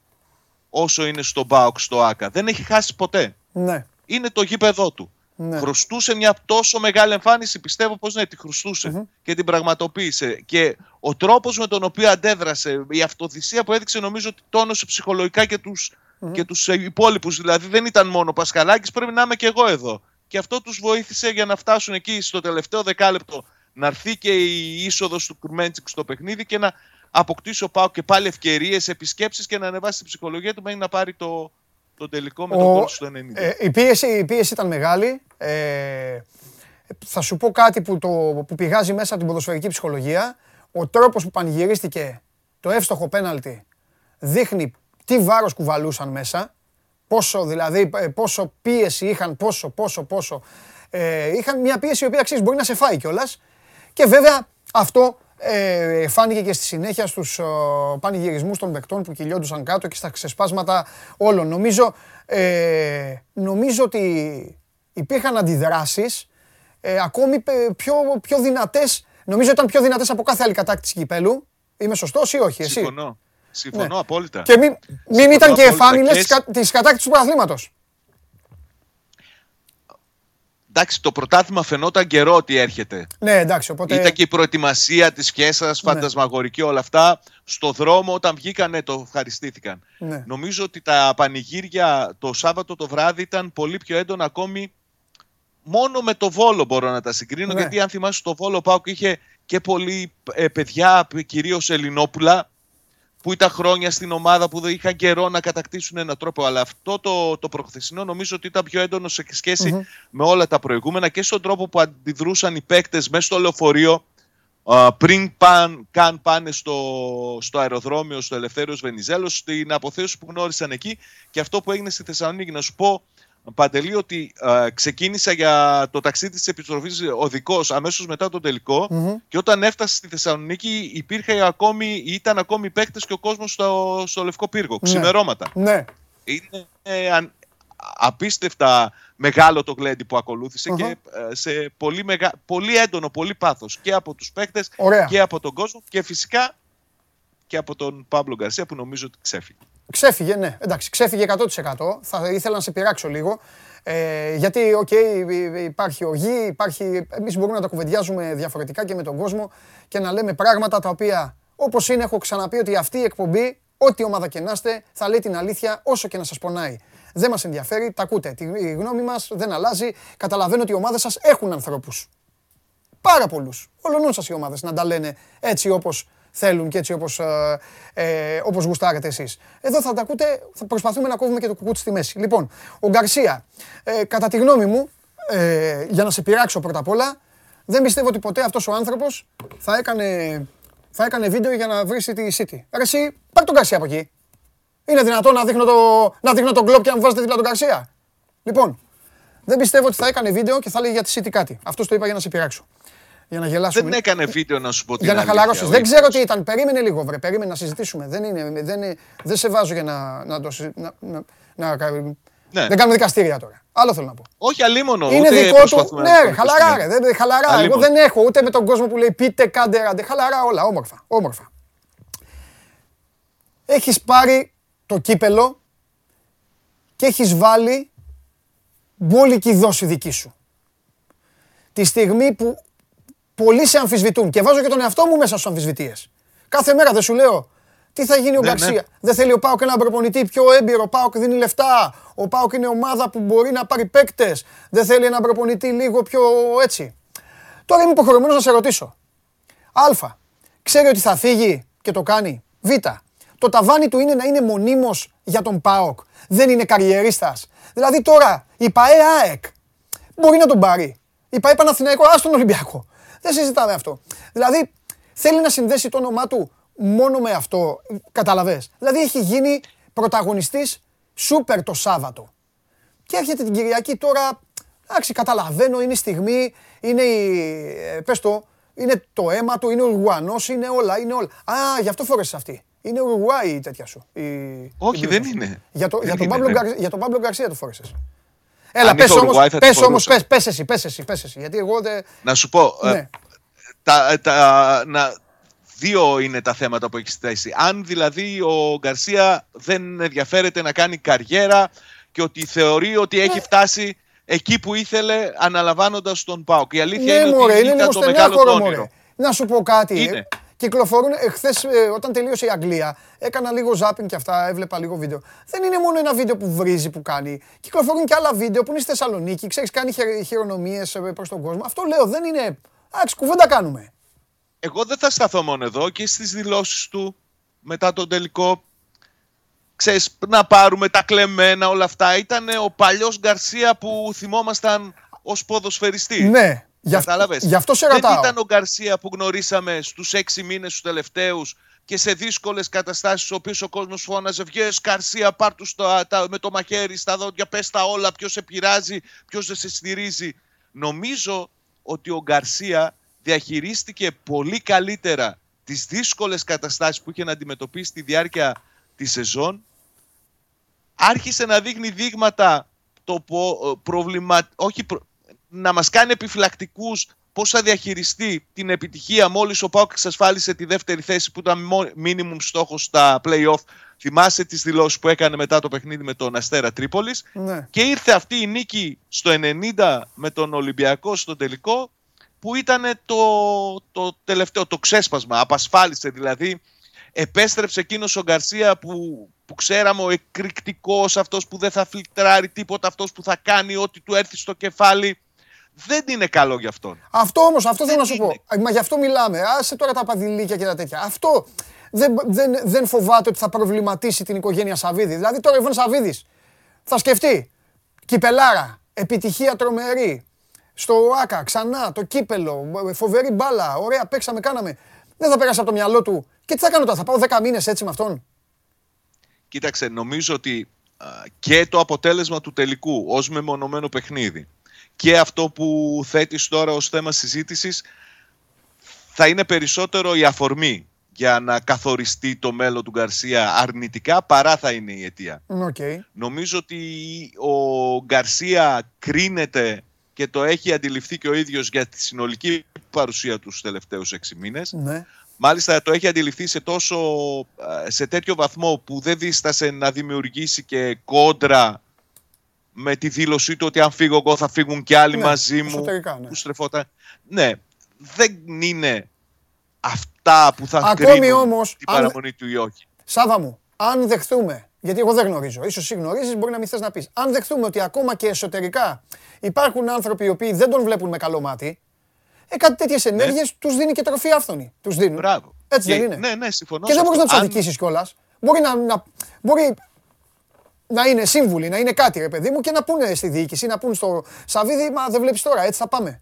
όσο είναι στο Μπάουκ στο ΆΚΑ. Δεν έχει χάσει ποτέ. Ναι. Είναι το γήπεδό του. Ναι. Χρωστούσε μια τόσο μεγάλη εμφάνιση, πιστεύω πως ναι, τη χρωστουσε και την πραγματοποίησε. Και ο τρόπος με τον οποίο αντέδρασε, η αυτοθυσία που έδειξε νομίζω ότι τόνωσε ψυχολογικά και τους, mm-hmm. και τους υπόλοιπους. Δηλαδή δεν ήταν μόνο ο Πασχαλάκης, πρέπει να είμαι και εγώ εδώ. Και αυτό τους βοήθησε για να φτάσουν εκεί στο τελευταίο δεκάλεπτο να έρθει και η είσοδος του Κουρμέντσικ στο παιχνίδι και να αποκτήσει ο Πάο και πάλι ευκαιρίες, επισκέψεις και να ανεβάσει την ψυχολογία του μέχρι να πάρει το, το τελικό με τον κόλπο στο 90. Ε, η, πίεση, η πίεση ήταν μεγάλη. Ε, θα σου πω κάτι που, το, που πηγάζει μέσα από την ποδοσφαιρική ψυχολογία. Ο τρόπος που πανηγυρίστηκε το εύστοχο πέναλτι δείχνει τι βάρος κουβαλούσαν μέσα. Πόσο δηλαδή, ε, πόσο πίεση είχαν, πόσο, πόσο, πόσο. Ε, είχαν μια πίεση η οποία αξίζει μπορεί να σε φάει κιόλας. Και βέβαια αυτό ε, φάνηκε και στη συνέχεια στους πανηγυρισμούς των παικτών που κυλιόντουσαν κάτω και στα ξεσπάσματα όλων. Νομίζω, ε, νομίζω ότι υπήρχαν αντιδράσεις ε, ακόμη πιο, πιο δυνατές, νομίζω ήταν πιο δυνατές από κάθε άλλη κατάκτηση κυπέλου. Είμαι σωστός ή όχι, εσύ; Συμφωνώ. Συμφωνώ ναι. απόλυτα. Και μην, μην ήταν και εφάμιλες της κατάκτησης του πρωταθλήματος. Εντάξει, το πρωτάθλημα φαινόταν καιρό ότι έρχεται. Ναι, εντάξει, οπότε... Ήταν και η προετοιμασία της σχέση, ναι. φαντασμαγορική όλα αυτά. Στο δρόμο, όταν βγήκανε, το ευχαριστήθηκαν. Ναι. Νομίζω ότι τα πανηγύρια το Σάββατο το βράδυ ήταν πολύ πιο έντονα ακόμη. Μόνο με το Βόλο μπορώ να τα συγκρίνω, ναι. γιατί αν θυμάσαι το Βόλο πάω και είχε και πολλοί ε, παιδιά, κυρίως Ελληνόπουλα, που ήταν χρόνια στην ομάδα που δεν είχαν καιρό να κατακτήσουν έναν τρόπο. Αλλά αυτό το, το προχθεσινό νομίζω ότι ήταν πιο έντονο σε σχεση με όλα τα προηγούμενα και στον τρόπο που αντιδρούσαν οι παίκτες μέσα στο λεωφορείο πριν παν, καν πάνε στο, στο αεροδρόμιο στο Ελευθέριος Βενιζέλος, στην αποθέωση που γνώρισαν εκεί και αυτό που έγινε στη Θεσσαλονίκη. Να σου πω Παντελή ότι ε, ξεκίνησα για το ταξίδι της επιστροφής οδικός αμέσως μετά το τελικο και όταν έφτασε στη Θεσσαλονίκη υπήρχε ακόμη, ήταν ακόμη παίκτες και ο κόσμος στο, στο Λευκό Πύργο, ναι. ξημερώματα. Ναι. Είναι ε, απίστευτα μεγάλο το γλέντι που ακολούθησε και ε, σε πολύ, μεγα... πολύ έντονο, πολύ πάθος και από τους παίκτες και από τον κόσμο και φυσικά και από τον Παύλο Γκαρσία που νομίζω ότι ξέφυγε. Ξέφυγε, ναι. Εντάξει, ξέφυγε 100%. Θα ήθελα να σε πειράξω λίγο. Ε, γιατί, OK, okay, υπάρχει οργή, υπάρχει... Εμείς μπορούμε να τα κουβεντιάζουμε διαφορετικά και με τον κόσμο και να λέμε πράγματα τα οποία, όπως είναι, έχω ξαναπεί ότι αυτή η εκπομπή, ό,τι ομάδα και να είστε, θα λέει την αλήθεια όσο και να σας πονάει. Δεν μας ενδιαφέρει, τα ακούτε. Η γνώμη μας δεν αλλάζει. Καταλαβαίνω ότι οι ομάδες σας έχουν ανθρώπους. Πάρα πολλούς. Όλων σας οι ομάδες να τα λένε έτσι όπως θέλουν και έτσι όπως, ε, ε, όπως γουστάρετε εσείς. Εδώ θα τα ακούτε, θα προσπαθούμε να κόβουμε και το κουκούτσι στη μέση. Λοιπόν, ο Γκαρσία, ε, κατά τη γνώμη μου, ε, για να σε πειράξω πρώτα απ' όλα, δεν πιστεύω ότι ποτέ αυτός ο άνθρωπος θα έκανε, θα έκανε βίντεο για να βρει τη City. Ρε εσύ, πάρ τον Γκαρσία από εκεί. Είναι δυνατόν να δείχνω, το, να δείχνω τον κλόπ και να μου βάζετε δίπλα τον Καρσία. Λοιπόν, δεν πιστεύω ότι θα έκανε βίντεο και θα λέει για τη City κάτι. Αυτός το είπα για να σε πειράξω. Για να γελάσουμε. Δεν έκανε βίντεο να σου πω την Για να αλήθεια, χαλαρώσεις. ο Δεν ίδιος. ξέρω τι ήταν. Περίμενε λίγο, βρε. Περίμενε να συζητήσουμε. Δεν, είναι, δεν, είναι, δεν σε βάζω για να, να το συ- να, να, να, Ναι. Δεν κάνουμε δικαστήρια τώρα. Άλλο θέλω να πω. Όχι αλίμονο. είναι ούτε δικό του. προσπαθούμε να Ναι, το ρε, χαλαρά, ρε. ευχαριστούμε. Δεν, χαλαρά. Εγώ Αλίμονο. δεν έχω ούτε με τον κόσμο που λέει πείτε, κάντε, ραντε. Χαλαρά όλα. Όμορφα. Όμορφα. Έχεις πάρει το κύπελο και έχεις βάλει μπόλικη δόση δική σου. Τη στιγμή που πολλοί σε αμφισβητούν και βάζω και τον εαυτό μου μέσα στους αμφισβητείες. Κάθε μέρα δεν σου λέω τι θα γίνει ο Ναι, Γκαρσία; ναι. Δεν θέλει ο Πάοκ έναν προπονητή πιο έμπειρο. Ο Πάοκ δίνει λεφτά. Ο Πάοκ είναι ομάδα που μπορεί να πάρει παίκτες. Δεν θέλει έναν προπονητή λίγο πιο έτσι. Τώρα είμαι υποχρεωμένος να σε ρωτήσω. Α. Ξέρει ότι θα φύγει και το κάνει; Β. Το ταβάνι του είναι να είναι μονίμως για τον ΠΑΟΚ. Δεν είναι καριερίστας. Δηλαδή τώρα η ΠαΕ ΑΕΚ μπορεί να τον πάρει. Η ΠαΕ Παναθηναϊκό, ας τον Ολυμπιακό. Δεν συζητάμε αυτό. Δηλαδή θέλει να συνδέσει το όνομά του μόνο με αυτό. Καταλαβες. Δηλαδή έχει γίνει πρωταγωνιστής σούπερ το Σάββατο. Και έρχεται την Κυριακή τώρα, εντάξει, καταλαβαίνω, είναι η στιγμή, είναι η, ε, πες το, είναι το αίμα του, είναι ο Ουρουγουανός, είναι όλα, είναι όλα. Α, γι' αυτό φόρεσες αυτή. Είναι Ουρουγουάη η τέτοια σου. Η, Όχι, η δεν μπλούζα σου. είναι. Για, το, Δεν για, τον είναι, Παύλο ναι. Γκαρ- για τον Παύλο Γκαρσία το φόρεσες. Έλα, Αν πες είχε όμως, Ουρουγουάη θα τη πες όμως, φορούσα. πες, πες εσύ, πες εσύ, πες εσύ, γιατί εγώ δεν... Να σου πω. ε, Ναι. τα, τα, να, δύο είναι τα θέματα που έχεις θέσει. Αν δηλαδή ο Γκαρσία δεν ενδιαφέρεται να κάνει καριέρα και ότι θεωρεί ότι Ναι. έχει φτάσει εκεί που ήθελε αναλαμβάνοντας τον ΠΑΟΚ. Η αλήθεια Ναι, είναι μωρέ, ότι είναι ήταν λίγο το μεγάλο του στενάχωρο, όνειρο. μωρέ. Να σου πω κάτι. Είναι. Κυκλοφορούν, χθες όταν τελείωσε η Αγγλία, έκανα λίγο ζάπινγκ και αυτά, έβλεπα λίγο βίντεο. Δεν είναι μόνο ένα βίντεο που βρίζει που κάνει. Κυκλοφορούν και άλλα βίντεο που είναι στη Θεσσαλονίκη, ξέρεις, κάνει χειρονομίες προς τον κόσμο. Αυτό λέω, δεν είναι. Εντάξει, κουβέντα κάνουμε. Εγώ δεν θα σταθώ μόνο εδώ και στις δηλώσεις του μετά τον τελικό ξέρεις, να πάρουμε τα κλεμμένα όλα αυτά. Ήταν ο παλιός Γκαρσία που θυμόμασταν ως ποδοσφαιριστής. Ναι, γι' αυτό, Κατάλαβες; γι' αυτό σε Δεν ρωτάω. ήταν ο Γκαρσία που γνωρίσαμε στους έξι μήνες τους τελευταίους και σε δύσκολες καταστάσεις στους οποίους ο κόσμος φώναζε «Βγες Γκαρσία, πάρ' τους στα- τα- με το μαχαίρι στα δόντια, πες τα όλα, ποιος σε πειράζει, ποιος δεν σε στηρίζει». Νομίζω ότι ο Γκαρσία διαχειρίστηκε πολύ καλύτερα τις δύσκολες καταστάσεις που είχε να αντιμετωπίσει στη διάρκεια της σεζόν άρχισε να δείχνει δείγματα το πο- προβλημα... όχι προ- να μας κάνει επιφυλακτικούς πώς θα διαχειριστεί την επιτυχία μόλις ο Πάοκ εξασφάλισε τη δεύτερη θέση που ήταν μίνιμουμ στόχος στα play-off. Θυμάσαι τις δηλώσεις που έκανε μετά το παιχνίδι με τον Αστέρα Τρίπολης; Ναι. Και ήρθε αυτή η νίκη στο 90 με τον Ολυμπιακό στο τελικό που ήταν το, το τελευταίο, το ξέσπασμα. Απασφάλισε δηλαδή. Επέστρεψε εκείνος ο Γκαρσία που, που ξέραμε ο εκρηκτικός, αυτός που δεν θα φιλτράρει τίποτα, αυτός που θα κάνει ό,τι του έρθει στο κεφάλι. Δεν είναι καλό για αυτόν. Αυτό όμως, αυτό θέλω να σου είναι. πω. Μα γι' αυτό μιλάμε. Άσε τώρα τα παδιλίκια και τα τέτοια. Αυτό δεν, δεν, δεν φοβάται ότι θα προβληματίσει την οικογένεια Σαββίδη. Δηλαδή τώρα ο Ιβάν Σαββίδης θα σκεφτεί κυπελάρα, επιτυχία τρομερή. Στο ΟΑΚΑ, ξανά, το κύπελλο, φοβερή μπάλα, ωραία, παίξαμε, κάναμε. Δεν θα πέρασε από το μυαλό του. Και τι θα κάνω τώρα, θα πάω 10 μήνες έτσι με αυτόν; Κοίταξε, νομίζω ότι α, και το αποτέλεσμα του τελικού ως μεμονωμένο παιχνίδι και αυτό που θέτεις τώρα ως θέμα συζήτησης θα είναι περισσότερο η αφορμή για να καθοριστεί το μέλλον του Γκαρσία αρνητικά παρά θα είναι η αιτία. Οκ. Νομίζω ότι ο Γκαρσία κρίνεται και το έχει αντιληφθεί και ο ίδιος για τη συνολική παρουσία του στους τελευταίους έξι μήνες. Ναι. Μάλιστα το έχει αντιληφθεί σε, τόσο, ε, σε τέτοιο βαθμό που δεν δίστασε να δημιουργήσει και κόντρα με τη δήλωσή του ότι αν φύγω εγώ θα φύγουν και άλλοι Ναι, μαζί μου εσωτερικά, ναι. που στρεφόταν. Ναι, δεν είναι αυτά που θα Ακόμη κρίνουν όμως, την αν- παραμονή του ή όχι. Σάβα μου, αν δεχθούμε, γιατί εγώ δεν γνωρίζω, ίσως εσύ γνωρίζεις, μπορεί να μην θες να πεις. Αν δεχθούμε ότι ακόμα και εσωτερικά υπάρχουν άνθρωποι οι οποίοι δεν τον βλέπουν με καλό μάτι, ε, κάτι τέτοιες ενέργειες τους δίνει και τροφή άφθονη. Τους δίνουν. Ναι. Μπράβο. Έτσι Και- δεν είναι. Ναι, ναι, συμφωνώ. Και σε δεν μπορείς να αυτό. τους Αν- αδικήσεις κιόλας. Μπορεί να, να, μπορεί να είναι σύμβουλοι, να είναι κάτι ρε παιδί μου και να πούνε στη διοίκηση, να πούνε στο Σαββίδι, μα δεν βλέπεις τώρα, έτσι θα πάμε.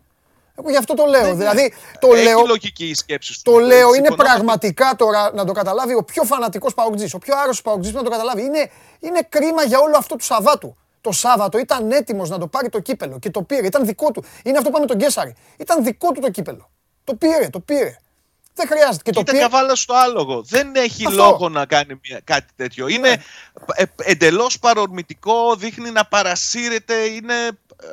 Εγώ γι' αυτό το λέω. Δηλαδή, το Έχει λέω, λογική η σκέψη σου. το λέω είναι Συμφωνώ. πραγματικά τώρα να το καταλάβει ο πιο φανατικός παουτζής, ο πιο άρρωστος παουτζής που να το καταλάβει. Είναι, είναι κρίμα για όλο αυτό του Σαββάτου. Το Σάββατο ήταν έτοιμος να το πάρει το κύπελο και το πήρε. Ήταν δικό του. Είναι αυτό που είπαμε τον Γκέσαρη. Ήταν δικό του το κύπελο. Το πήρε, το πήρε. Δεν χρειάζεται. Και το Κοίτα πήρε. καβάλα στο άλογο. Δεν έχει Αυτό. λόγο να κάνει μια, κάτι τέτοιο. Είναι ε, εντελώς παρορμητικό, δείχνει να παρασύρεται, είναι ε,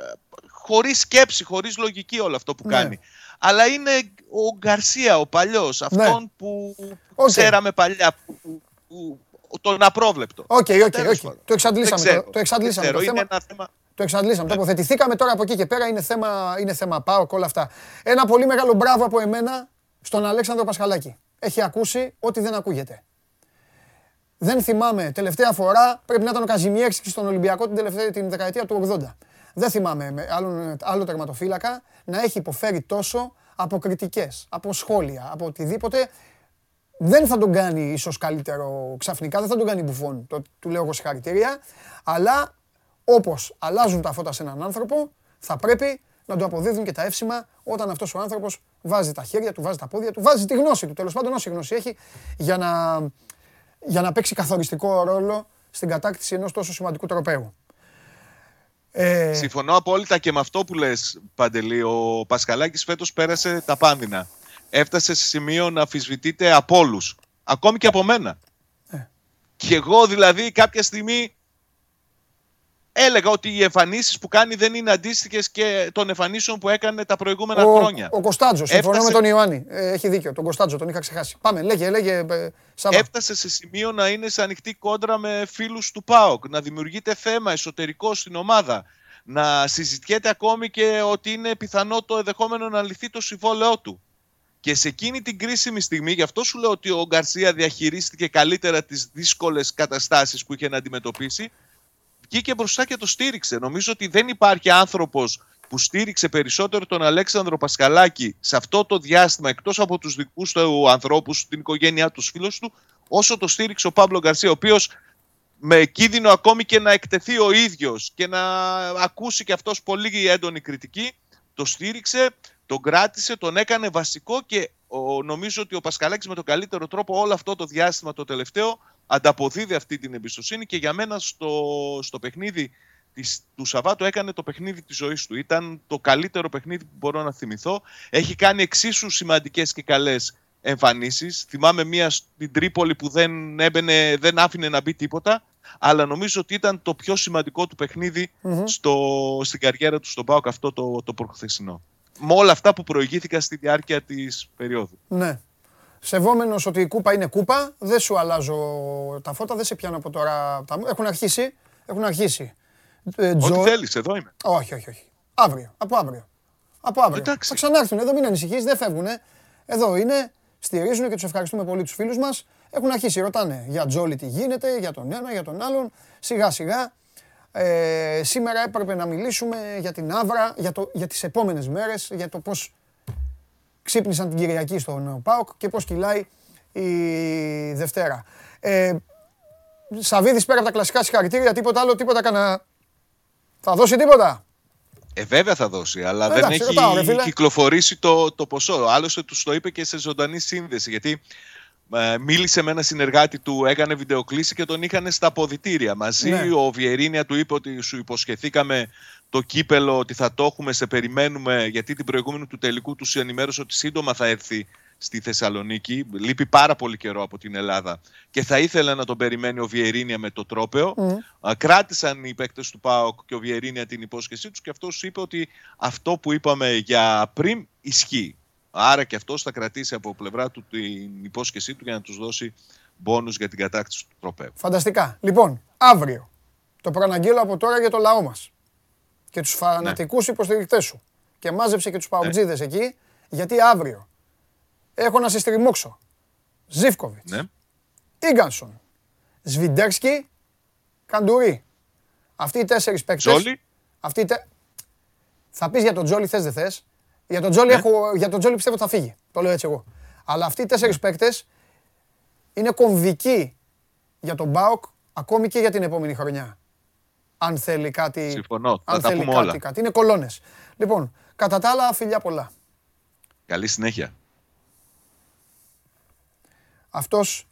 χωρίς σκέψη, χωρίς λογική όλο αυτό που Ναι. κάνει. Αλλά είναι ο Γκαρσία, ο παλιός, αυτόν που Ναι. Οκ. ξέραμε παλιά, που, που- που- τον απρόβλεπτο. Οκ, οκ, Τέλος οκ. πάντων. Το εξαντλήσαμε. Δεν ξέρω. Το, το εξαντλήσαμε. Δεν Το ξέρω. θέμα, Είναι ένα θέμα... το εξαντλήσαμε. Τοποθετηθήκαμε τώρα από εκεί και πέρα. Είναι θέμα, είναι θέμα ΠΑΟΚ, όλα αυτά. Ένα πολύ μεγάλο μπράβο από εμένα στον Αλέξανδρο Πασχαλάκη. Έχει ακούσει ό,τι δεν ακούγεται. Δεν θυμάμαι τελευταία φορά, πρέπει να ήταν ο Καζιμιέρσκι στον Ολυμπιακό την, τελευταία, την δεκαετία του 80. Δεν θυμάμαι με άλλον, άλλο τερματοφύλακα να έχει υποφέρει τόσο από κριτικές, από σχόλια, από οτιδήποτε. Δεν θα τον κάνει ίσως καλύτερο ξαφνικά, δεν θα τον κάνει μπουφόν. Το, του λέω εγώ συγχαρητήρια. Αλλά όπως αλλάζουν τα φώτα σε έναν άνθρωπο, θα πρέπει να του αποδίδουν και τα εύσημα όταν αυτός ο άνθρωπος βάζει τα χέρια του, βάζει τα πόδια του, βάζει τη γνώση του. Τέλος πάντων, όση γνώση έχει για να, για να παίξει καθοριστικό ρόλο στην κατάκτηση ενός τόσο σημαντικού τροπέου. Ε, Συμφωνώ απόλυτα και με αυτό που λες, Παντελή. Ο Πασχαλάκης φέτος πέρασε τα πάνδυνα. Έφτασε σε σημείο να αμφισβητείται από όλους. Ακόμη και από μένα. Ε. Και εγώ δηλαδή κάποια στιγμή έλεγα ότι οι εμφανίσεις που κάνει δεν είναι αντίστοιχες και των εμφανίσεων που έκανε τα προηγούμενα ο, χρόνια. ο Κωνσταντζος, συμφωνώ Έφτασε- με τον Ιωάννη. Ε, έχει δίκιο. Τον Κωνσταντζο, τον είχα ξεχάσει. Πάμε, λέγε, λέγε. ε, Σάβα. Έφτασε σε σημείο να είναι σε ανοιχτή κόντρα με φίλους του ΠΑΟΚ, να δημιουργείται θέμα εσωτερικό στην ομάδα, να συζητιέται ακόμη και ότι είναι πιθανό το ενδεχόμενο να λυθεί το συμβόλαιό του. Και σε εκείνη την κρίσιμη στιγμή, γι' αυτό σου λέω ότι ο Γκαρσία διαχειρίστηκε καλύτερα τις δύσκολες καταστάσεις που είχε να αντιμετωπίσει, βγήκε μπροστά και το στήριξε. Νομίζω ότι δεν υπάρχει άνθρωπος που στήριξε περισσότερο τον Αλέξανδρο Πασχαλάκη σε αυτό το διάστημα, εκτός από τους δικούς του ανθρώπους, την οικογένειά του, τους φίλους του, όσο το στήριξε ο Παύλο Γκαρσία, ο οποίος με κίνδυνο ακόμη και να εκτεθεί ο ίδιος και να ακούσει και αυτός πολύ έντονη κριτική, το στήριξε, τον κράτησε, τον έκανε βασικό και ο, νομίζω ότι ο Πασχαλάκης με τον καλύτερο τρόπο όλο αυτό το διάστημα το τελευταίο ανταποδίδει αυτή την εμπιστοσύνη και για μένα στο, στο παιχνίδι της, του Σαββάτου έκανε το παιχνίδι της ζωής του. Ήταν το καλύτερο παιχνίδι που μπορώ να θυμηθώ. Έχει κάνει εξίσου σημαντικές και καλές εμφανίσεις. Θυμάμαι μία στην Τρίπολη που δεν, έμπαινε, δεν άφηνε να μπει τίποτα. Αλλά νομίζω ότι ήταν το πιο σημαντικό του παιχνιδι στο, στην καριέρα του στον ΠΑΟΚ αυτό το, το προχθεσινό. Με όλα αυτά που προηγήθηκαν στη διάρκεια της περίοδου. Ναι. Σεβόμενος ότι η κούπα είναι κούπα, δεν σου αλλάζω τα φώτα, δεν σε πιάνω από τώρα. τα μου. Έχουν αρχίσει. Έχουν αρχίσει. Ε, Ό,τι Τζο- θέλεις, εδώ είμαι. Όχι, όχι, όχι. Αύριο. Από αύριο. Από αύριο. Εντάξει. Θα ξανάρθουν εδώ, μην ανησυχείς, δεν φεύγουν. Εδώ είναι, στηρίζουν και τους ευχαριστούμε πολύ τους φίλους μας. Έχουν αρχίσει, ρωτάνε για Τζόλι τι γίνεται, για τον ένα, για τον άλλον. Σιγά σιγά. Ε, σήμερα έπρεπε να μιλήσουμε για την Άβρα, για, το, για τις επόμενες μέρες, για το πώς ξύπνησαν την Κυριακή στον ΠΑΟΚ και πώς κυλάει η Δευτέρα. Ε, Σαββίδης πέρα από τα κλασικά συγχαρητήρια, τίποτα άλλο, τίποτα κανένα. Θα δώσει τίποτα; Ε, βέβαια θα δώσει, αλλά δεν Εντάξει, έχει ρωτάω, ρε φίλε. κυκλοφορήσει το, το ποσό. Άλλωστε τους το είπε και σε ζωντανή σύνδεση. Γιατί ε, μίλησε με ένα συνεργάτη του, έκανε βιντεοκλήση και τον είχαν στα αποδητήρια. Μαζί Ναι. ο Βιερίνια του είπε ότι σου υποσχεθήκαμε το κύπελο, ότι θα το έχουμε, σε περιμένουμε. Γιατί την προηγούμενη του τελικού τους ενημέρωσε ότι σύντομα θα έρθει στη Θεσσαλονίκη. Λείπει πάρα πολύ καιρό από την Ελλάδα και θα ήθελε να τον περιμένει ο Βιερίνια με το τρόπεο. Α, Κράτησαν οι παίκτες του ΠΑΟΚ και ο Βιερίνια την υπόσχεσή τους και αυτός είπε ότι αυτό που είπαμε για πριν ισχύει. Άρα και αυτός θα κρατήσει από πλευρά του την υπόσχεσή του για να τους δώσει μπόνους για την κατάκτηση του τροπέου. Φανταστικά. Λοιπόν, αύριο το προαναγγείλω από τώρα για το λαό μας και τους φανατικούς υποστηρικτές σου. Και μάζεψε και τους παουτζίδες εκεί, γιατί αύριο έχω να σε στριμώξω. Ζίβκοβιτς, Ναι. Ίγκανσον, Σβιντέρσκι, Καντουρί. Αυτοί οι τέσσερις παίκτες... Τζόλι. Αυτοί οι τε... Θα πεις για τον Τζόλι θες δεν θες. Για τον Τζόλι, Ναι. έχω... για τον Τζόλι πιστεύω ότι θα φύγει. Το λέω έτσι εγώ. Αλλά αυτοί οι τέσσερις παίκτες είναι κομβικοί για τον Μπάουκ ακόμη και για την επόμενη χρονιά. Αν θέλει κάτι. Συμφωνώ. Θα αν τα θέλει πούμε κάτι, όλα. κάτι. Είναι κολόνες. Λοιπόν, κατά τα άλλα, φιλιά πολλά. Καλή συνέχεια. Αυτός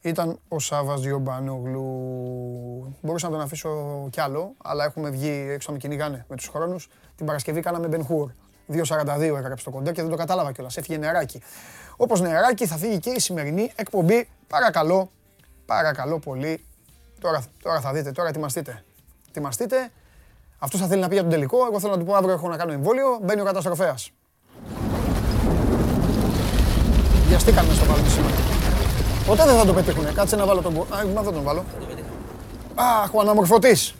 ήταν ο Σάβας Διομπανόγλου. Μπορούσα να τον αφήσω κι άλλο, αλλά έχουμε βγει έξω να με κυνηγάνε με τους χρόνους. Την Παρασκευή κάναμε Μπενχούρ. 2.42 έγραψε το κοντέ και δεν το κατάλαβα κιόλας. Έφυγε νεράκι. Όπως νεράκι θα φύγει και η σημερινή εκπομπή. Παρακαλώ, παρακαλώ πολύ. Τώρα, τώρα θα δείτε, τώρα ετοιμαστείτε. Ετοιμαστείτε. Αυτός θα θέλει να πει για τον τελικό. Εγώ θέλω να του πω αύριο έχω να κάνω εμβόλιο. Μπαίνει ο καταστροφέα. Βιαστήκαμε στο βάλουμε σήμερα. Ποτέ δεν θα το πετύχουνε. Κάτσε να βάλω τον. κο- Α, μα δεν τον βάλω. Αχ, ο αναμορφωτής.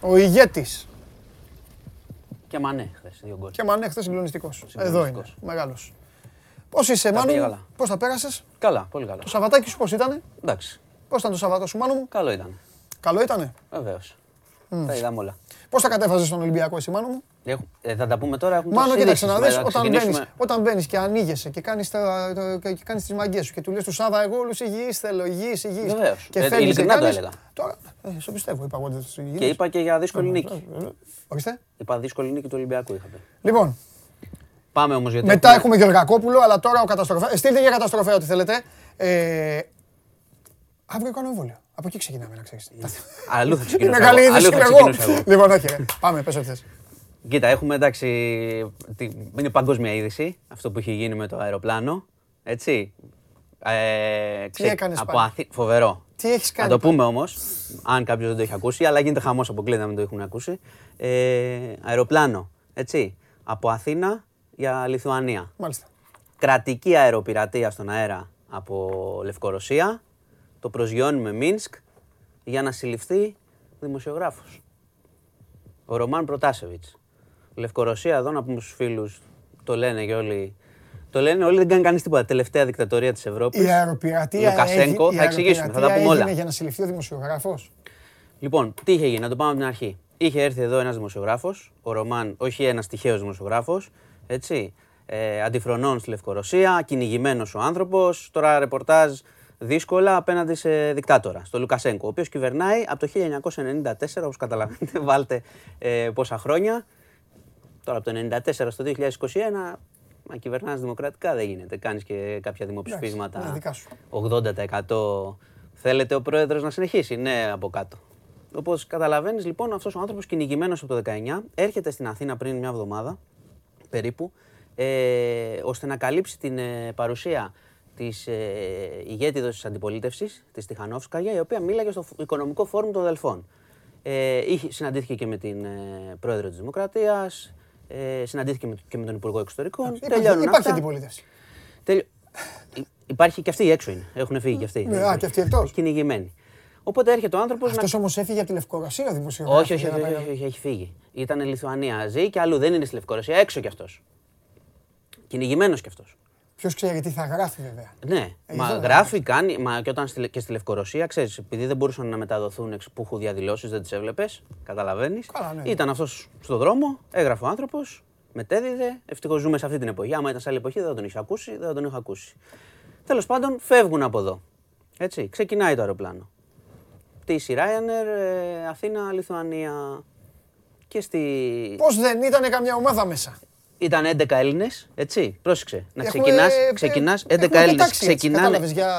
Ο ηγέτης. Και μανέ χθες, δύο γκολ. Και μανέ χθες συγκλονιστικός. Εδώ είναι. Συγκλονιστικός. Μεγάλος. Πώς είσαι, Τα πήγε Μάνου, καλά. πώς τα πέρασες; Καλά, πολύ καλά. Το Σαββατάκι σου πώς ήτανε; Εντάξει, Πώς ήταν το Σαββατό σου, Μάνου μου; καλό ήταν. Καλό ήτανε; Βεβαίως. Τα είδαμε όλα. Πώς τα κατέφαζες στον Ολυμπιακό εσύ, Μάνου μου; Έχω- ε, θα τα πούμε τώρα. Έχουμε Μάνο, τόσες κοίταξε να ειδήσεις. δεις, Μετά όταν ξεκινήσουμε- μπαίνεις, όταν μπαίνεις και ανοίγεσαι και κάνεις, τα, το- και και κάνεις τις μαγκές σου και του λες του Σάβα, εγώ όλους υγιείς θέλω, υγιείς, υγιείς. Βεβαίως. Και Ε, φεύγεις και ειλικρινά το κάνεις... έλεγα. Τώρα, ε, σε πιστεύω, είπα εγώ ότι τους υγιείς. Και είπα και για δύσκολη νίκη. Ορίστε. Είπα δύσκολη νίκη του Ολυμπιακού είχατε. Λοιπόν, Πάμε όμως γιατί. μετά έχουμε Γεωργακόπουλο, αλλά τώρα ο καταστροφέας. Ε, Στείλτε για καταστροφέα ό,τι θέλετε. Ε, αύριο κάνω εμβόλιο. Από εκεί ξεκινάμε, να ξέρεις. Αλλού θα Είναι ξεκινήσω. μεγάλη εγώ. είδηση, Αλλού θα είμαι εγώ. ξεκινήσω εγώ. Λοιπόν, όχι, ρε. πάμε, πες ό,τι θες. Κοίτα, έχουμε εντάξει. τι- Είναι παγκόσμια είδηση αυτό που έχει γίνει με το αεροπλάνο. Έτσι. Ε, ξε- έκανες από πάλι; Αθή- Φοβερό. Τι έχεις κάνει Να το πάλι; πούμε όμως, αν κάποιος δεν το έχει ακούσει, αλλά γίνεται χαμός αποκλείται να μην το έχουν ακούσει. Ε, αεροπλάνο. Έτσι. Από Αθήνα για Λιθουανία. Μάλιστα. Κρατική αεροπειρατεία στον αέρα από Λευκορωσία. Το προσγειώνουμε Μίνσκ για να συλληφθεί δημοσιογράφος. Ο Ρωμάν Προτάσεβιτς. Λευκορωσία εδώ, να πούμε στους φίλους, το λένε και όλοι. Το λένε όλοι, δεν κάνει κανείς τίποτα. Τελευταία δικτατορία της Ευρώπης. Η αεροπειρατεία Λουκασένκο, έγι- η θα εξηγήσουμε, θα τα αεροπειρατεία πούμε όλα. έγινε για να συλληφθεί ο δημοσιογράφος. Λοιπόν, τι είχε γίνει, να το πάμε από την αρχή. Είχε έρθει εδώ ένας δημοσιογράφος, ο Ρωμάν, όχι ένας τυχαίος δημοσιογράφος, έτσι. Ε, αντιφρονών στη Λευκορωσία, κυνηγημένος ο άνθρωπος. Τώρα ρεπορτάζ δύσκολα απέναντι σε δικτάτορα, στο Λουκασέγκο, ο οποίος κυβερνάει από το 1994, όπως καταλαβαίνετε, βάλτε ε, πόσα χρόνια. Τώρα από το 1994 στο 2021, να κυβερνάς δημοκρατικά δεν γίνεται. Κάνεις και κάποια δημοψηφίσματα. ναι, δικά σου. 80% θέλετε ο πρόεδρος να συνεχίσει; Ναι, από κάτω. Όπως καταλαβαίνεις, λοιπόν, αυτός ο άνθρωπος κυνηγημένος από το 19 έρχεται στην Αθήνα πριν μια εβδομάδα περίπου, ε, ώστε να καλύψει την ε, παρουσία της ε, ηγέτιδος της αντιπολίτευσης, της Τιχανόφσκαγια, η οποία μίλαγε στο Οικονομικό Φόρουμ των Δελφών. Ε, είχε, συναντήθηκε και με την ε, πρόεδρο της Δημοκρατίας, ε, συναντήθηκε με, και με τον Υπουργό Εξωτερικών. Υπάρχει, Τελειώνουν υπάρχει αυτά. αντιπολίτευση. Τέλειο- Υ- Υπάρχει και αυτοί έξω είναι. Έχουν φύγει και αυτοί. Ναι, α, και αυτοί εκτός. Κυνηγημένοι. Οπότε έρχεται ο άνθρωπος. Αυτός όμως έφυγε από τη Λευκορωσία ο δημοσιογράφος. Όχι, όχι, για να όχι, πάει- όχι, όχι, έχει φύγει. Ήταν Λιθουανία. Ζει και αλλού. Δεν είναι στη Λευκορωσία. Έξω κι αυτός. Κυνηγημένος κι αυτός. Ποιος ξέρει τι θα γράφει βέβαια. Ναι, Ε, μα εδώ γράφει, κάνει. Μα και όταν στη, και στη Λευκορωσία, ξέρεις, επειδή δεν μπορούσαν να μεταδοθούν εξ που έχουν διαδηλώσει, δεν τις έβλεπες. Καταλαβαίνεις. Καλά, ναι. Ήταν αυτός στον δρόμο, έγραφε ο άνθρωπος, μετέδιδε. Ευτυχώς ζούμε σε αυτή την εποχή. Άμα ήταν σε άλλη εποχή, δεν θα τον είχε ακούσει, δεν θα τον είχα ακούσει. Τέλος πάντων, φεύγουν από εδώ. Έτσι, ξεκινάει το αεροπλάνο. Πτήση Ryanair, ε, Αθήνα, Λιθουανία. Και στη. Πώς δεν ήταν καμιά ομάδα μέσα. Ήταν 11 Έλληνες, έτσι. Πρόσεξε. Να Έχουμε, ξεκινάς. ε, Ξεκινάς, 11 έχουμε Έλληνες. πετάξει έτσι, Ξεκινάνε. Κατάλαβες για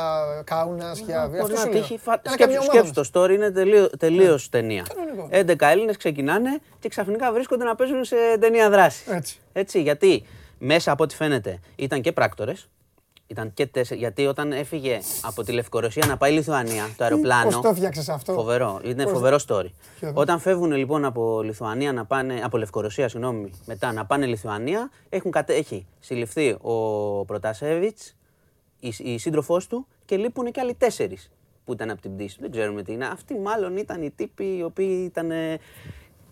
Κάουνας, για... Μπορεί αυτό να σου λέω. τύχει. φα- Ήταν καμιά Σκέψου, ομάδα σκέψου το story είναι τελείω τελείως ταινία. Κανονικό. 11 Έλληνες ξεκινάνε και ξαφνικά βρίσκονται να παίζουν σε ταινία δράσης. Έτσι. Έτσι, γιατί μέσα από ό,τι φαίνεται ήταν και πράκτορες. Ήταν και τέσσερι, γιατί όταν έφυγε από τη Λευκορωσία να πάει Λιθουανία, το αεροπλάνο. Πώς το έφτιαξες αυτό; Φοβερό, είναι Πώς- φοβερό story. Ποιο δω. Όταν φεύγουν λοιπόν από Λιθουανία να πάνε, από Λευκορωσία, συγγνώμη, μετά να πάνε Λιθουανία, έχουν κατε, έχει συλληφθεί ο Προτασέβιτ, η, η σύντροφός του και λείπουν και άλλοι τέσσερις που ήταν από την πτήση. Δεν ξέρουμε τι είναι. Αυτοί μάλλον ήταν οι τύποι οι οποίοι ήταν.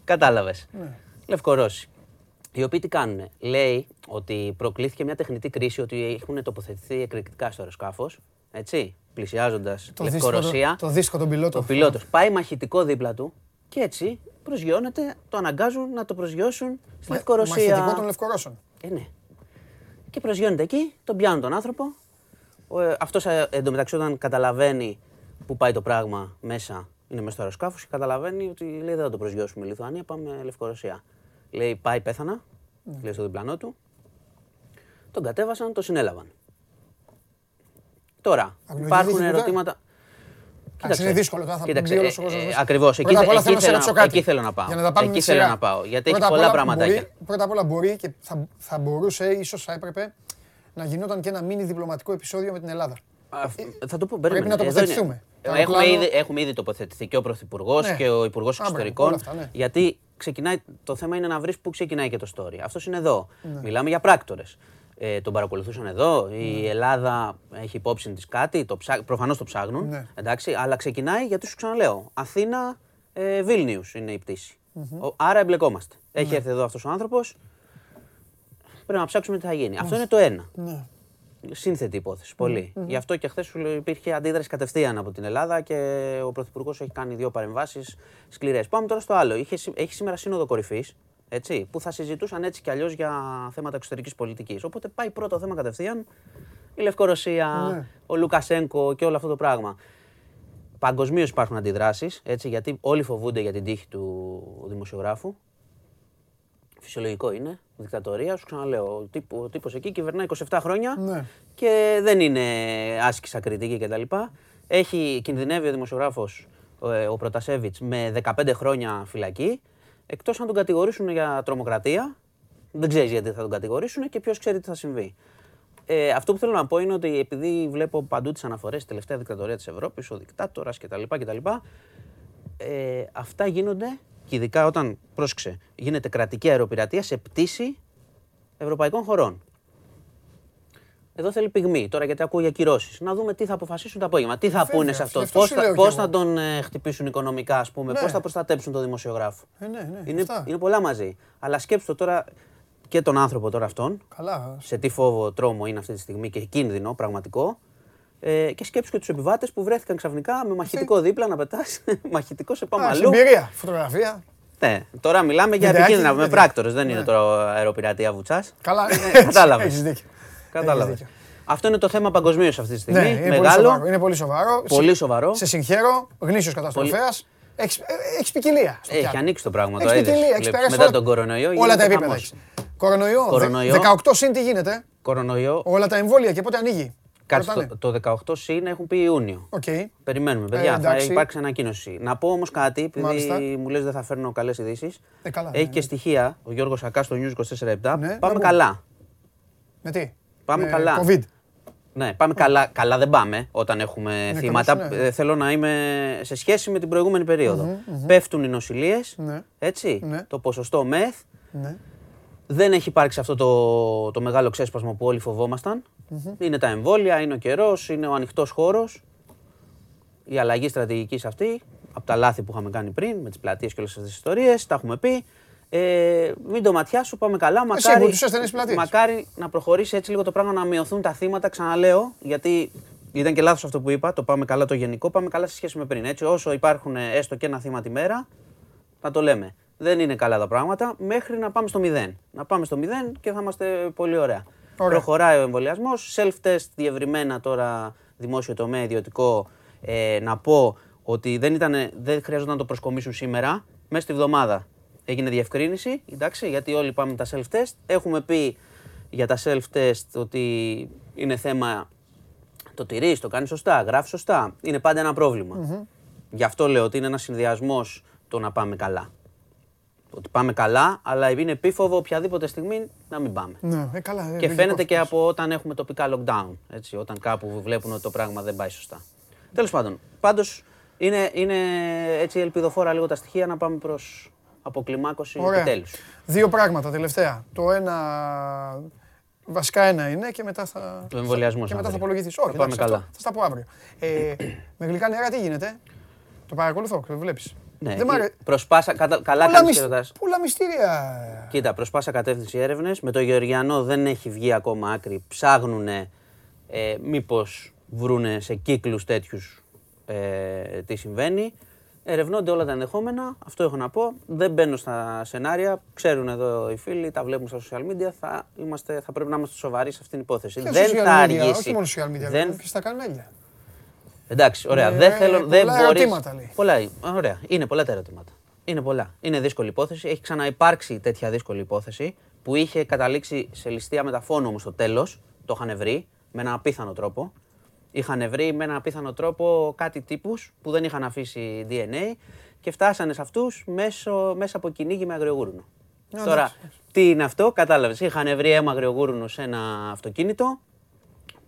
Κατάλαβες. Ναι. Λευκορώσοι. Οι οποίοι τι κάνουν. Λέει ότι προκλήθηκε μια τεχνητή κρίση ότι έχουν τοποθετηθεί εκρηκτικά στο αεροσκάφος. Έτσι, πλησιάζοντας Το Λευκορωσία. δίσκο, το δίσκο τον πιλότο. Το πιλότος πάει μαχητικό δίπλα του και έτσι προσγειώνεται, το αναγκάζουν να το προσγειώσουν στη Μα- Λευκορωσία. Μαχητικό των Λευκορώσων. Ε, ναι. Και προσγειώνεται εκεί, τον πιάνουν τον άνθρωπο. Ο, ε, αυτός ε, εντωμεταξύ όταν καταλαβαίνει που πάει το πράγμα μέσα, είναι μέσα στο αεροσκάφος και καταλαβαίνει ότι λέει δεν θα το προσγειώσουμε Λιθουανία, πάμε Λευκορωσία. Λέει πάει πέθανα, λέει στο διπλανό του. Τον κατέβασαν, το συνέλαβαν. Τώρα, Αγνοητική υπάρχουν τίποτα. ερωτήματα. Εντάξει, είναι δύσκολο τώρα, θα Κοίταξε, μπει όλος ο κόσμος ε, μέσα. ακριβώς, εκεί Πρώτα απ' θε- όλα εκεί θέλω να σε θέλω ρωτήσω να- κάτι. εκεί θέλω να πάω. Για να τα πάμε Εκεί με θέλω σειρά. να πάω, γιατί έχει Πρώτα απ' πολλά όλα πραγματάκια. μπορεί- Πρώτα απ' όλα μπορεί και θα, θα μπορούσε, ίσως θα έπρεπε, να γινόταν και ένα μίνι διπλωματικό επεισόδιο με την Ελλάδα. Α, Θα το πω, Πρέπει περίμενε. να Εδώ τοποθετηθούμε. Είναι. Το Έχουμε αεροπλάνο- ήδη, έχουμε ήδη τοποθετηθεί και ο Πρωθυπουργός Ναι. και ο Υπουργός μπράβο, Εξωτερικών. όλα αυτά, ναι. Γιατί ξεκινάει, το θέμα είναι να βρεις πού ξεκινάει και το story. Αυτός είναι εδώ. Ναι. Μιλάμε για πράκτορες. Ε, τον παρακολουθούσαν εδώ. Η Ελλάδα έχει υπόψη της κάτι. Το ψά... Προφανώς το ψάχνουν. Ναι. Εντάξει, αλλά ξεκινάει γιατί σου ξαναλέω. Αθήνα, ε, Βίλνιους είναι η πτήση. Ο- άρα εμπλεκόμαστε. Ναι. Έχει έρθει εδώ αυτός ο άνθρωπος. Πρέπει να ψάξουμε τι θα γίνει. Αυτό είναι το ένα. Ναι. Σύνθετη υπόθεση. Πολύ. Γι' αυτό και χθες σου λέω υπήρχε αντίδραση κατευθείαν από την Ελλάδα και ο Πρωθυπουργός έχει κάνει δύο παρεμβάσεις σκληρές. Πάμε τώρα στο άλλο. Είχε, σή- έχει σήμερα σύνοδο κορυφής. Έτσι, που θα συζητούσαν έτσι κι αλλιώς για θέματα εξωτερικής πολιτικής. Οπότε πάει πρώτο θέμα κατευθείαν η Λευκορωσία, Ναι. ο Λουκασέγκο και όλο αυτό το πράγμα. Παγκοσμίως υπάρχουν αντιδράσεις, γιατί όλοι φοβούνται για την τύχη του δημοσιογράφου. Φυσιολογικό είναι. Δικτατορία, σου ξαναλέω. Ο, τύπο, ο τύπος εκεί κυβερνάει 27 χρόνια Ναι. και δεν είναι άσκησα κριτική κτλ. Έχει κινδυνεύει ο δημοσιογράφος ο, ε, ο Προτασέβιτς με 15 χρόνια φυλακή, εκτός αν τον κατηγορήσουν για τρομοκρατία. Δεν ξέρεις γιατί θα τον κατηγορήσουν και ποιος ξέρει τι θα συμβεί. Ε, αυτό που θέλω να πω είναι ότι επειδή βλέπω παντού τις αναφορές στη τελευταία δικτατορία της Ευρώπης, ο δικτάτορας κτλ. κτλ ε, αυτά γίνονται και ειδικά όταν, πρόσεξε, γίνεται κρατική αεροπειρατεία σε πτήση ευρωπαϊκών χωρών. Εδώ θέλει πυγμή τώρα γιατί ακούω για κυρώσεις. Να δούμε τι θα αποφασίσουν το απόγευμα. Τι θα Βέβαια, πούνε σε αυτό. αυτό Πώς σου θα, λέω κι πώς εγώ. θα τον ε, χτυπήσουν οικονομικά, ας πούμε. Ναι. Πώς θα προστατέψουν τον δημοσιογράφο. Ε, ναι, ναι, είναι, αυτά. είναι πολλά μαζί. Αλλά σκέψτε το τώρα και τον άνθρωπο τώρα αυτόν. Καλά. Σε τι φόβο τρόμο είναι αυτή τη στιγμή και κίνδυνο πραγματικό. Ε, και σκέψου και τους επιβάτες που βρέθηκαν ξαφνικά με μαχητικό δίπλα να πετάς. μαχητικό σε πάμε Α, αλλού. Συμπειρία, φωτογραφία. Ναι, τώρα μιλάμε για Βιντεάκι, επικίνδυνα με βιντεάκι. πράκτορες. Δεν είναι Ναι. τώρα αεροπειρατεία βουτσά. Καλά. Κατάλαβες. Έχεις δίκιο. Κατάλαβες. Έχεις δίκιο. Αυτό είναι το θέμα παγκοσμίως αυτή τη στιγμή. Ναι, είναι πολύ Μεγάλο. σοβαρό. Είναι πολύ σοβαρό. Πολύ Σε- σοβαρό. Σε συγχαίρω, γνήσιος καταστροφέας. Έχεις, ε, έχεις ποικιλία. στο Έχει πιάτο. ανοίξει το πράγμα. Το Έχεις είδες. ποικιλία, έχεις Βλέπεις, περάσει Μετά όλα- τον κορονοϊό. Όλα γίνεται τα επίπεδα χαμός. έχεις. Κορονοϊό, δε- Κορονοϊό. 18 συν τι γίνεται. Κορονοϊό. Όλα τα εμβόλια και πότε ανοίγει. Κάτσε, Ρωτάνε. το, το 18 συν έχουν πει Ιούνιο. Οκ. Περιμένουμε, παιδιά. θα εντάξει. υπάρξει ανακοίνωση. Να πω όμως κάτι, επειδή Μάλιστα. μου λες δεν θα φέρνω καλές ειδήσεις. Ε, καλά, Έχει ναι, και ναι. στοιχεία ο Γιώργος Σακάς στο News 24-7. Ναι, Πάμε να πούμε. καλά. Με τι; Πάμε Με καλά. COVID. Ναι, πάμε καλά. Καλά δεν πάμε όταν έχουμε Ναι, θύματα. καλώς, ναι. Ε, θέλω να είμαι σε σχέση με την προηγούμενη περίοδο. Πέφτουν οι νοσηλίες. Ναι. Έτσι. Ναι. Το ποσοστό μεθ. Ναι. Δεν έχει υπάρξει αυτό το, το μεγάλο ξέσπασμα που όλοι φοβόμασταν. Είναι τα εμβόλια, είναι ο καιρός, είναι ο ανοιχτός χώρος. Η αλλαγή στρατηγικής αυτή, από τα λάθη που είχαμε κάνει πριν, με τις πλατείες και όλες αυτές τις ιστορίες, τα έχουμε πει. Ε, μην το ματιάσω, πάμε καλά. Εσύ Μακάρι, που τους έστελνες πλατείες. μακάρι να προχωρήσει έτσι λίγο το πράγμα, να μειωθούν τα θύματα. Ξαναλέω, γιατί ήταν και λάθος αυτό που είπα. Το πάμε καλά το γενικό, πάμε καλά σε σχέση με πριν. Έτσι, όσο υπάρχουν ε, έστω και ένα θύμα τη μέρα, να το λέμε. Δεν είναι καλά τα πράγματα μέχρι να πάμε στο μηδέν. Να πάμε στο μηδέν και θα είμαστε πολύ ωραία. Ωραία. Προχωράει ο εμβολιασμός. Self-test διευρυμένα τώρα δημόσιο τομέα, ιδιωτικό. Ε, να πω ότι δεν, ήταν, δεν χρειάζονταν να το προσκομίσουν σήμερα. Μέσα στη βδομάδα έγινε διευκρίνηση. Εντάξει, γιατί όλοι πάμε τα self-test. Έχουμε πει για τα self-test ότι είναι θέμα το τηρείς, το κάνεις σωστά, γράφεις σωστά. Είναι πάντα ένα πρόβλημα. Γι' αυτό λέω ότι είναι ένας συνδυασμός το να πάμε καλά. Ότι πάμε καλά, αλλά είναι επίφοβο οποιαδήποτε στιγμή να μην πάμε. Ναι, ε, καλά. ε, Και λογικός φαίνεται και αυτό. από όταν έχουμε τοπικά lockdown. Έτσι, όταν κάπου βλέπουν ότι το πράγμα δεν πάει σωστά. Τέλος πάντων, πάντως είναι, είναι έτσι ελπιδοφόρα λίγο τα στοιχεία να πάμε προς αποκλιμάκωση Ωραία. επιτέλους. Δύο πράγματα τελευταία. Το ένα. Βασικά ένα είναι και μετά θα. Το εμβολιασμός Και μετά θα αύριο. απολογηθείς. Θα Όχι, πάμε εντάξει, αυτό καλά. Θα στα πω αύριο. Ε, με γλυκά νερά τι γίνεται; Το παρακολουθώ, το βλέπεις. Ναι, Δεν μ' αρέ- προς πάσα- κατα- καλά Πολλά κάνεις μυσ- και ρωτάς. Πολλά μυστήρια. Κοίτα, προ πάσα κατεύθυνση έρευνες. Με το Γεωργιανό δεν έχει βγει ακόμα άκρη. Ψάχνουν ε, μήπως βρούνε σε κύκλους τέτοιους ε, τι συμβαίνει. Ερευνώνται όλα τα ενδεχόμενα. Αυτό έχω να πω. Δεν μπαίνω στα σενάρια. Ξέρουν εδώ οι φίλοι, τα βλέπουν στα social media. Θα, είμαστε, θα πρέπει να είμαστε σοβαροί σε αυτήν την υπόθεση. Και δεν social θα media, αργήσει. Όχι μόνο social media, δεν, και στα κανάλια. Εντάξει, ωραία. Ναι, δεν θέλω. δεν πολλά μπορείς- ερωτήματα, λέει. Πολλά, ωραία. Είναι πολλά τα ερωτήματα. Είναι πολλά. Είναι δύσκολη υπόθεση. Έχει ξαναυπάρξει τέτοια δύσκολη υπόθεση που είχε καταλήξει σε ληστεία μεταφώνου στο τέλος. Το είχαν βρει με έναν απίθανο τρόπο. Είχαν βρει με έναν απίθανο τρόπο κάτι τύπους που δεν είχαν αφήσει DNA και φτάσανε σε αυτούς μέσα από κυνήγι με αγριογούρουνο. Τώρα, τι είναι αυτό, κατάλαβες. Είχαν βρει αίμα αγριογούρουνο σε ένα αυτοκίνητο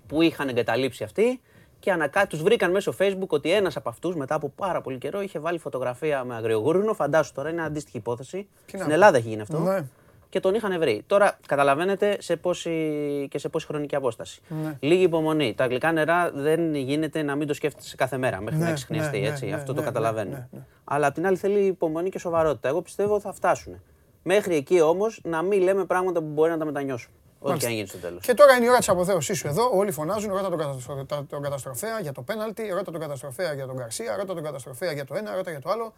που είχαν εγκαταλείψει αυτοί και ανακά... τους βρήκαν μέσω Facebook ότι ένας από αυτούς μετά από πάρα πολύ καιρό είχε βάλει φωτογραφία με αγριογούρνο. Φαντάσου τώρα, είναι αντίστοιχη υπόθεση. Στην Ελλάδα έχει γίνει αυτό. Ναι. Και τον είχαν βρει. Τώρα καταλαβαίνετε σε πόση... και σε πόση χρονική απόσταση. Ναι. Λίγη υπομονή. Τα γλυκά νερά δεν γίνεται να μην το σκέφτεσαι κάθε μέρα μέχρι Ναι, να έχεις χρειαστεί. ναι, έτσι. ναι, αυτό ναι, το ναι, καταλαβαίνω. ναι, ναι. Αλλά απ' την άλλη θέλει υπομονή και σοβαρότητα. Εγώ πιστεύω θα φτάσουν. Μέχρι εκεί όμως να μην λέμε πράγματα που μπορεί να τα μετανιώσουν. Ό,τι και αν γίνει στο τέλος. Και τώρα είναι η ώρα της αποθέωσής σου εδώ. Όλοι φωνάζουν, ρώτα τον, καταστρο- τα- τον καταστροφέα για το πέναλτι, ρώτα τον καταστροφέα για τον Γκαρσία, ρώτα τον καταστροφέα για το ένα, ρώτα για το άλλο.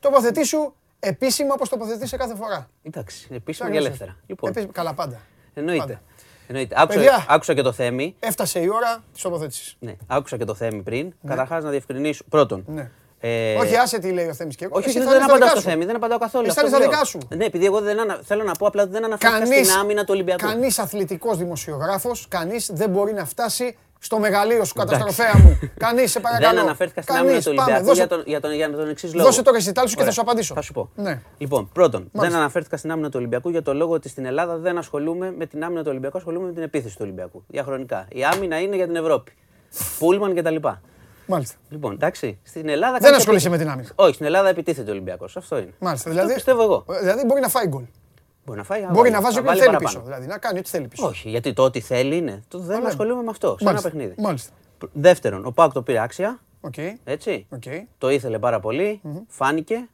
Τοποθετήσου επίσημα όπως τοποθετήσει κάθε φορά. Εντάξει, επίσημα Εντάξει. και ελεύθερα. Λοιπόν, Επίσημα- Καλά, πάντα. εννοείται. πάντα. εννοείται. Άκουσα, Παιδιά. άκουσα και το θέμη. Έφτασε η ώρα της τοποθέτησης. Ναι, άκουσα και το θέμη πριν. Καταρχάς να διευκρινίσω. Πρώτον. Ναι. Ε, Όχι, άσε τι λέει ο Θέμης και εγώ. όχι, Εσύ όχι, θα δεν λες τα απαντάω δικά στο σου. θέμη, δεν απαντάω καθόλου. Εσύ αυτό θα λες τα λέω. δικά σου. Ναι, επειδή εγώ δεν ανα... θέλω να πω απλά ότι δεν αναφέρθηκα Κανείς, στην άμυνα του Ολυμπιακού. κανείς αθλητικός δημοσιογράφος, κανείς δεν μπορεί να φτάσει στο μεγαλείο σου καταστροφέα μου. κανείς, σε παρακαλώ. Δεν αναφέρθηκα στην Κανείς. άμυνα του Πάμε, Ολυμπιακού δώσε- για τον, για τον, για τον εξής λόγο. Δώσε το ρεσιτάλ σου και θα Ωραία. σου απαντήσω. Θα σου πω. Ναι. Λοιπόν, πρώτον, δεν Μάλιστα. αναφέρθηκα στην άμυνα του Ολυμπιακού για το λόγο ότι στην Ελλάδα δεν ασχολούμαι με την άμυνα του Ολυμπιακού, ασχολούμαι με την επίθεση του Ολυμπιακού. Διαχρονικά. Η άμυνα είναι για την Ευρώπη. Πούλμαν κτλ. Μάλιστα. Λοιπόν, εντάξει. Στην Ελλάδα. Δεν κάνεις ασχολείσαι επίθεση. με την άμυνα. Όχι, στην Ελλάδα επιτίθεται ο Ολυμπιακός. Αυτό είναι. Μάλιστα. Αυτό Δηλαδή, πιστεύω εγώ. Δηλαδή μπορεί να φάει γκολ. Μπορεί να φάει. Μπορεί βάλει, να βάζει θα ό,τι βάλει θέλει παραπάνω. πίσω. Δηλαδή να κάνει ό,τι θέλει πίσω. Όχι, γιατί το ό,τι θέλει είναι. Το δεν ναι. ασχολούμαι με αυτό. Σε Μάλιστα. ένα παιχνίδι. Μάλιστα. Δεύτερον, ο ΠΑΟΚ το πήρε άξια. Οκ. Έτσι. Οκ. Το ήθελε πάρα πολύ, Φάνηκε.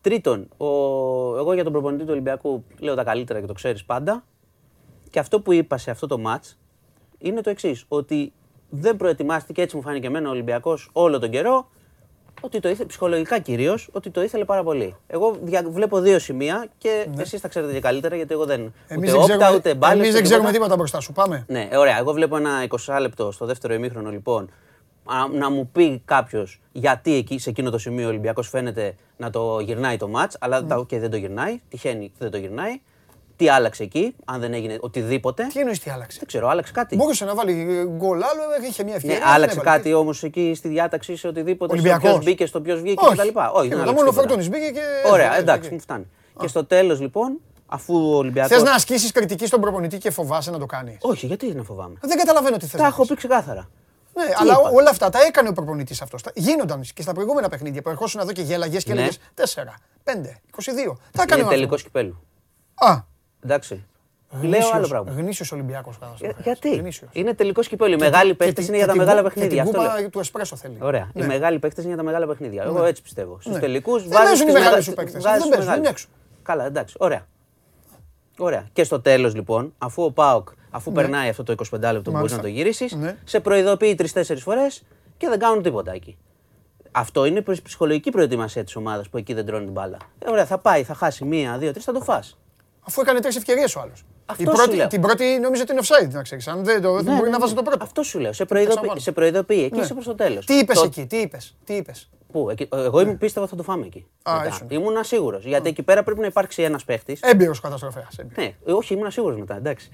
Τρίτον, ο... εγώ για τον προπονητή του Ολυμπιακού λέω τα καλύτερα και το ξέρεις πάντα. Και αυτό που είπα σε αυτό το ματ είναι το εξής. Ότι δεν προετοιμάστηκε, έτσι μου φάνηκε εμένα ο Ολυμπιακός όλο τον καιρό. Ότι το ήθελε, ψυχολογικά κυρίως, ότι το ήθελε πάρα πολύ. Εγώ δια, βλέπω δύο σημεία και Ναι. εσείς τα ξέρετε και καλύτερα γιατί εγώ δεν. Εμείς ούτε δεν όπτα, ξέρουμε, ούτε μπάλες, εμείς ούτε δεν ξέρουμε τίποτα. τίποτα μπροστά σου. Πάμε. Ναι, ωραία. Εγώ βλέπω ένα 20 λεπτό στο δεύτερο ημίχρονο λοιπόν. α, Να μου πει κάποιος γιατί εκεί, σε εκείνο το σημείο ο Ολυμπιακός φαίνεται να το γυρνάει το μάτ, αλλά Ναι. τα- και δεν το γυρνάει. Τυχαίνει δεν το γυρνάει. Τι άλλαξε εκεί, αν δεν έγινε οτιδήποτε. Τι εννοείς τι άλλαξε; Δεν ξέρω, άλλαξε κάτι. Μπορούσε να βάλει γκολ άλλο, είχε μια Ναι, ευκαιρία. δεν άλλαξε έβαλε. κάτι όμως εκεί στη διάταξη σε οτιδήποτε. Στο Ολυμπιακός. ποιο μπήκε, στο ποιος βγήκε Όχι. κτλ. Όχι, δεν Τίποτα, άλλαξε. μόνο ο τίποτα. Φορτούνης μπήκε και- Ωραία, έφυγε, εντάξει, έφυγε. μου φτάνει. Και στο τέλος λοιπόν, αφού ο Ολυμπιακό. Θες να ασκήσεις κριτική στον προπονητή και φοβάσαι να το κάνεις; Όχι, γιατί να φοβάμαι; Δεν καταλαβαίνω τι θες. Τα έχω πεις ξεκάθαρα. Ναι, Τι αλλά είπα; όλα αυτά τα έκανε ο προπονητής αυτός. Γίνονταν και στα προηγούμενα παιχνίδια που ερχόσουν εδώ και γέλαγες και Ναι. έλεγες 4, 5, 22. Τα έκανε Είναι ο τελικός άνθρωπος. κυπέλου. Α, Εντάξει. Λέω άλλο πράγμα. Γνήσιος Ολυμπιακός Για- γιατί; Είναι τελικός κυπέλου. Οι μεγάλοι παίχτε είναι για τα μεγάλα παιχνίδια. Και την Αυτό λέω. κούπα του εσπρέσο θέλει. Ωραία. Οι Ναι. μεγάλοι παίχτε είναι για τα μεγάλα παιχνίδια. Εγώ έτσι πιστεύω. Στους Ναι. τελικούς Δεν παίζουν οι μεγάλοι σου παίκτες. Δεν παίζουν, είναι έξω. Καλά, εντάξει. Ωραία. Ωραία. Και στο τέλος λοιπόν, αφού ο Πάοκ, αφού περνάει αυτό το 25 λεπτό που μπορείς Ναι. Μάλιστα. να το γυρίσεις, Ναι. σε προειδοποιεί τρει-τέσσερι φορές και δεν κάνουν τίποτα εκεί. Αυτό είναι η ψυχολογική προετοιμασία της ομάδας που εκεί δεν τρώνε την μπάλα. Ε, ωραία, θα πάει, θα χάσει μία, δύο, τρεις, θα το φας. Αφού έκανε τρεις ευκαιρίες ο άλλος. Αυτό Η σου πρώτη, λέω. την πρώτη νόμιζα ότι είναι offside, να ξέρεις. Αν δεν το δεν Ναι, μπορεί ναι, να βάζει ναι. το πρώτο. Αυτό σου λέω. Σε Ξαναπάνω. προειδοποιεί, σε προειδοποιεί. εκεί Ναι. είσαι προς το τέλος. Τι είπες εκεί, τι είπες, τι είπες. Πού, εκεί, εγώ ήμουν πίστευα θα το φάμε εκεί. Α, μετά. ήσουν. Ήμουν σίγουρος. Γιατί εκεί πέρα πρέπει να υπάρξει ένας παίχτης. Έμπειρος καταστροφέας. Ναι, ε, όχι, ήμουν σίγουρος μετά. Εντάξει.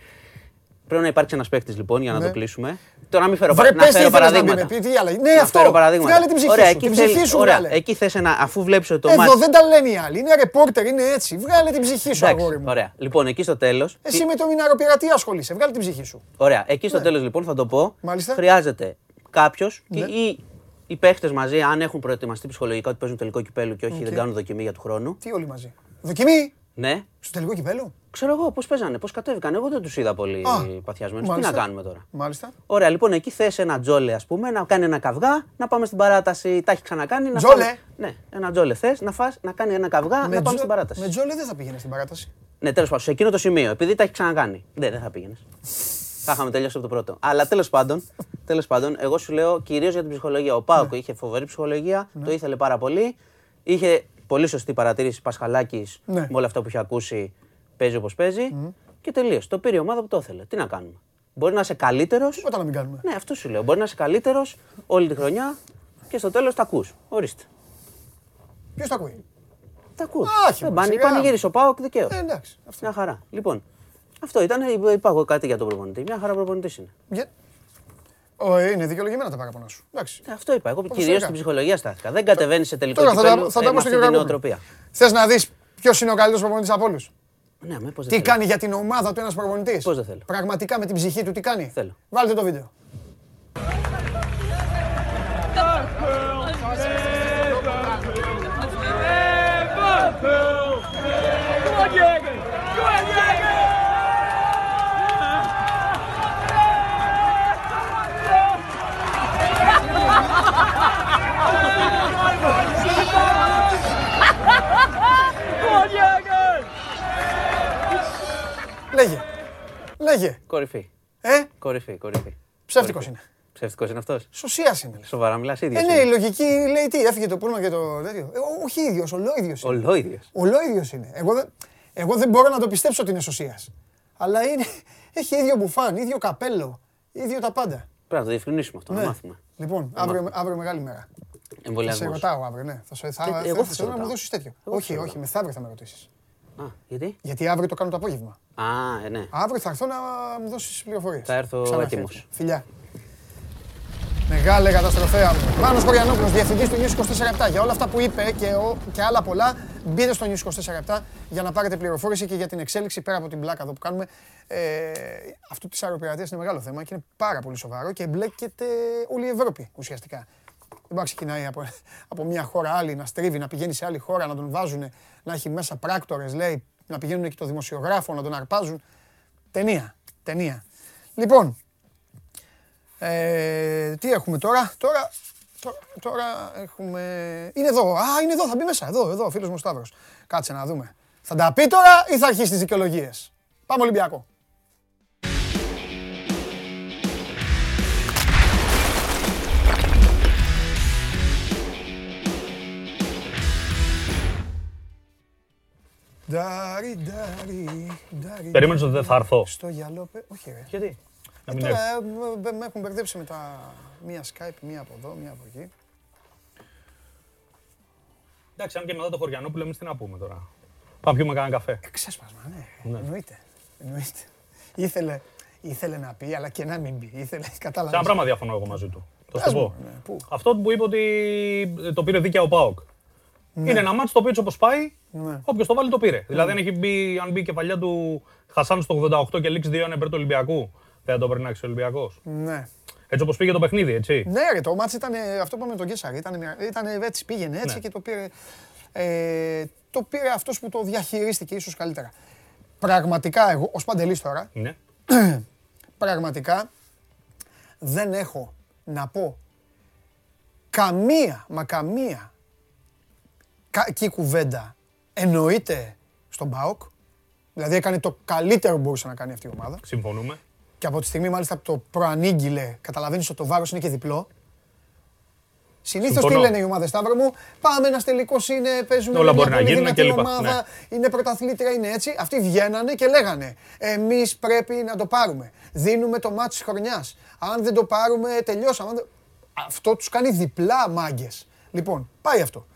Πρέπει να υπάρξει ένας παίχτη λοιπόν για να Ναι. το κλείσουμε. Τώρα να μην φέρω, Βρε, πα- να πες τι φέρω ήθελες να παραδείγματα. πει, τι άλλα. Ναι, Να αυτό. φέρω παραδείγματα. Βγάλε την ψυχή Ωραία, σου, εκεί την ψυχή θέλει- σου ωραία, βγάλε. Εκεί θες ένα, αφού βλέπεις ότι το Εδώ μάτς... δεν τα λένε οι άλλοι. Είναι ρεπόρτερ, είναι έτσι. Βγάλε την ψυχή σου, Εντάξει, αγόρι μου. Ωραία. Λοιπόν, εκεί στο τέλο. Εσύ με το μιναροπειρατή ασχολείσαι. Βγάλε την ψυχή σου. Ωραία. Εκεί στο τέλος λοιπόν θα το πω. Ναι. Μάλιστα. Χρειάζεται κάποιος Ναι. ή οι παίχτες μαζί, αν έχουν προετοιμαστεί ψυχολογικά ότι παίζουν τελικό κυπέλου και όχι δεν κάνουν δοκιμή για του χρόνου. Τι όλοι μαζί. Δοκιμή; Ναι. στο τελικό κυπέλο; Ξέρω εγώ πώς παίζανε, πώς κατέβηκαν. Εγώ δεν τους είδα πολύ Α, παθιασμένους. Τι μάλιστα. να κάνουμε τώρα; Μάλιστα. Ωραία, λοιπόν, εκεί θες ένα τζόλε, ας πούμε, να κάνει ένα καυγά, να πάμε στην παράταση. Τα έχει ξανακάνει. Να Τζόλε; φάμε- Ναι, ένα τζόλε θες να, φας, να κάνει ένα καυγά, να πάμε Τζο- στην παράταση. Με τζόλε δεν θα πήγαινες στην παράταση. Ναι, τέλος πάντων, σε εκείνο το σημείο, επειδή τα έχει ξανακάνει. Ναι, δεν θα πήγαινες. θα είχαμε τελειώσει από το πρώτο. Αλλά τέλος πάντων, τέλος πάντων, εγώ σου λέω κυρίως για την ψυχολογία. Ο Πάοκ Ναι. είχε φοβερή ψυχολογία, το ήθελε πάρα πολύ. Είχε πολύ σωστή παρατήρηση Πασχαλάκης Ναι. με όλα αυτά που είχε ακούσει. Παίζει όπως παίζει. Και τελείωσε. Το πήρε η ομάδα που το ήθελε. Τι να κάνουμε. Μπορεί να είσαι καλύτερος. Τίποτα να μην κάνουμε. Ναι, αυτό σου λέω. Μπορεί να είσαι καλύτερος όλη τη χρονιά και στο τέλος τα ακούς. Ορίστε. Ποιος τα ακούει; Τα ακούω. Όχι, Δεν μα, πάνε, σιγά. πανηγύρισε ο Πάοκ δικαίως. Ε, εντάξει. Αυτό. Μια χαρά. Λοιπόν, αυτό ήταν. Είπα εγώ κάτι για τον προπονητή. Μια χαρά προπονητής είναι. Για- Ω, ε, είναι δικαιολογημένα τα παραπονά σου. Εντάξει. Ε, Αυτό είπα. Εγώ κυρίως Ποδοσφαιρικά. στην ψυχολογία στάθηκα. Δεν κατεβαίνεις σε τελικό Τώρα θα τα, κυπέλλου, θα ε, τα με πω στο αυτή την κύριο νοοτροπία. Θες να δεις ποιος είναι ο καλύτερος προπονητής από όλους; Ναι, με πώς δεν Τι θέλω. κάνει για την ομάδα του ένας προπονητής; Πώς δεν θέλω. Πραγματικά με την ψυχή του τι κάνει; Θέλω. Βάλτε το βίντεο. Λέγε. Λέγε. Κορυφή. Ε, Κορυφή, κορυφή. ψεύτικος είναι. Ψεύτικος είναι αυτός; Σωσίας είναι. λες. Σοβαρά μιλάς ίδιος. Ε, ναι, η λογική λέει τι, έφυγε το πούλμα και το τέτοιο. Ε, ό- όχι ίδιος, ολόιδιος είναι. Ολόιδιος. Ολόιδιος είναι. Εγώ, δεν- εγώ δεν μπορώ να το πιστέψω ότι είναι σωσίας. Αλλά είναι, έχει ίδιο μπουφάν, ίδιο καπέλο, ίδιο τα πάντα. Πρέπει να το διευκρινίσουμε αυτό, να Ναι. μάθουμε. Λοιπόν, αύριο, αύριο μεγάλη μέρα. Θα σε Εμβολιασμό. ρωτάω αύριο, ναι. Θα, σε, θα, Τι- θα, εγώ θα, θα σε θέλω να μου ρωτάω. δώσεις τέτοιο. Εγώ θα όχι, σε όχι, ρωτάω. μεθαύριο θα με ρωτήσεις. Α, γιατί; Γιατί αύριο το κάνω το απόγευμα. Α, ε, ναι. Αύριο θα έρθω να μου δώσεις πληροφορίες. Θα έρθω έτοιμος. Φιλιά. Μεγάλη καταστροφέα μου. Μάνος Κοριανόπουλος, διευθυντής του News 24 Για όλα αυτά που είπε και, ο, και άλλα πολλά, μπείτε στο News 24 για να πάρετε πληροφόρηση και για την εξέλιξη πέρα από την πλάκα εδώ που κάνουμε. Ε, αυτό της αεροπειρατείας είναι μεγάλο θέμα και είναι πάρα πολύ σοβαρό και εμπλέκεται όλη η Ευρώπη ουσιαστικά. Δεν μπορεί να ξεκινάει από, από μια χώρα άλλη, να στρίβει, να πηγαίνει σε άλλη χώρα, να τον βάζουν, να έχει μέσα πράκτορες, λέει, να πηγαίνουν και το δημοσιογράφο, να τον αρπάζουν. Ταινία, ταινία. Λοιπόν, ε, τι έχουμε τώρα, τώρα, τώρα, τώρα έχουμε... Είναι εδώ, α, είναι εδώ, θα μπει μέσα, εδώ, εδώ, ο φίλος μου Σταύρος. Κάτσε να δούμε. Θα τα πει τώρα ή θα αρχίσει τις δικαιολογίες; Πάμε Ολυμπιακό. Ντάρι, ντάρι, ντάρι. Περίμενες ότι δεν θα έρθω. Στο γυαλό, πε- όχι ρε. Γιατί; Να Ε, μην τώρα έρθεις. ε, με- με έχουν μπερδέψει με τα μία Skype, μία από εδώ, μία από εκεί. Εντάξει, αν και μετά το Χωριανόπουλο, εμείς τι να πούμε τώρα. Πάμε πιούμε κανένα καφέ. Ε, Ξέσπασμα, ναι. Εννοείται. Εννοείται. Ήθελε, ήθελε να πει, αλλά και να μην πει. Ήθελε, Σε ένα κατάλαβες. πράγμα διαφωνώ εγώ μαζί του. Το Πες σου μου, πω. ναι, πού; Αυτό που είπε ότι ε, το πήρε δίκαια ο Πάοκ. Είναι ένα μάτσο το οποίο έτσι όπως πάει, Ναι. όποιος το βάλει το πήρε. Δηλαδή, αν, έχει μπει, αν μπει η κεφαλιά του Χασάν στο 88 και λήξει 2-1 υπέρ του Ολυμπιακού, δεν θα το περνάξει ο Ολυμπιακός. Ναι. Έτσι όπως πήγε το παιχνίδι, έτσι. Ναι, ρε, το μάτς ήταν αυτό που είπαμε με τον Κέσσαρη. Ήταν, ήταν έτσι, πήγαινε έτσι Ναι. και το πήρε. Ε, το πήρε αυτός που το διαχειρίστηκε ίσως καλύτερα. Πραγματικά εγώ, ως Παντελής τώρα, Ναι. πραγματικά δεν έχω να πω καμία, μα καμία κακή κουβέντα εννοείται στον ΠΑΟΚ. Δηλαδή έκανε το καλύτερο που μπορούσε να κάνει αυτή η ομάδα. Συμφωνούμε. Και από τη στιγμή μάλιστα που το προανήγγειλε, καταλαβαίνεις ότι το βάρος είναι και διπλό. Συνήθως τι Συμφωνώ. λένε οι ομάδες, Σταύρο μου, πάμε ένας τελικός είναι, παίζουμε Όλα με μπορεί μια να πολύ γίνουν δυνατή και λοιπά, ομάδα, ναι. είναι πρωταθλήτρια, είναι έτσι. Αυτοί βγαίνανε και λέγανε, εμείς πρέπει να το πάρουμε. Δίνουμε το μάτι της χρονιάς. Αν δεν το πάρουμε, τελειώσαμε. Αν δεν- Αυτό τους κάνει διπλά μάγκες. Λοιπόν, πάει αυτό.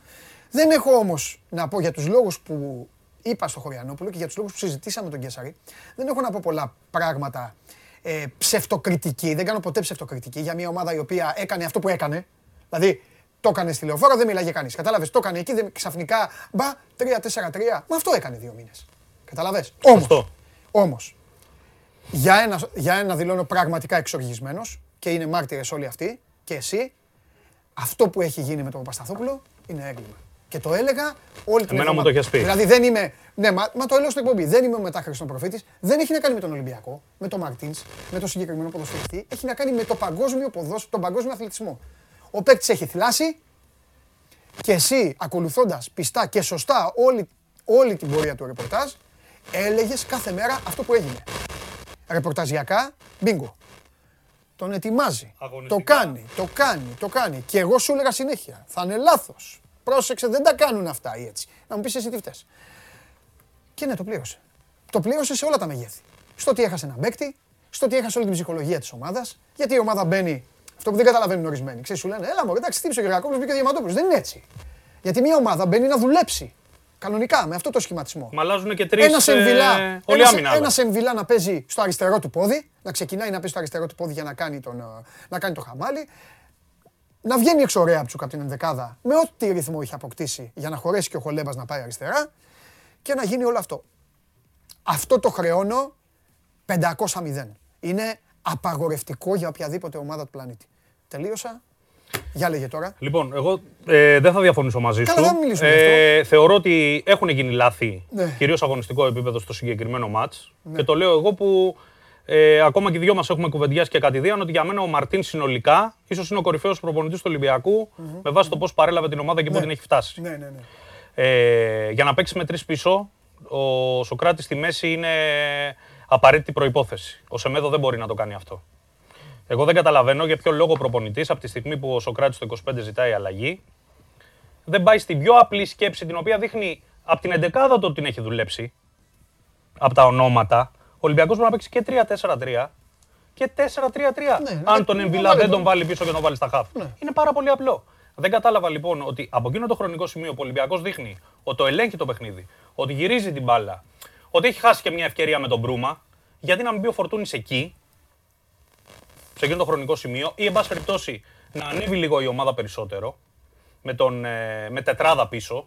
Δεν έχω όμως να πω για τους λόγους που είπα στο Χωριανόπουλο και για τους λόγους που συζητήσαμε τον Κέσσαρη, δεν έχω να πω πολλά πράγματα ε, ψευτοκριτική. Δεν κάνω ποτέ ψευτοκριτική για μια ομάδα η οποία έκανε αυτό που έκανε. Δηλαδή, το έκανε στη λεωφόρο, δεν μιλάγε κανείς. Κατάλαβες, το έκανε εκεί, δεν, ξαφνικά μπα 3-4-3. Μα αυτό έκανε δύο μήνες. Κατάλαβες. Όμως. Σωστό. Όμως, για ένα, για ένα δηλώνω πραγματικά εξοργισμένος και είναι μάρτυρες όλοι αυτοί και εσύ, αυτό που έχει γίνει με τον Παπασταθόπουλο είναι έγκλημα. Και το έλεγα όλη την Εμένα μου εβδομάδα. το έχεις πει. Δηλαδή δεν είμαι. Ναι, μα, μα το έλεγα στην εκπομπή. Δεν είμαι ο μετάχρηστος προφήτης. Δεν έχει να κάνει με τον Ολυμπιακό, με τον Μαρτίν, με τον συγκεκριμένο ποδοσφαιριστή. Έχει να κάνει με το παγκόσμιο ποδόσφαιρο, τον παγκόσμιο αθλητισμό. Ο παίκτης έχει θυλάσει και εσύ ακολουθώντας πιστά και σωστά όλη, όλη την πορεία του ρεπορτάζ, έλεγες κάθε μέρα αυτό που έγινε. Ρεπορταζιακά, μπίνγκο. Τον ετοιμάζει. Το Αγωνιστικά. κάνει, το κάνει, το κάνει. Και εγώ σου έλεγα συνέχεια, θα είναι λάθος. Πρόσεξε, δεν τα κάνουν αυτά ή έτσι. Να μου πεις εσύ τι φταίς. Και ναι, το πλήρωσε. Το πλήρωσε σε όλα τα μεγέθη. Στο ότι έχασε ένα παίκτη, στο ότι έχασε όλη την ψυχολογία της ομάδας. Γιατί η ομάδα μπαίνει. Αυτό που δεν καταλαβαίνουν ορισμένοι. Ξέρεις, σου λένε, Έλα μου, εντάξει, τύψε ο Γερακόπουλος, μπήκε ο Διαματόπουλο. Δεν είναι έτσι. Γιατί μια ομάδα μπαίνει να δουλέψει. Κανονικά, με αυτό το σχηματισμό. Μα αλλάζουν και τρεις. Ένας Εμβιλά, Ε, όλη ένας, άμυνα. ένας Εμβιλά να παίζει στο αριστερό του πόδι, να ξεκινάει να παίζει στο αριστερό του πόδι για να κάνει, τον, ε, να κάνει το χαμάλι. Να βγαίνει εξ ωραία Τσούκ από την ενδεκάδα με ό,τι ρυθμό είχε αποκτήσει για να χωρέσει και ο Χολέμπας να πάει αριστερά και να γίνει όλο αυτό. Αυτό το χρεώνω 500-0. Είναι απαγορευτικό για οποιαδήποτε ομάδα του πλανήτη. Τελείωσα. Για λέγε τώρα. Λοιπόν, εγώ ε, δεν θα διαφωνήσω μαζί Καλά, σου. δεν μιλήσουμε γι' θεωρώ ότι έχουν γίνει λάθη, Ναι. κυρίως αγωνιστικό επίπεδο στο συγκεκριμένο μάτς. Και το λέω εγώ που ε, ακόμα και οι δυο μας έχουμε κουβεντιάσει και κατηδίαν ότι για μένα ο Μαρτίν συνολικά ίσως είναι ο κορυφαίος προπονητής του ολυμπιακου με βάση το πώς παρέλαβε την ομάδα και πού την έχει φτάσει. Ναι, ναι, ναι. Ε, για να παίξει με τρεις πίσω, ο Σοκράτης στη μέση είναι απαραίτητη προπόθεση. Ο Σεμέδο δεν μπορεί να το κάνει αυτό. Εγώ δεν καταλαβαίνω για ποιο λόγο ο προπονητής από τη στιγμή που ο Σοκράτης το 25 ζητάει αλλαγή, δεν πάει στην πιο απλή σκέψη την οποία δείχνει από την 11 του ότι την έχει δουλέψει. Από τα ονόματα. Ο Ολυμπιακός μπορεί να παίξει και 3-4-3 και 4-3-3. Ναι, αν ναι, τον ναι, Εμβιλά βάλε δεν τον. τον βάλει πίσω και τον βάλει στα χαφ. Ναι. Είναι πάρα πολύ απλό. Δεν κατάλαβα λοιπόν ότι από εκείνο το χρονικό σημείο που ο Ολυμπιακός δείχνει ότι το ελέγχει το παιχνίδι, ότι γυρίζει την μπάλα, ότι έχει χάσει και μια ευκαιρία με τον Μπρούμα, γιατί να μην μπει ο Φορτούνης εκεί, σε εκείνο το χρονικό σημείο, ή εν πάση περιπτώσει να ανέβει λίγο η ομάδα περισσότερο, με, τον, ε, με τετράδα πίσω,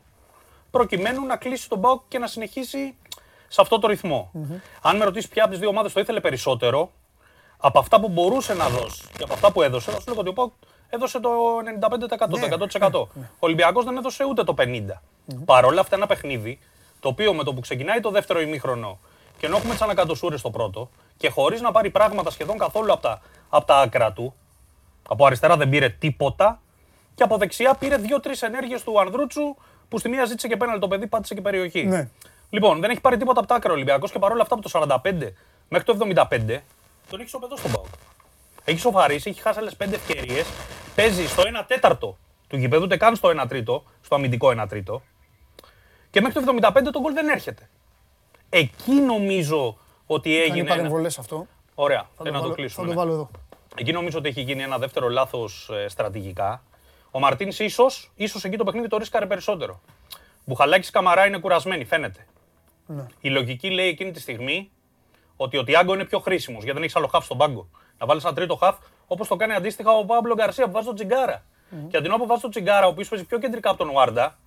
προκειμένου να κλείσει τον Μπάουκ και να συνεχίσει σε αυτό το ρυθμο Αν με ρωτήσεις ποια από τις δύο ομάδες το ήθελε περισσότερο, από αυτά που μπορούσε να δώσει και από αυτά που έδωσε, θα σου λέγω ότι ο Πάουκ έδωσε το 95%, το 100%. Ο Ολυμπιακός δεν έδωσε ούτε το 50%. Παρ' όλα αυτά ένα παιχνίδι, το οποίο με το που ξεκινάει το δεύτερο ημίχρονο και ενώ έχουμε τι ανακατοσούρε στο πρώτο και χωρίς να πάρει πράγματα σχεδόν καθόλου από τα, απ' τα άκρα του, από αριστερά δεν πήρε τίποτα και από δεξιά πήρε δύο-τρεις ενέργειες του Ανδρούτσου που στη μία ζήτησε και πέναλ το παιδί, πάτησε και περιοχή. Ναι. Λοιπόν, δεν έχει πάρει τίποτα από τα άκρα ο Ολυμπιακός και παρόλα αυτά από το 45 μέχρι το 75 τον έχει σοπεδό στον Πάο. Έχει σοφαρίσει, έχει χάσει άλλες 5 ευκαιρίες. Παίζει στο 1 τέταρτο του γηπέδου, ούτε καν στο 1 τρίτο, στο αμυντικό 1 τρίτο. Και μέχρι το 75 το γκολ δεν έρχεται. Εκεί νομίζω ότι Κάνει έγινε. Ένα... παρεμβολές αυτό. Ωραία, Θα ε, να το βάλω- κλείσουμε. Θα το ναι. βάλω εδώ. Εκεί νομίζω ότι έχει γίνει ένα δεύτερο λάθος στρατηγικά. Ο Μαρτίνς ίσως ίσως εκεί το παιχνίδι το ρίσκαρε περισσότερο. Μπουχαλάκης Καμαρά είναι κουρασμένοι, φαίνεται. Ναι. Η λογική λέει εκείνη τη στιγμή ότι ο Τιάγκο είναι πιο χρήσιμος γιατί δεν έχεις άλλο χαφ στον πάγκο. Να βάλεις ένα τρίτο χαφ όπως το κάνει αντίστοιχα ο Παύλο Γκαρσία που βάζει τον Τσιγκάρα. Και αντί να που βάζει τον Τσιγκάρα, ο οποίος παίζει πιο κεντρικά από τον Ουάρντα,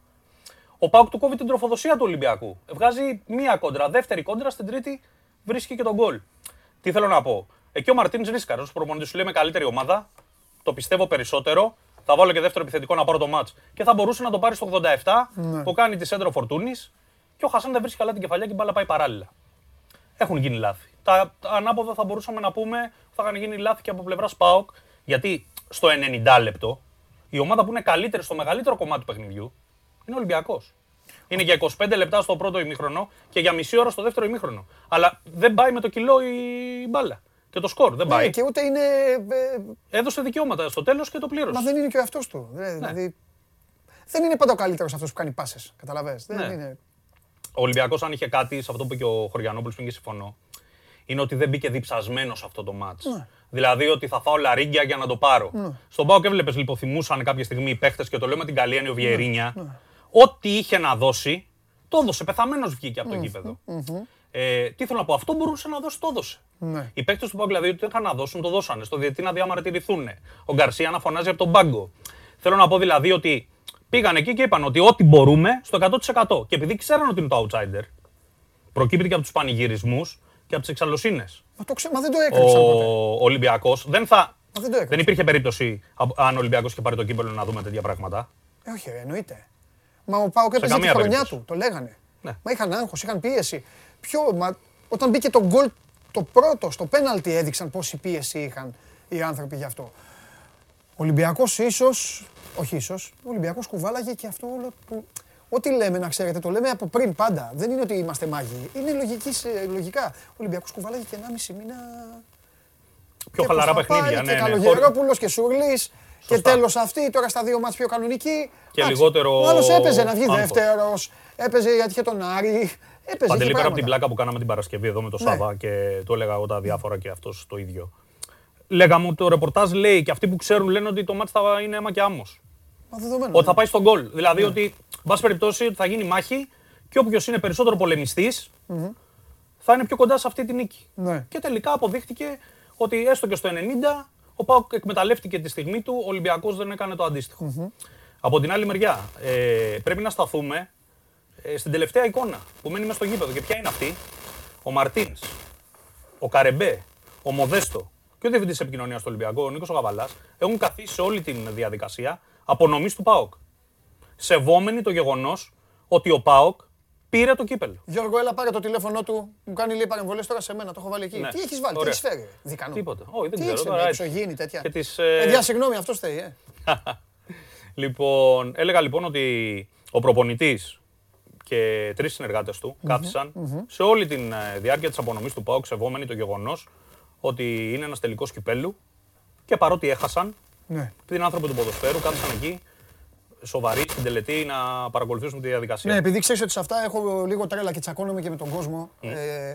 ο Πάουκ του κόβει την τροφοδοσία του Ολυμπιακού. Βγάζει μία κόντρα, δεύτερη κόντρα, στην τρίτη βρίσκει και τον γκολ. Τι θέλω να πω; Εκεί ο Μαρτίνς ρίσκαρε ως προπονητής σου λέει με καλύτερη ομάδα. Το πιστεύω περισσότερο. Θα βάλω και δεύτερο επιθετικό να πάρω το μάτ. Και θα μπορούσε να το πάρει στο 87 που κάνει της σέντρο Φορτούνης και ο Χασάν δεν βρίσκει καλά την κεφαλιά και η μπάλα πάει παράλληλα. Έχουν γίνει λάθη. Τα, τα ανάποδα θα μπορούσαμε να πούμε θα είχαν γίνει λάθη και από πλευράς ΠΑΟΚ. Γιατί στο 90 λεπτό η ομάδα που είναι καλύτερη στο μεγαλύτερο κομμάτι του παιχνιδιού είναι ο Ολυμπιακός. Είναι για 25 λεπτά στο πρώτο ημίχρονο και για μισή ώρα στο δεύτερο ημίχρονο. Αλλά δεν πάει με το κιλό η μπάλα. Και το σκορ δεν Ναι, πάει. και ούτε είναι. ε, Έδωσε δικαιώματα στο τέλος και το πλήρωσε. Μα δεν είναι και ο εαυτός του. Ναι. Ε, Δηλαδή. Δεν είναι πάντα ο καλύτερος αυτός που κάνει πάσες. Καταλαβες. Δεν Ναι. είναι. Ο Ολυμπιακός, αν είχε κάτι σε αυτό που είπε και ο Χωριανόπουλος πριν και συμφωνώ, είναι ότι δεν μπήκε διψασμένος σε αυτό το μάτς. Ναι. Δηλαδή ότι θα φάω λαρίγκια για να το πάρω. Στον Πάο και έβλεπες, λιποθυμούσαν κάποια στιγμή οι παίχτες και το λέω με την καλή έννοια ο Βιερίνια. Ναι. Ό,τι είχε να δώσει, το έδωσε. Πεθαμένος βγήκε από το γήπεδο. Ε, τι θέλω να πω, αυτό μπορούσε να δώσει, το έδωσε. Ναι. Οι παίκτε του Πάου δηλαδή ότι είχαν να δώσουν, το δώσανε. Στο διετή να διαμαρτυρηθούν. Ο Γκαρσία να φωνάζει από τον πάγκο. Θέλω να πω δηλαδή ότι πήγαν εκεί και είπαν ότι ό,τι μπορούμε στο 100%. Και επειδή ξέραν ότι είναι το outsider, προκύπτει και από τους πανηγυρισμούς και από τις εξαλλοσύνες. Μα, το ξέ... Μα δεν το έκρυψαν ποτέ. Ο Ολυμπιακός δεν θα. Μα δεν το έκρυψαν. Δεν υπήρχε περίπτωση α- αν ο Ολυμπιακός είχε πάρει το κύπελο να δούμε τέτοια πράγματα. Ε, όχι, ρε, εννοείται. Μα ο Πάοκ έπαιζε τη καμία χρονιά περίπτωση. του, το λέγανε. Ναι. Μα είχαν άγχος, είχαν πίεση. Ποιο, μα, όταν μπήκε το γκολ το πρώτο, στο πέναλτι έδειξαν πόση πίεση είχαν οι άνθρωποι γι' αυτό. Ο Ολυμπιακός ίσως, όχι ίσως, ο Ολυμπιακός κουβάλαγε και αυτό όλο που... Ό,τι λέμε, να ξέρετε, το λέμε από πριν πάντα. Δεν είναι ότι είμαστε μάγοι. Είναι λογική, σε- λογικά. Ο Ολυμπιακός κουβάλαγε και 1,5 μήνα Πιο και χαλαρά Παπαπάρη παιχνίδια. Και Ναι, ναι. Καλογερόπουλος και Σουρλής και Σωστά. τέλος αυτή, τώρα στα δύο μάτς πιο κανονική. Και Εντάξει, λιγότερο Ο άλλος έπαιζε να βγει άγχος. δεύτερος, έπαιζε γιατί είχε τον Άρη, έπαιζε είχε Παντελή, πέρα από την πράγματα. πλάκα που κάναμε την Παρασκευή εδώ με το Ναι. Σάβα και το έλεγα εγώ τα διάφορα και αυτός το ίδιο. Λέγαμε ότι το ρεπορτάζ λέει και αυτοί που ξέρουν λένε ότι το μάτς θα είναι αίμα και άμμος. Μα δεδομένο. Ότι θα πάει στον γκολ. Δηλαδή ότι, εν πάση περιπτώσει, ότι θα γίνει μάχη και όποιος είναι περισσότερο πολεμιστής, θα είναι πιο κοντά σε αυτή τη νίκη. Ναι. Και τελικά αποδείχτηκε ότι έστω και στο 90 ο Πάουκ εκμεταλλεύτηκε τη στιγμή του, ο Ολυμπιακός δεν έκανε το αντιστοιχο Από την άλλη μεριά, ε, πρέπει να σταθούμε ε, στην τελευταία εικόνα που μένει μέσα στο γήπεδο. Και ποια είναι αυτή, ο Μαρτίνς, ο Καρεμπέ, ο Μοδέστο και ο διευθυντής επικοινωνίας του Ολυμπιακού, ο Νίκος Γαβαλάς, έχουν καθίσει σε όλη την διαδικασία απονομής του ΠΑΟΚ. Σεβόμενοι το γεγονός ότι ο ΠΑΟΚ πήρε το κύπελο. Γιώργο, έλα πάρε το τηλέφωνο του. Μου κάνει λέει παρεμβολέ τώρα σε μένα. Το έχω βάλει εκεί. Ναι. Τι έχεις βάλει, Ωραία. τι έχει φέρει. Δικανό. Τίποτα. Όχι, δεν Τι ξέρω. έχεις Τώρα φέρει, έτσι. εξωγήινη τέτοια. Και τις, ε, Παιδιά, συγγνώμη, αυτό φταίει. Ε. Λοιπόν, έλεγα λοιπόν ότι ο προπονητής και τρεις συνεργάτες του καθισαν σε όλη τη διάρκεια της απονομής του ΠΑΟΚ σεβόμενοι το γεγονός ότι είναι ένας τελικός κυπέλου και παρότι έχασαν, Ναι. επειδή είναι άνθρωποι του ποδοσφαίρου, κάθισαν εκεί σοβαροί στην τελετή να παρακολουθήσουν τη διαδικασία. Ναι, επειδή ξέρεις ότι σε αυτά έχω λίγο τρέλα και τσακώνομαι και με τον κόσμο. Ε,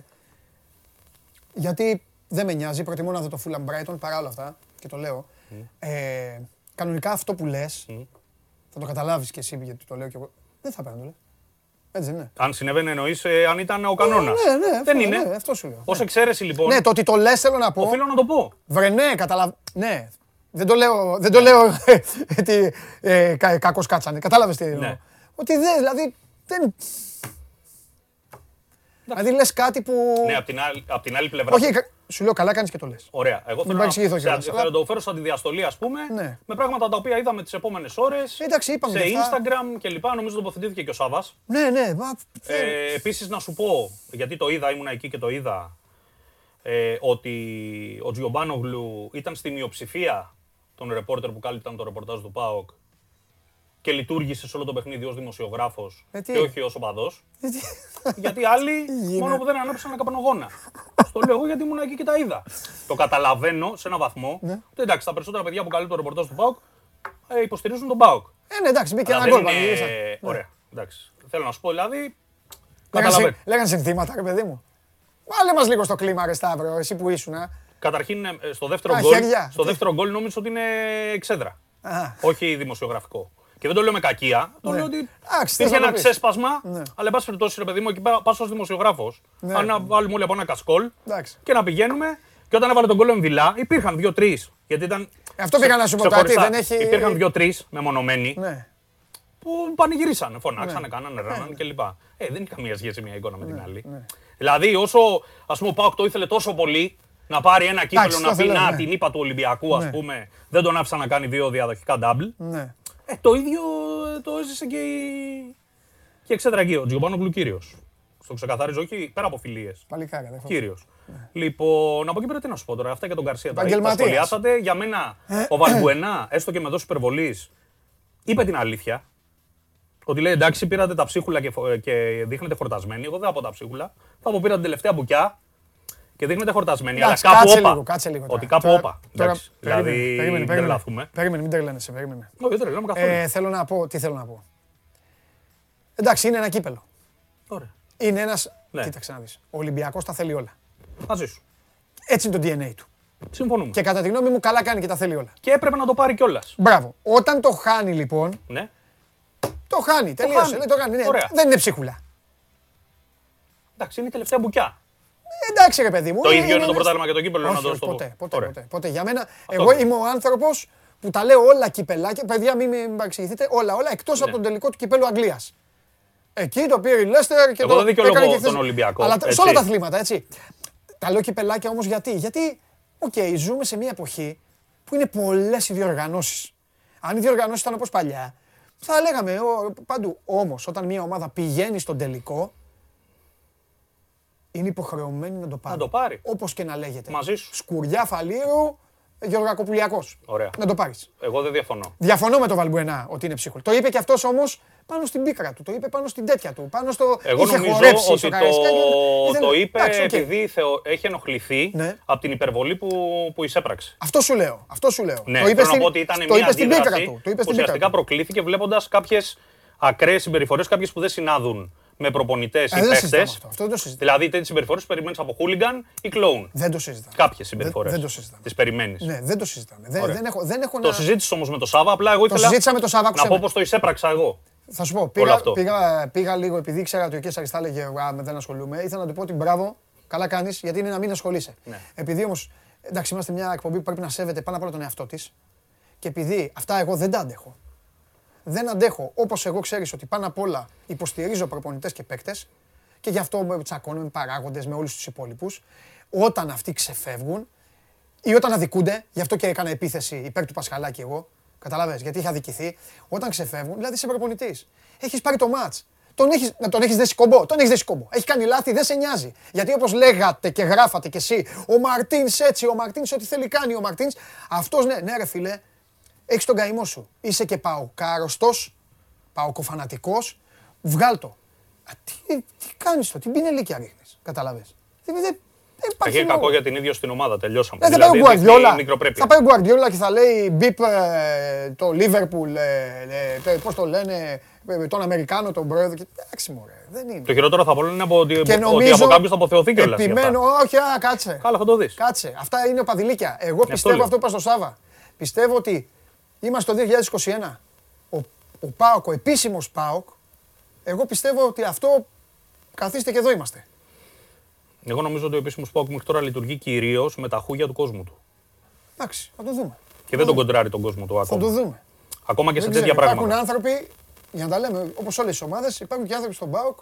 γιατί δεν με νοιάζει, προτιμώ να δω το Fulham Brighton παρά όλα αυτά και το λέω. Ε, κανονικά αυτό που λες, θα το καταλάβεις κι εσύ γιατί το λέω κι εγώ. Δεν θα παίρνω, λε. Έτσι δεν είναι. Αν συνέβαινε εννοείς αν ήταν ο κανόνας. Ναι, ναι, αυτό, δεν είναι. ναι, αυτό σου λέω. Ω εξαίρεση λοιπόν, Ναι, το ότι το λες θέλω να πω. οφείλω να το πω. Βρε, ναι, καταλαβα... Ναι. Δεν το λέω, δεν το λέω ότι ε, κα, κακώς κάτσανε. Κατάλαβες τι εννοώ; Ναι. Ότι δεν, δηλαδή, δεν... Δηλαδή λες κάτι που... Ναι, απ' την, άλλη, απ' την άλλη πλευρά. Όχι, κα- σου λέω καλά κάνεις και το λες. Ωραία. Εγώ θέλω να, παρεξηγηθώ σε κιόλας, αντι- αλλά- θέλω να το φέρω σαν αντιδιαστολή, ας πούμε, Ναι. με πράγματα τα οποία είδαμε τις επόμενες ώρες. Εντάξει, είπαμε Σε και αυτά. Instagram κλπ. Νομίζω τοποθετήθηκε και ο Σάβα. Ναι, ναι, μα... Ε, Επίσης, να σου πω, γιατί το είδα, ήμουνα εκεί και το είδα, ε, ότι ο Τζιομπάνογλου ήταν στη μειοψηφία των ρεπόρτερ που κάλυπταν το ρεπορτάζ του ΠΑΟΚ και λειτουργήσε σε όλο το παιχνίδι ως δημοσιογράφος Ε, τι; και όχι ως οπαδός. Ε, τι- Γιατί άλλοι γίνεται; μόνο που δεν ανάψαν καπνογόνα. Στο λέω εγώ γιατί ήμουν εκεί και τα είδα. Το καταλαβαίνω σε έναν βαθμό. Ναι. ότι εντάξει, τα περισσότερα παιδιά που καλύπτουν το ρεπορτάζ του ΠΑΟΚ ε, υποστηρίζουν τον ΠΑΟΚ. Ε, ναι, εντάξει, μπήκε Αλλά ένα δεν γκολ. είναι- πανηγύρισα. Ναι. Ωραία. Εντάξει. Θέλω να σου πω δηλαδή. Λέγανε, Καταλαβαίνω. συν- λέγανε συνθήματα, ρε παιδί μου. Βάλε μας λίγο στο κλίμα, ρε Σταύρο, εσύ που ήσουν. Α. Καταρχήν ε, στο δεύτερο Α, γκολ. χέρια. Στο Τι; δεύτερο γκολ νόμιζα ότι είναι εξέδρα. Α. Όχι δημοσιογραφικό. Και δεν το λέω με κακία. Το Ναι. λέω ότι Εντάξει, θες υπήρχε να το ένα πεις. ξέσπασμα. Ναι. Αλλά εν πάση περιπτώσει, ρε παιδί μου, εκεί πα ως δημοσιογράφος. Ναι. Αν να βάλουμε όλοι από ένα κασκόλ Εντάξει. και να πηγαίνουμε. Και όταν έβαλε τον κόλλο Εμβιλά, υπήρχαν δύο-τρεις. Γιατί ήταν. Ε, αυτό πήγα να σου πω κάτι, ξεχωριστά. δεν έχει- Υπήρχαν δύο-τρεις μεμονωμένοι Ναι. που πανηγυρίσανε, φωνάξανε, Ναι. κάνανε, ράνανε κλπ. Ε, δεν έχει καμία σχέση μια εικόνα με Ναι, την άλλη. Δηλαδή, όσο ας πούμε, ο Πάοκ το ήθελε τόσο πολύ να πάρει ένα κύπελο Εντάξει, να το πει θέλω, να ναι. την είπα του Ολυμπιακού, ας Ναι. πούμε, δεν τον άφησα να κάνει δύο διαδοχικά double. Ναι. Ε, το ίδιο ε, το έζησε και η. Και η εξέδρα εκεί, ο Τζιομπάνογλου κύριος. Στο ξεκαθαρίζω, όχι πέρα από φιλίες. Παλικάρι, αδερφό. Κύριος. Λοιπόν, από εκεί πέρα τι να σου πω τώρα, αυτά για τον Καρσία. Τα τα Επαγγελματίας. σχολιάσατε. Για μένα, ο Βαλμπουενά, έστω και με δόση υπερβολής, είπε την αλήθεια. Ότι λέει εντάξει, πήρατε τα ψίχουλα και, φο- και δείχνετε φορτασμένοι. Εγώ δεν θα πω τα ψίχουλα. Θα πω πήρα την τελευταία μπουκιά και δείχνετε φορτασμένοι. Εντάξει, αλλά κάπου κάτσε όπα. λίγο, κάτσε λίγο. τώρα. Ότι κάπου Τώρα- όπα. τώρα- Εντάξει, περίμενε, δηλαδή, περίμενε, μην περίμενε. τρελαθούμε. Περίμενε, μην τρελαίνεσαι, περίμενε. Όχι, δεν τρελαίνομαι καθόλου. Ε, θέλω να πω, τι θέλω να πω. Εντάξει, είναι ένα κύπελο. Ωραία. Είναι ένας, Ναι. κοίταξε να δεις, ο Ολυμπιακός τα θέλει όλα. Μαζί σου. Έτσι είναι το DNA του. Συμφωνούμε. Και κατά τη γνώμη μου καλά κάνει και τα θέλει όλα. Και έπρεπε να το πάρει κιόλας. Μπράβο. Όταν το χάνει λοιπόν, Ναι. το χάνει, τελείωσε. χάνει. λέει, το χάνει. ναι. Ωραία. Δεν είναι ψίχουλα. Εντάξει, είναι η τελευταία μπουκιά. Ε, Εντάξει ρε παιδί μου. Το ε, ίδιο είναι το ένας- πρωτάθλημα και το κύπελο, να Όχι, το όχι, στο πω. ποτέ, ποτέ, Ωραία. ποτέ, ποτέ. Για μένα, Αυτό εγώ είναι. είμαι ο άνθρωπος που τα λέω όλα κυπελάκια, παιδιά μην με παρεξηγηθείτε, όλα, όλα, εκτός Ναι. από τον τελικό του κυπέλου Αγγλίας. Εκεί το πήρε η Λέστερ και Εγώ το δεν δικαιολογώ έκανε και τον χθες. Ολυμπιακό, Αλλά έτσι. σε όλα τα αθλήματα, έτσι. Τα λέω κυπελάκια όμως γιατί. Γιατί, οκ, ζούμε σε μια εποχή που είναι πολλές οι διοργανώσεις. Αν οι διοργανώσεις ήταν όπως παλιά, θα λέγαμε ο, παντού. Όμως, όταν μια ομάδα πηγαίνει στον τελικό, είναι υποχρεωμένη να το πάρει. Να το πάρει. Όπως και να λέγεται. Μαζί σου. Σκουριά Φαλήρου, Γεωργακοπουλιακός. Ωραία. Να το πάρεις. Εγώ δεν διαφωνώ. Διαφωνώ με τον Βαλμπουενά ότι είναι ψύχολο. Το είπε και αυτός όμως πάνω στην πίκρα του. Το είπε πάνω στην τέτοια του. Πάνω στο. Εγώ είχε νομίζω χορέψεις στο ότι το, Καραϊσκάκι. Ήθελε- το είπε Εντάξει, οκ. επειδή θεω- έχει ενοχληθεί Ναι. από την υπερβολή που, που εισέπραξε. Αυτό σου λέω. Αυτό σου λέω. Ναι, το είπε θέλω στην, να πω ότι ήταν το μια είπε στην πίκρα αντίδραση του. Το που είπε στην πίκρα ουσιαστικά του. προκλήθηκε βλέποντας κάποιες ακραίες συμπεριφορές, κάποιες που δεν συνάδουν με προπονητές ή Ε, δεν συζητάμε παίχτες. αυτό. Αυτό δεν το συζητάμε. Δηλαδή τέτοιες συμπεριφορές περιμένεις από χούλιγκαν ή κλόουν. Δεν το συζητάμε. Κάποιες συμπεριφορές. δεν το συζητάμε. Τις περιμένεις. Ναι, δεν το συζητάμε. Δεν, Ωραία. δεν έχω, δεν έχω Το να... συζήτησε όμως με το Σάβα, απλά εγώ Το ήθελα συζήτησα με τον Σάβα, να άκουσε πω με. πώ το εισέπραξα εγώ. Θα σου πω, πήγα, αυτό. πήγα, πήγα λίγο επειδή ήξερα ότι ο Κέσσαρης θα έλεγε «Α, με δεν ασχολούμαι. Ήθελα να του πω ότι μπράβο, καλά κάνεις, γιατί είναι να μην ασχολείσαι. Ναι. Επειδή όμως, εντάξει, είμαστε μια εκπομπή που πρέπει να σέβεται πάνω απ' όλα τον εαυτό της και επειδή αυτά εγώ δεν τα αντέχω. Δεν αντέχω, όπως εγώ ξέρεις ότι πάνω απ' όλα υποστηρίζω προπονητές και παίκτες και γι' αυτό με τσακώνω με παράγοντες, με όλους τους υπόλοιπους. Όταν αυτοί ξεφεύγουν, ή όταν αδικούνται, γι' αυτό και έκανα επίθεση υπέρ του Πασχαλάκη εγώ. Καταλαβες, γιατί είχα αδικηθεί. Όταν ξεφεύγουν, δηλαδή είσαι προπονητής. Έχεις πάρει το μάτς. Τον έχεις, να τον έχεις δέσει κομπό. Τον έχεις δέσει κομπό. Έχει κάνει λάθη, δεν σε νοιάζει. Γιατί όπως λέγατε και γράφατε κι εσύ, ο Μαρτίνς έτσι, ο Μαρτίνς ό,τι θέλει κάνει ο Μαρτίνς. Αυτός ναι, ναι, ρε φιλέ, έχεις τον καημό σου. Είσαι και παοκάρωστος, παοκοφανατικός. Βγάλ το. Α, τι, τι κάνεις το, τι πινελίκια ρίχνεις. Καταλαβες. Δεν, δεν, δεν υπάρχει Έχει κακό λόγος. για την ίδια στην ομάδα. Τελειώσαμε. Ε, θα πάει ο Δηλαδή, δείχνει Γκουαρδιόλα. μικροπρέπεια. Θα πάει ο Γκουαρδιόλα και θα λέει μπιπ ε, το Λίβερπουλ, ε, ε, πώς το λένε, ε, τον Αμερικάνο, τον πρόεδρο. και- Εντάξει μωρέ, δεν είναι. Το χειρότερο θα πω είναι από ότι, Και ότι νομίζω, από κάποιους θα αποθεωθεί κιόλας. επιμένω, όχι, α, κάτσε. Καλά, θα το δεις. Κάτσε. Αυτά είναι παδιλίκια. Εγώ πιστεύω λέω. αυτό που είπα στο Σάβα. Πιστεύω ότι είμαστε το 2021. Ο, ο ΠΑΟΚ, ο επίσημος ΠΑΟΚ, εγώ πιστεύω ότι αυτό καθίστε και εδώ είμαστε. Εγώ νομίζω ότι ο επίσημος Πάοκ μέχρι τώρα λειτουργεί κυρίως με τα χούγια του κόσμου του. Εντάξει, θα το δούμε. Και δεν τον κοντράρει τον κόσμο του Θα το ακόμα. δούμε. Ακόμα και σε Δεν τέτοια ξέρω, υπάρχουν πράγματα. άνθρωποι, για να τα λέμε όπως όλες τις ομάδες, υπάρχουν και άνθρωποι στον ΠΑΟΚ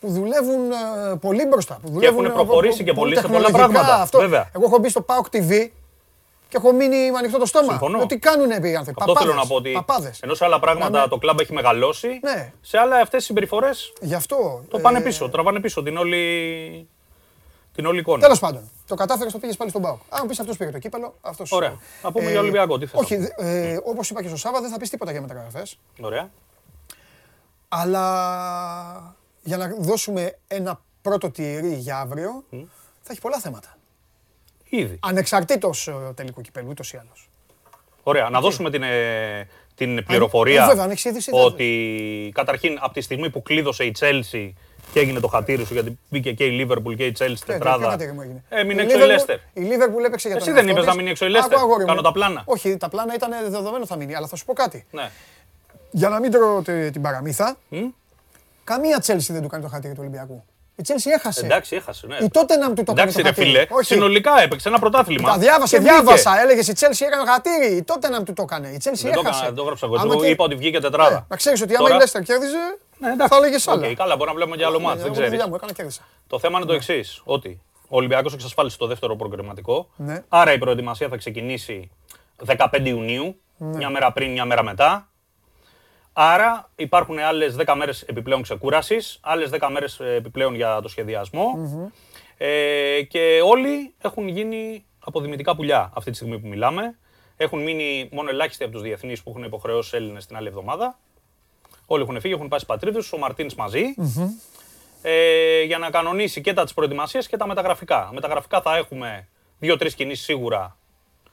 που δουλεύουν ε, πολύ μπροστά. Που δουλεύουν, έχουν ε, προχωρήσει πο- και πολύ σε πολλά τεχνολογικά, πράγματα, Αυτό. βέβαια. Εγώ έχω μπει στο ΠΑΟΚ TV και έχω μείνει με ανοιχτό το στόμα. Συμφωνώ. Λέω, Τι κάνουν οι άνθρωποι. Αυτό θέλω παπάδες, να πω ότι παπάδες. ενώ σε άλλα πράγματα Να με- το κλαμπ έχει μεγαλώσει, Ναι. σε άλλα αυτές οι συμπεριφορές Γι' αυτό. το πάνε πίσω. Τραβάνε πίσω την όλη, την όλη εικόνα. Τέλος πάντων, το κατάφερες, το πήγες πάλι στον ΠΑΟΚ. Αν πεις αυτός πήρε το κύπελο, αυτό. Ωραία. Να πούμε για Ολυμπιακό, τι θες να Όχι, ε, όπως είπα και στο Σάββα, δεν θα πεις τίποτα για μεταγραφές. Ωραία. Αλλά για να δώσουμε ένα πρώτο τυρί για αύριο, θα έχει πολλά θέματα. Ήδη. Ανεξαρτήτως τελικού κυπέλου, ούτως ή άλλως. Ωραία. Να δώσουμε την, ε, την πληροφορία ε, βέβαια, αν έχεις είδηση, δεν- ότι καταρχήν από τη στιγμή που κλείδωσε η Chelsea και έγινε το χατήρι σου γιατί μπήκε και η Liverpool και η Chelsea τετράδα. Έμεινε έξω η Leicester. Η Liverpool έπαιξε για Εσύ τον δεν εαυτό είπες της. να μείνει έξω η Άκου, Leicester. αγόρι μου. Κάνω τα πλάνα. Όχι, τα πλάνα ήταν δεδομένο θα μείνει, αλλά θα σου πω κάτι. Ναι. Για να μην τρώω τε- την παραμύθα, καμία Chelsea δεν του κάνει το χατήρι του Ολυμπιακού. Η Chelsea έχασε. Εντάξει, έχασε. Ναι. Η τότε να του το κάνει Εντάξει, το ρε χατήρι. φίλε, Όχι. συνολικά έπαιξε ένα πρωτάθλημα. Τα διάβασα, και βγήκε. διάβασα. Έλεγες η Chelsea έκανε χατήρι. Η τότε να του το έκανε. Η Chelsea Δεν το έχασε. έκανα, δεν το έγραψα εγώ. Άμα Εγώ και- είπα ότι βγήκε τετράδα. Ε, Να ξέρεις ότι άμα η Τώρα- Leicester κέρδιζε, Ναι, εντάξει. θα έλεγες άλλα. Οκ, καλά, μπορεί να βλέπουμε και άλλο ματς, δεν Εγώ τη ξέρεις. δουλειά μου έκανα κέρδισα. Το θέμα είναι το εξής: Ότι ο Ολυμπιακός εξασφάλισε το δεύτερο προκριματικό. Ναι. Άρα η προετοιμασία θα ξεκινήσει 15 Ιουνίου, Ναι. μια μέρα πριν, μια μέρα μετά. Άρα υπάρχουν άλλες 10 μέρες επιπλέον ξεκούρασης, άλλες 10 μέρες επιπλέον για το σχεδιασμο Ε, και όλοι έχουν γίνει αποδημητικά πουλιά αυτή τη στιγμή που μιλάμε. Έχουν μείνει μόνο ελάχιστοι από τους διεθνείς που έχουν υποχρεώσει Έλληνες την άλλη εβδομάδα. Όλοι έχουν φύγει, έχουν πάει στι πατρίδε του, ο Μαρτίνς μαζί. Ε, για να κανονίσει και τα της προετοιμασίας και τα μεταγραφικά. Μεταγραφικά θα έχουμε δύο-τρεις κινήσεις σίγουρα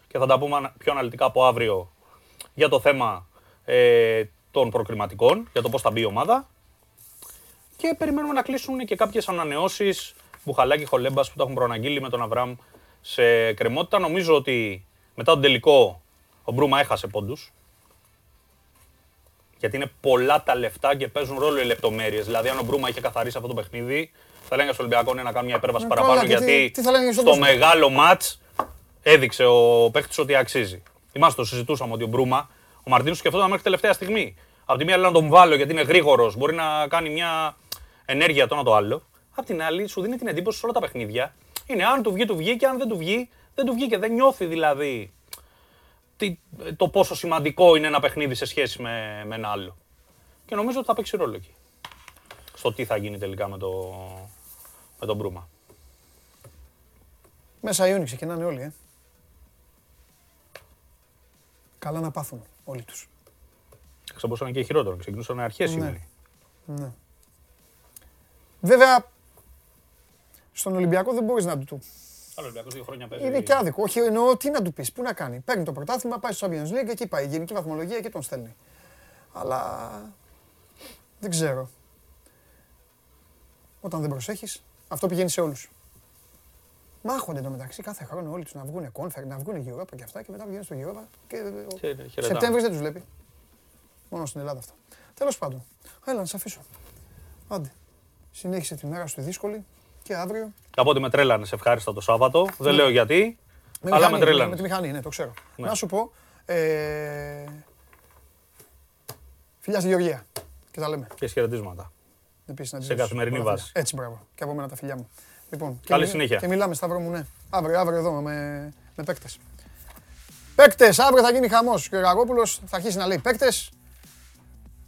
και θα τα πούμε ανα- πιο αναλυτικά από αύριο για το θέμα ε, των προκριματικών, για το πώς θα μπει η ομάδα. Και περιμένουμε να κλείσουν και κάποιες ανανεώσεις Μπουχαλάκη Χολέμπας που τα έχουν προαναγγείλει με τον Αβραμ σε κρεμότητα. Νομίζω ότι μετά τον τελικό ο Μπρούμα έχασε πόντους. Γιατί είναι πολλά τα λεφτά και παίζουν ρόλο οι λεπτομέρειες. Δηλαδή, αν ο Μπρούμα είχε καθαρίσει αυτό το παιχνίδι, θα λέγανε στο Ολυμπιακό ναι, να κάνει μια υπέρβαση Ε, παραπάνω. καλά, και τι- γιατί τι θα λέγανε στον στο κόσμο. μεγάλο ματ έδειξε ο παίχτη ότι αξίζει. Είμαστε το συζητούσαμε ότι ο Μπρούμα, ο Μαρτίνο σκεφτόταν μέχρι τελευταία στιγμή. Από τη μία λέει να τον βάλω γιατί είναι γρήγορος, μπορεί να κάνει μια ενέργεια το ένα το άλλο. Απ' την άλλη, σου δίνει την εντύπωση σε όλα τα παιχνίδια. Είναι αν του βγει, του βγει και αν δεν του βγει, δεν του βγει και δεν νιώθει δηλαδή τι, το πόσο σημαντικό είναι ένα παιχνίδι σε σχέση με, με ένα άλλο. Και νομίζω ότι θα παίξει ρόλο εκεί. Στο τι θα γίνει τελικά με, το, με τον Μπρούμα. Μέσα Ιούνι ξεκινάνε όλοι, ε. Καλά να πάθουν όλοι τους. Θα μπορούσε να είναι και χειρότερο. Ξεκινούσαν αρχές Ναι. Ιούνιου. Ναι. Βέβαια, στον Ολυμπιακό δεν μπορείς να του του. Άλλο Ολυμπιακός δύο χρόνια παίζει. Είναι και άδικο. Όχι, εννοώ τι να του πεις, πού να κάνει. Παίρνει το πρωτάθλημα, πάει στο Champions League, εκεί πάει. Η γενική βαθμολογία και τον στέλνει. Αλλά δεν ξέρω. Όταν δεν προσέχεις, αυτό πηγαίνει σε όλους. Μάχονται εντωμεταξύ κάθε χρόνο όλοι τους να βγουν κόνφερ, να βγουν Europa και αυτά και μετά πηγαίνουν στο Europa και Και ο χαιρετάμε. Σεπτέμβρης δεν τους βλέπει. Μόνο στην Ελλάδα αυτά. Τέλος πάντων. Έλα να σε αφήσω. Άντε. Συνέχισε τη μέρα σου τη δύσκολη και αύριο. Από ότι με τρέλανε ευχάριστα το Σάββατο. Δεν λέω γιατί, Με αλλά με μηχανή, τρέλανε. Με τη μηχανή, ναι, το ξέρω. Ναι. Να σου πω. Ε... Φιλιά στη Γεωργία. Και τα λέμε. Και χαιρετίσματα. Επίσης, να Σε τελειώσει. καθημερινή Πολλά βάση. φιλιά. Έτσι, μπράβο. Και από μένα τα φιλιά μου. Λοιπόν, και Καλή μι- συνέχεια. Και μιλάμε, Σταύρο μου, ναι. Αύριο, αύριο εδώ με, με παίκτες. Παίκτες, αύριο θα γίνει χαμός. Και ο Ραγόπουλος θα αρχίσει να λέει παίκτες.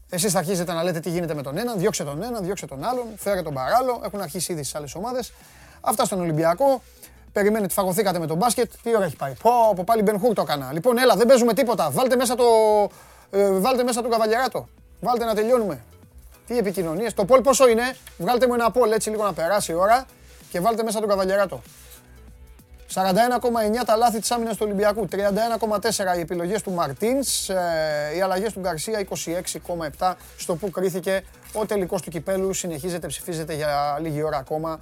Εσείς θα αρχίσετε να λέτε τι γίνεται με τον έναν, διώξε τον έναν, διώξε τον άλλον, φέρε τον παράλληλο. Έχουν αρχίσει ήδη στις άλλες ομάδες. Αυτά στον Ολυμπιακό. Περιμένετε, φαγωθήκατε με τον μπάσκετ. Τι ώρα έχει πάει. Πω, πω πάλι Μπεν Χουρ το έκανα. Λοιπόν, έλα, δεν παίζουμε τίποτα. Βάλτε μέσα το, ε, βάλτε μέσα τον Καβαλιαράτο. Βάλτε να τελειώνουμε. Τι επικοινωνίες. Το πόλ πόσο είναι; Βγάλτε μου ένα πόλ έτσι λίγο να περάσει η ώρα και βάλτε μέσα τον Καβαλιαράτο. 41,9 τα λάθη της άμυνας του Ολυμπιακού, 31,4 οι επιλογές του Μαρτίνς, ε, οι αλλαγές του Γκαρσία 26,7 στο που κρίθηκε ο τελικός του κυπέλου. Συνεχίζεται, ψηφίζεται για λίγη ώρα ακόμα.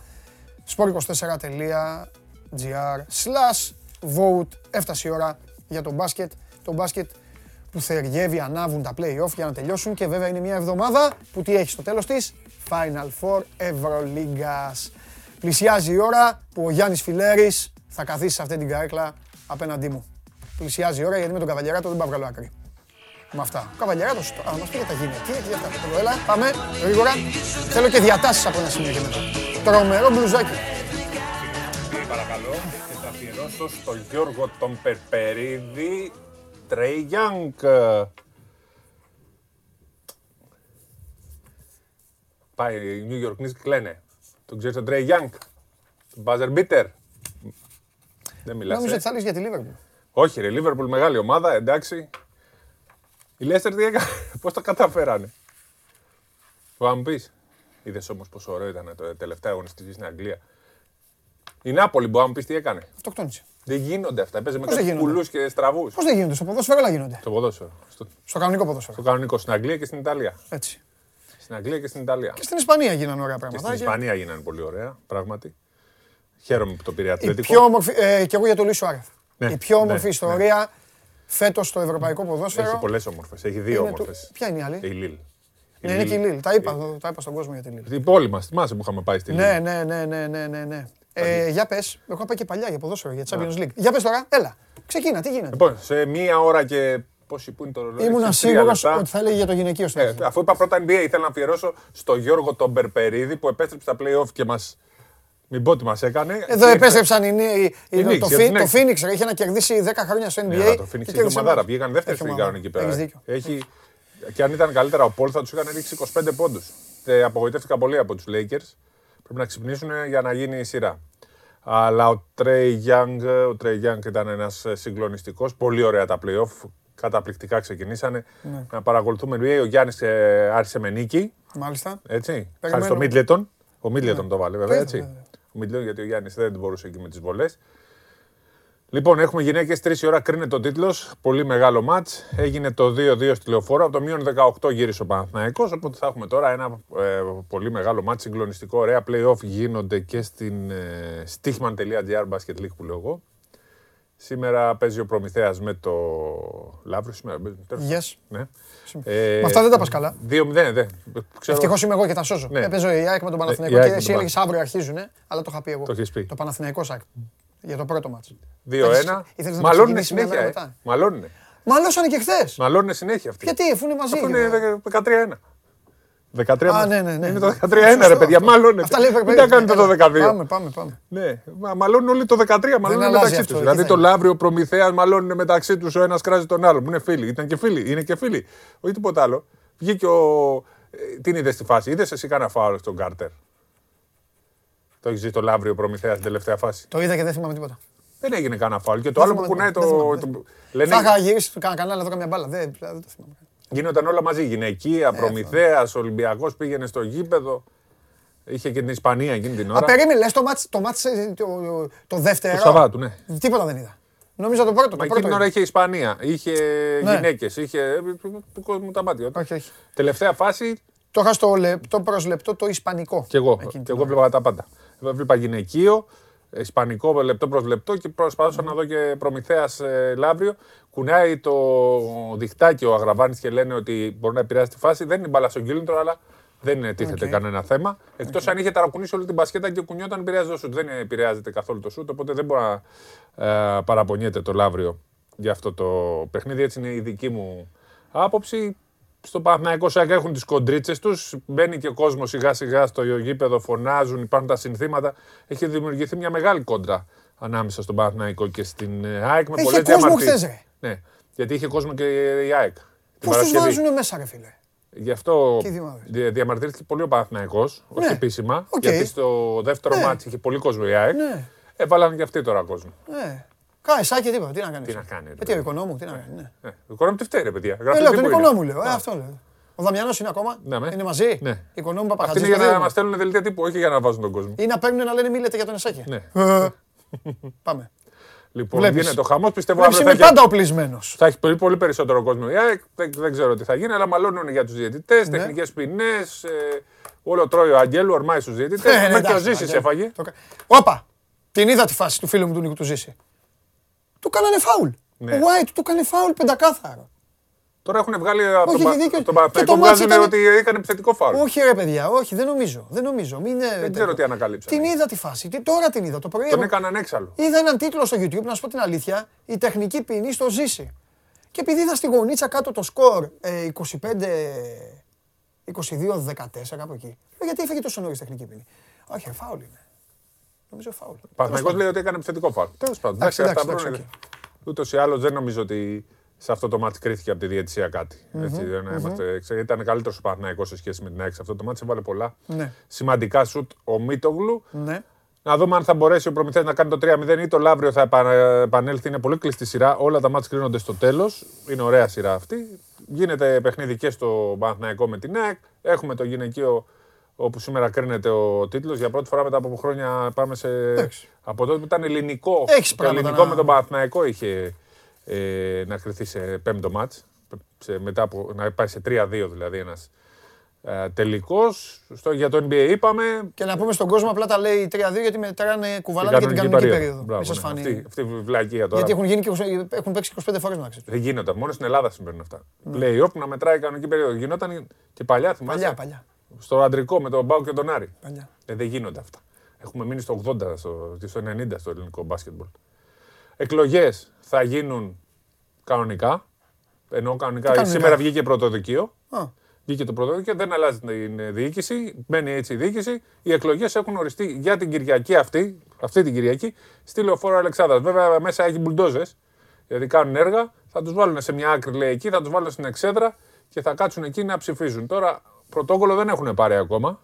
sport24.gr slash vote. Έφτασε η ώρα για το μπάσκετ. Το μπάσκετ που θεριεύει, ανάβουν τα play-off για να τελειώσουν και βέβαια είναι μια εβδομάδα που τι έχει στο τέλος της, Final Four Ευρωλίγκας. Πλησιάζει η ώρα που ο Γιάννης Φιλέρης θα καθίσεις σε αυτή την καρέκλα απέναντί μου. Πλησιάζει η ώρα γιατί με τον Καβαλιαράτο δεν πάω βγάλω άκρη. Με αυτά. Ο Καβαλιαράτος, α, μας πει για τα γυναικεία και για αυτά. Θέλω, Έλα, πάμε, γρήγορα. Θέλω και διατάσεις από ένα σημείο και μετά. Τρομερό μπλουζάκι. Παρακαλώ και θα αφιερώσω στο Γιώργο τον Περπερίδη Τρέι Γιάνγκ. Πάει οι New York Knicks και λένε. Τον ξέρεις τον Τρέι Γιάνγκ. Τον Buzzer Beater. Δεν μιλάς. Νόμιζα ε. ότι θα λες για τη Λίβερπουλ. Όχι ρε, Liverpool μεγάλη ομάδα, εντάξει. Η Leicester τι έκανε, πώς το καταφέρανε. Το αν πεις. Είδες όμως πόσο ωραίο ήταν το τελευταίο αγωνιστική στην Αγγλία. Η Νάπολη μπορεί να μου πεις τι έκανε; Αυτοκτόνησε. Δεν γίνονται αυτά. Παίζει με Πώς δεν κάτι γίνονται; πουλούς και στραβούς. Πώς δεν γίνονται, στο ποδόσφαιρο όλα γίνονται. Στο ποδόσφαιρο. Στο, Στο κανονικό ποδόσφαιρο. στο κανονικό. Στην Αγγλία και στην Ιταλία. Έτσι. Στην Αγγλία και στην Ιταλία. Και στην Ισπανία γίνανε ωραία Και πράγματα. στην Ισπανία γίνανε πολύ ωραία, πράγματι. Χαίρομαι που το πήρε Η Ατλέτικο. πιο όμορφη, ε, και εγώ για τον Λουί Σουάρεθ. Ναι, Η πιο όμορφη ναι, ιστορία φέτος στο ευρωπαϊκό ποδόσφαιρο. Έχει πολλές όμορφες. Έχει δύο Είναι του- όμορφες. Ποια είναι η άλλη; Η Λίλ. Ναι, είναι και η Λίλ. Τα είπα, τα είπα στον κόσμο για τη Λίλ. Η πόλη μας, θυμάσαι που είχαμε πάει στη Λίλ; Ναι, ναι, ναι, ναι, ναι, ναι, ναι. Ε, για πες, εγώ είχα πάει και παλιά για ποδόσφαιρο, για Champions League. Για πες τώρα, έλα. Ξεκίνα, τι γίνεται; Λοιπόν, σε μία ώρα και πόσοι που είναι το ρολόι; Ήμουνα σε τρία σίγουρος λεπτά. ότι θα έλεγε για το γυναικείο στην Ε, αρχή. αφού είπα πρώτα NBA, ήθελα να αφιερώσω στο Γιώργο τον Περπερίδη που επέστρεψε στα play-off και μας... Μην πω τι μας έκανε. Εδώ Και επέστρεψαν οι, οι, οι, Οι το, Knicks, το, για Fi- την το έκτη. Phoenix, ρε, είχε να κερδίσει 10 χρόνια στο NBA. Ναι, αλλά το Phoenix και έχει κέρδισε ομαδάρα. εμάς. Βγήκαν δεύτερη Έχει στην ομαδάρα. κανονική πέρα. Έχεις δίκιο. Έχει... Και αν ήταν καλύτερα ο Πολ θα τους είχαν ρίξει 25 πόντους. Και απογοητεύτηκα πολύ από τους Lakers. Πρέπει να ξυπνήσουν για να γίνει η σειρά. Αλλά ο Τρέι Young, ο Trey Young ήταν ένας ε, συγκλονιστικός. Πολύ ωραία τα play-off. Καταπληκτικά ξεκινήσανε. Ναι. Να παρακολουθούμε NBA. Ο Γιάννης ε, άρχισε με νίκη. Μάλιστα. Έτσι. Χάρη Περιμένω. στο Μίτλετον. Ο Μίτλετον το βάλε, βέβαια. Βέβαια, Έτσι. βέβαια. Ο Μίτλετον, γιατί ο Γιάννης δεν μπορούσε εκεί με τις βολές. Λοιπόν, έχουμε γυναίκες 3 η ώρα, κρίνεται ο τίτλος. Πολύ μεγάλο ματ. Έγινε το 2-2 στη λεωφόρο. Από το μείον 18 γύρισε ο Παναθηναϊκός, Οπότε θα έχουμε τώρα ένα ε, πολύ μεγάλο ματ, συγκλονιστικό. Ωραία playoff γίνονται και στην ε, stichman.gr Basket League που λέω εγώ. Σήμερα παίζει ο Προμηθέας με το Λαύριο. Σήμερα παίζει. τέλος Yes. ναι. Με αυτά δεν τα πας καλά. 2-0, δεν. Ξέρω- Ευτυχώς είμαι εγώ και τα σώζω. Ναι. Έπαιζε η ΑΕΚ με τον Παναθηναϊκό η και ΑΕΚ με εσύ τον έλεγε αύριο αρχίζουν, αλλά το είχα πει εγώ. Το έχεις πει. Το Παναθηναϊκό ΣΑΚ. Για το πρώτο μάτς. 2-1. Ήθελες να το Μαλώνουν ξεκινήσεις μια συνέχεια. μέρα Ε. μετά. Μαλώνουν. Μαλώσανε και χθες. Μαλώνουν συνέχεια αυτοί. Γιατί, αφού είναι μαζί. Αυτό είναι 13-1. 13 Α, ναι, ναι, ναι. Είναι το 13-1 Σωστό. ρε παιδιά, μάλλον. Αυτά λέει Μην τα κάνετε το 12. Πάμε, πάμε, πάμε. Ναι, μα, μαλώνουν όλοι το 13, μαλώνουν αλλάζει μεταξύ αυτό, τους. τι Δηλαδή θα το είναι. Λαύριο Προμηθέα μαλώνουν μεταξύ τους, ο ένας κράζει τον άλλο. Που είναι φίλοι. Ήταν και φίλοι, είναι και φίλοι. Όχι τίποτα άλλο. Βγήκε ο. ε, Την είδες στη φάση. Είδες εσύ κάνα φάουλ στον Κάρτερ; Το έχεις δει το Λαύριο Προμηθέας στην τελευταία φάση; Το είδα και δεν θυμάμαι τίποτα. Δεν έγινε κανένα φάουλ. Και το Δεν άλλο που θυμάμαι, κουνάει δεν το. θυμάμαι, το- δεν Λένε Θα είχα γυρίσει στο κανένα κανάλι να δω καμιά μπάλα. Δεν, δεν το θυμάμαι. Γίνονταν όλα μαζί. Γυναικεία, Προμηθέας, Ολυμπιακός πήγαινε στο γήπεδο. Είχε και την Ισπανία εκείνη την Α, ώρα. περίμενε, λες το μάτς, το, μάτς, ε, το, το δεύτερο; Το Σαββάτου, ναι. Τίποτα δεν είδα. Νόμιζα το πρώτο. Μα Το εκείνη πρώτο την ώρα είδα. είχε Ισπανία, είχε Ναι. γυναίκες, είχε. ε, του κόσμου τα μάτια. Όχι, όχι. Τελευταία φάση Το είχα στο λεπτό προς λεπτό το ισπανικό. και εγώ. Εκείνη Και την εγώ ώρα. βλέπα τα πάντα. Βλέπα γυναικείο, Ισπανικό λεπτό προς λεπτό και προσπαθούσα να δω και προμηθέας ε, Λαύριο. Κουνάει το διχτάκι ο Αγραβάνης και λένε ότι μπορεί να επηρεάσει τη φάση. Δεν είναι μπαλά στον κύλινδρο, αλλά δεν τίθεται Οκ. κανένα θέμα. Εκτός αν είχε ταρακουνήσει όλη την μπασκέτα και κουνιόταν επηρεάζει το σουτ. Δεν επηρεάζεται καθόλου το σουτ, οπότε δεν μπορεί να ε, παραπονιέται το Λαύριο για αυτό το παιχνίδι. Έτσι είναι η δική μου άποψη. Στο Παναθηναϊκός ΑΕΚ έχουν τις κοντρίτσες τους. Μπαίνει και ο κόσμος σιγά σιγά στο γήπεδο, φωνάζουν, υπάρχουν τα συνθήματα. Έχει δημιουργηθεί μια μεγάλη κόντρα ανάμεσα στον Παναθηναϊκό και στην ε, ΑΕΚ. Με Είχε πολλές κόσμο διαμαρτυρίες. χθες, ρε. Ναι, γιατί είχε κόσμο και η ΑΕΚ. την Πώς τους Παρασκευή. βάζουν μέσα, ρε φίλε; Γι' αυτό Και οι δύο ομάδες. δια- διαμαρτυρήθηκε πολύ ο Παναθηναϊκός, όχι Ναι. επίσημα. Οκ. Γιατί στο δεύτερο Ναι. ματς είχε πολύ κόσμο η ΑΕΚ. Ναι. Έβαλαν και αυτοί τώρα κόσμο. Ναι. Κάει, σάκι, τίποτα. Τι να κάνεις; Τι να κάνει, ρε Ε, τι, ο οικονόμου, τι να κάνει. Ναι. Ε, ο οικονόμου τι φταίει, ρε παιδιά. Ε, Γράφει λέω, τι τον που είναι. οικονόμου λέω. Ε, αυτό λέω. Ο Δαμιανός είναι ακόμα. Ναι, με. Είναι μαζί. Ναι. Οικονόμου Αυτοί Παπαχατζής. είναι για να μας στέλνουν δελτία τύπου, όχι για να βάζουν τον κόσμο. Ή να παίρνουν να λένε μη λέτε για τον Εσάκη. Ναι. Ε, Πάμε. Λοιπόν, Βλέπεις. γίνεται ο χαμός. Πιστεύω Βλέπεις, αύριο θα είμαι έχει, πάντα οπλισμένος. θα έχει πολύ, πολύ περισσότερο κόσμο. η ΑΕΚ. Δεν, δεν ξέρω τι θα γίνει, αλλά μαλώνουν για τους διαιτητές, Ναι. τεχνικές ποινές. Ε, όλο τρώει ο Αγγέλου, ορμάει στους διαιτητές. Ε, ναι, Με και ο εντάξει, Ζήσης Αγγέλου. έφαγε. Το κα- Όπα! Την είδα τη φάση του φίλου μου του Νίκου του Ζήση. Του κάνανε φάουλ. Ναι. Ο White του έκανε φάουλ πεντακάθαρο. Τώρα έχουν βγάλει από Όχι, τον έχει δίκιο. Πα- τον Και Παναθηναϊκό το μάτς βγάζουν ήταν- ότι έκανε επιθετικό φάουλ. Όχι ρε παιδιά, όχι, δεν νομίζω. Δεν νομίζω. Μην, ε, Δεν ξέρω τι ανακαλύψανε. Την είδα τη φάση. Τι, τώρα την είδα. Το πρωί. Τον εγώ- έκαναν έξαλλο. Είδα έναν τίτλο στο YouTube, να σου πω την αλήθεια, η τεχνική ποινή στο Ζήση. Και επειδή είδα στη γωνίτσα κάτω το σκορ ε, 25... 22-14 κάπου εκεί. Λέω, γιατί έφαγε τόσο νωρίς τεχνική ποινή. Όχι, φάουλ είναι. Νομίζω φάουλ. Ο Παναθηναϊκός λέει ότι έκανε επιθετικό φάουλ. Τέλος πάντων. Εντάξει, Εντάξει, αυτά εντάξει, βρουν. εντάξει, Ούτως ή άλλως δεν νομίζω ότι σε αυτό το μάτι κρίθηκε από τη διαιτησία κάτι. Έτσι, για να είμαστε, ξέρω, ήταν καλύτερος ο Παναθηναϊκός σε σχέση με την ΑΕΚ. Σε αυτό το μάτι έβαλε πολλά Ναι. σημαντικά σουτ ο Μίτογλου. Ναι. Να δούμε αν θα μπορέσει ο Προμηθέας να κάνει το 3-0 ή το Λαύριο θα επα- επανέλθει. Είναι πολύ κλειστή σειρά. Όλα τα μάτια κρίνονται στο τέλος. Είναι ωραία σειρά αυτή. Γίνεται παιχνίδι και στο Παναθηναϊκό με την ΑΕΚ. Έχουμε το γυναικείο όπου σήμερα κρίνεται ο τίτλος. Για πρώτη φορά μετά από χρόνια πάμε σε. Εντάξει. Από τότε που ήταν ελληνικό. Έχεις το πράγματα ελληνικό να- με τον Παναθηναϊκό είχε ε, να κρυθεί σε πέμπτο μάτς. Σε, μετά από, να πάει σε 3-2 δηλαδή ένας ε, τελικός. Στο, για το NBA είπαμε. Και να πούμε στον κόσμο απλά τα λέει 3-2 γιατί μετράνε κουβαλάνε την και την κανονική περίοδο. Μπράβο, Μην σας ναι. φανεί. Αυτή, αυτή η βλακεία τώρα. Γιατί έχουν, γίνει και, 20 έχουν παίξει 25 φορές να ξέρετε. Δεν γίνονταν. Μόνο στην Ελλάδα συμβαίνουν αυτά. Play-off να μετράει η κανονική περίοδο. Γινόταν και παλιά, θυμάσαι; Παλιά, παλιά. Στο αντρικό με τον Μπάου και τον Άρη. παλιά. Ε, δεν γίνονται αυτά. Έχουμε μείνει στο 80, στο, στο 90 στο ελληνικό μπάσκετμπολ. Εκλογές θα γίνουν κανονικά. Ενώ κανονικά, κανονικά; σήμερα βγήκε πρωτοδικείο. Α, Βγήκε το πρωτοδικείο, δεν αλλάζει την ε, διοίκηση. Μένει έτσι η διοίκηση. Οι εκλογές έχουν οριστεί για την Κυριακή αυτή, αυτή την Κυριακή, στη λεωφόρο Αλεξάνδρας. Βέβαια μέσα έχει μπουλντόζες, γιατί κάνουν έργα. Θα τους βάλουν σε μια άκρη, λέει εκεί, θα τους βάλουν στην εξέδρα και θα κάτσουν εκεί να ψηφίζουν. Τώρα πρωτόκολλο δεν έχουν πάρει ακόμα.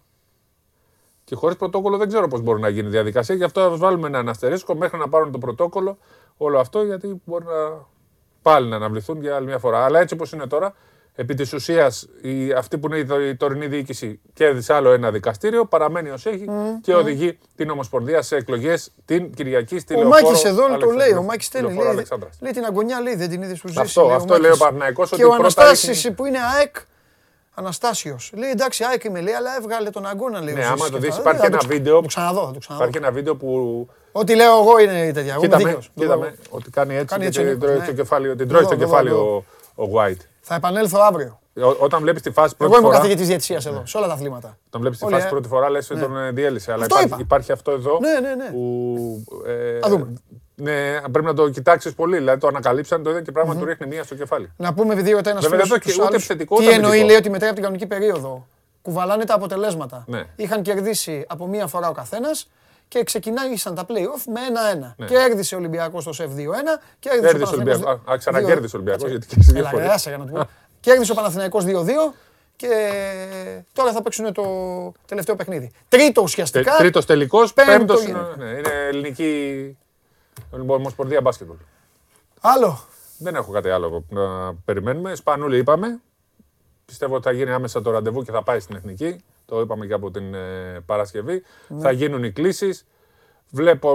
Και χωρίς πρωτόκολλο δεν ξέρω πώς μπορεί να γίνει η διαδικασία. Γι' αυτό θα βάλουμε ένα αστερίσκο μέχρι να πάρουν το πρωτόκολλο όλο αυτό, γιατί μπορεί να πάλι να αναβληθούν για άλλη μια φορά. Αλλά έτσι όπως είναι τώρα, επί της ουσίας αυτή που είναι η, δο- η τωρινή διοίκηση κέρδισε άλλο ένα δικαστήριο, παραμένει ως έχει και οδηγεί την Ομοσπονδία σε εκλογές την Κυριακή στη Ο Λεωφόρο Μάκης εδώ το Αλεξάνδρας. λέει, ο Μάκης στέλνει. Λεωφόρο Λέει, Αλεξάνδρας. λέει την αγωνιά, λέει, δεν την είδες που ζήσει. Αυτό, λέει, αυτό ο λέει ο Μάκης. Παναθηναϊκός, Και ότι ο πρώτα Αναστάσης ρίχνει- που είναι ΑΕΚ, Αναστάσιος, λέει εντάξει ΑΕΚ είμαι, λέει, αλλά έβγαλε τον αγώνα, λέει. ο Ναι, Ζήσης άμα το και δεις, αυτά. υπάρχει Θα το ένα ξα- βίντεο Θα το ξαναδώ, θα το ξαναδώ. Υπάρχει ένα βίντεο που. Ό,τι λέω εγώ είναι τέτοια. Εγώ είμαι Κοίτα με, δίκαιος. Το κοίτα λέω. με, ότι κάνει έτσι Κάνει και έτσι ο την Νίκος, τρώει ναι. στο κεφάλι, την Το τρώει στο δω, το κεφάλι δω, ο, ο White. Θα επανέλθω αύριο. Ό- Όταν βλέπεις τη φάση Εγώ πρώτη είμαι ο φορά. καθηγητής διαιτησίας εδώ, σε όλα τα αθλήματα. Όταν βλέπεις τη Όλοι, φάση ε. πρώτη φορά, λες ότι τον ε, διέλυσε. Αλλά Αυτό υπάρχει, είπα. υπάρχει αυτό εδώ. Ναι, ναι, ναι. Που, ε, Θα δούμε. Ναι, πρέπει να το κοιτάξεις πολύ. Δηλαδή το ανακαλύψαν, το είδε και πράγμα του ρίχνει μία στο κεφάλι. Να πούμε δύο ένας Βέβαια, φίλος εδώ και στους ούτε άλλους. επιθετικό, Τι ούτε εννοεί, αμυντικό. λέει ότι μετράει από την κανονική περίοδο. Κουβαλάνε τα αποτελέσματα. Ναι. Είχαν κερδίσει από μία φορά ο καθένας και ξεκινάγησαν τα play-off με 1-1. Ναι. Κέρδισε ο Ολυμπιακός το ΣΕΦ 2-1. Κέρδισε Κέρδισε ο Παναθηναϊκός Ολυμπιακός. Α, 2-2. ξανακέρδισε ο Ολυμπιακός γιατί και σε δύο Έλα, φορές. ρε, άσε για να του πω. Κέρδισε ο Παναθηναϊκός 2-2 και τώρα θα παίξουν το τελευταίο παιχνίδι. Τρίτο ουσιαστικά. Τρίτος τελικός, πέμπτο πέμπτος. γίνεται. Ναι, είναι ελληνική Ομοσπονδία μπάσκετμπολ. Άλλο. Δεν έχω κάτι άλλο να περιμένουμε. Σπανούλη είπαμε. Πιστεύω ότι θα γίνει άμεσα το ραντεβού και θα πάει στην εθνική. Το είπαμε και από την ε, Παρασκευή. Θα γίνουν οι κλήσεις. Βλέπω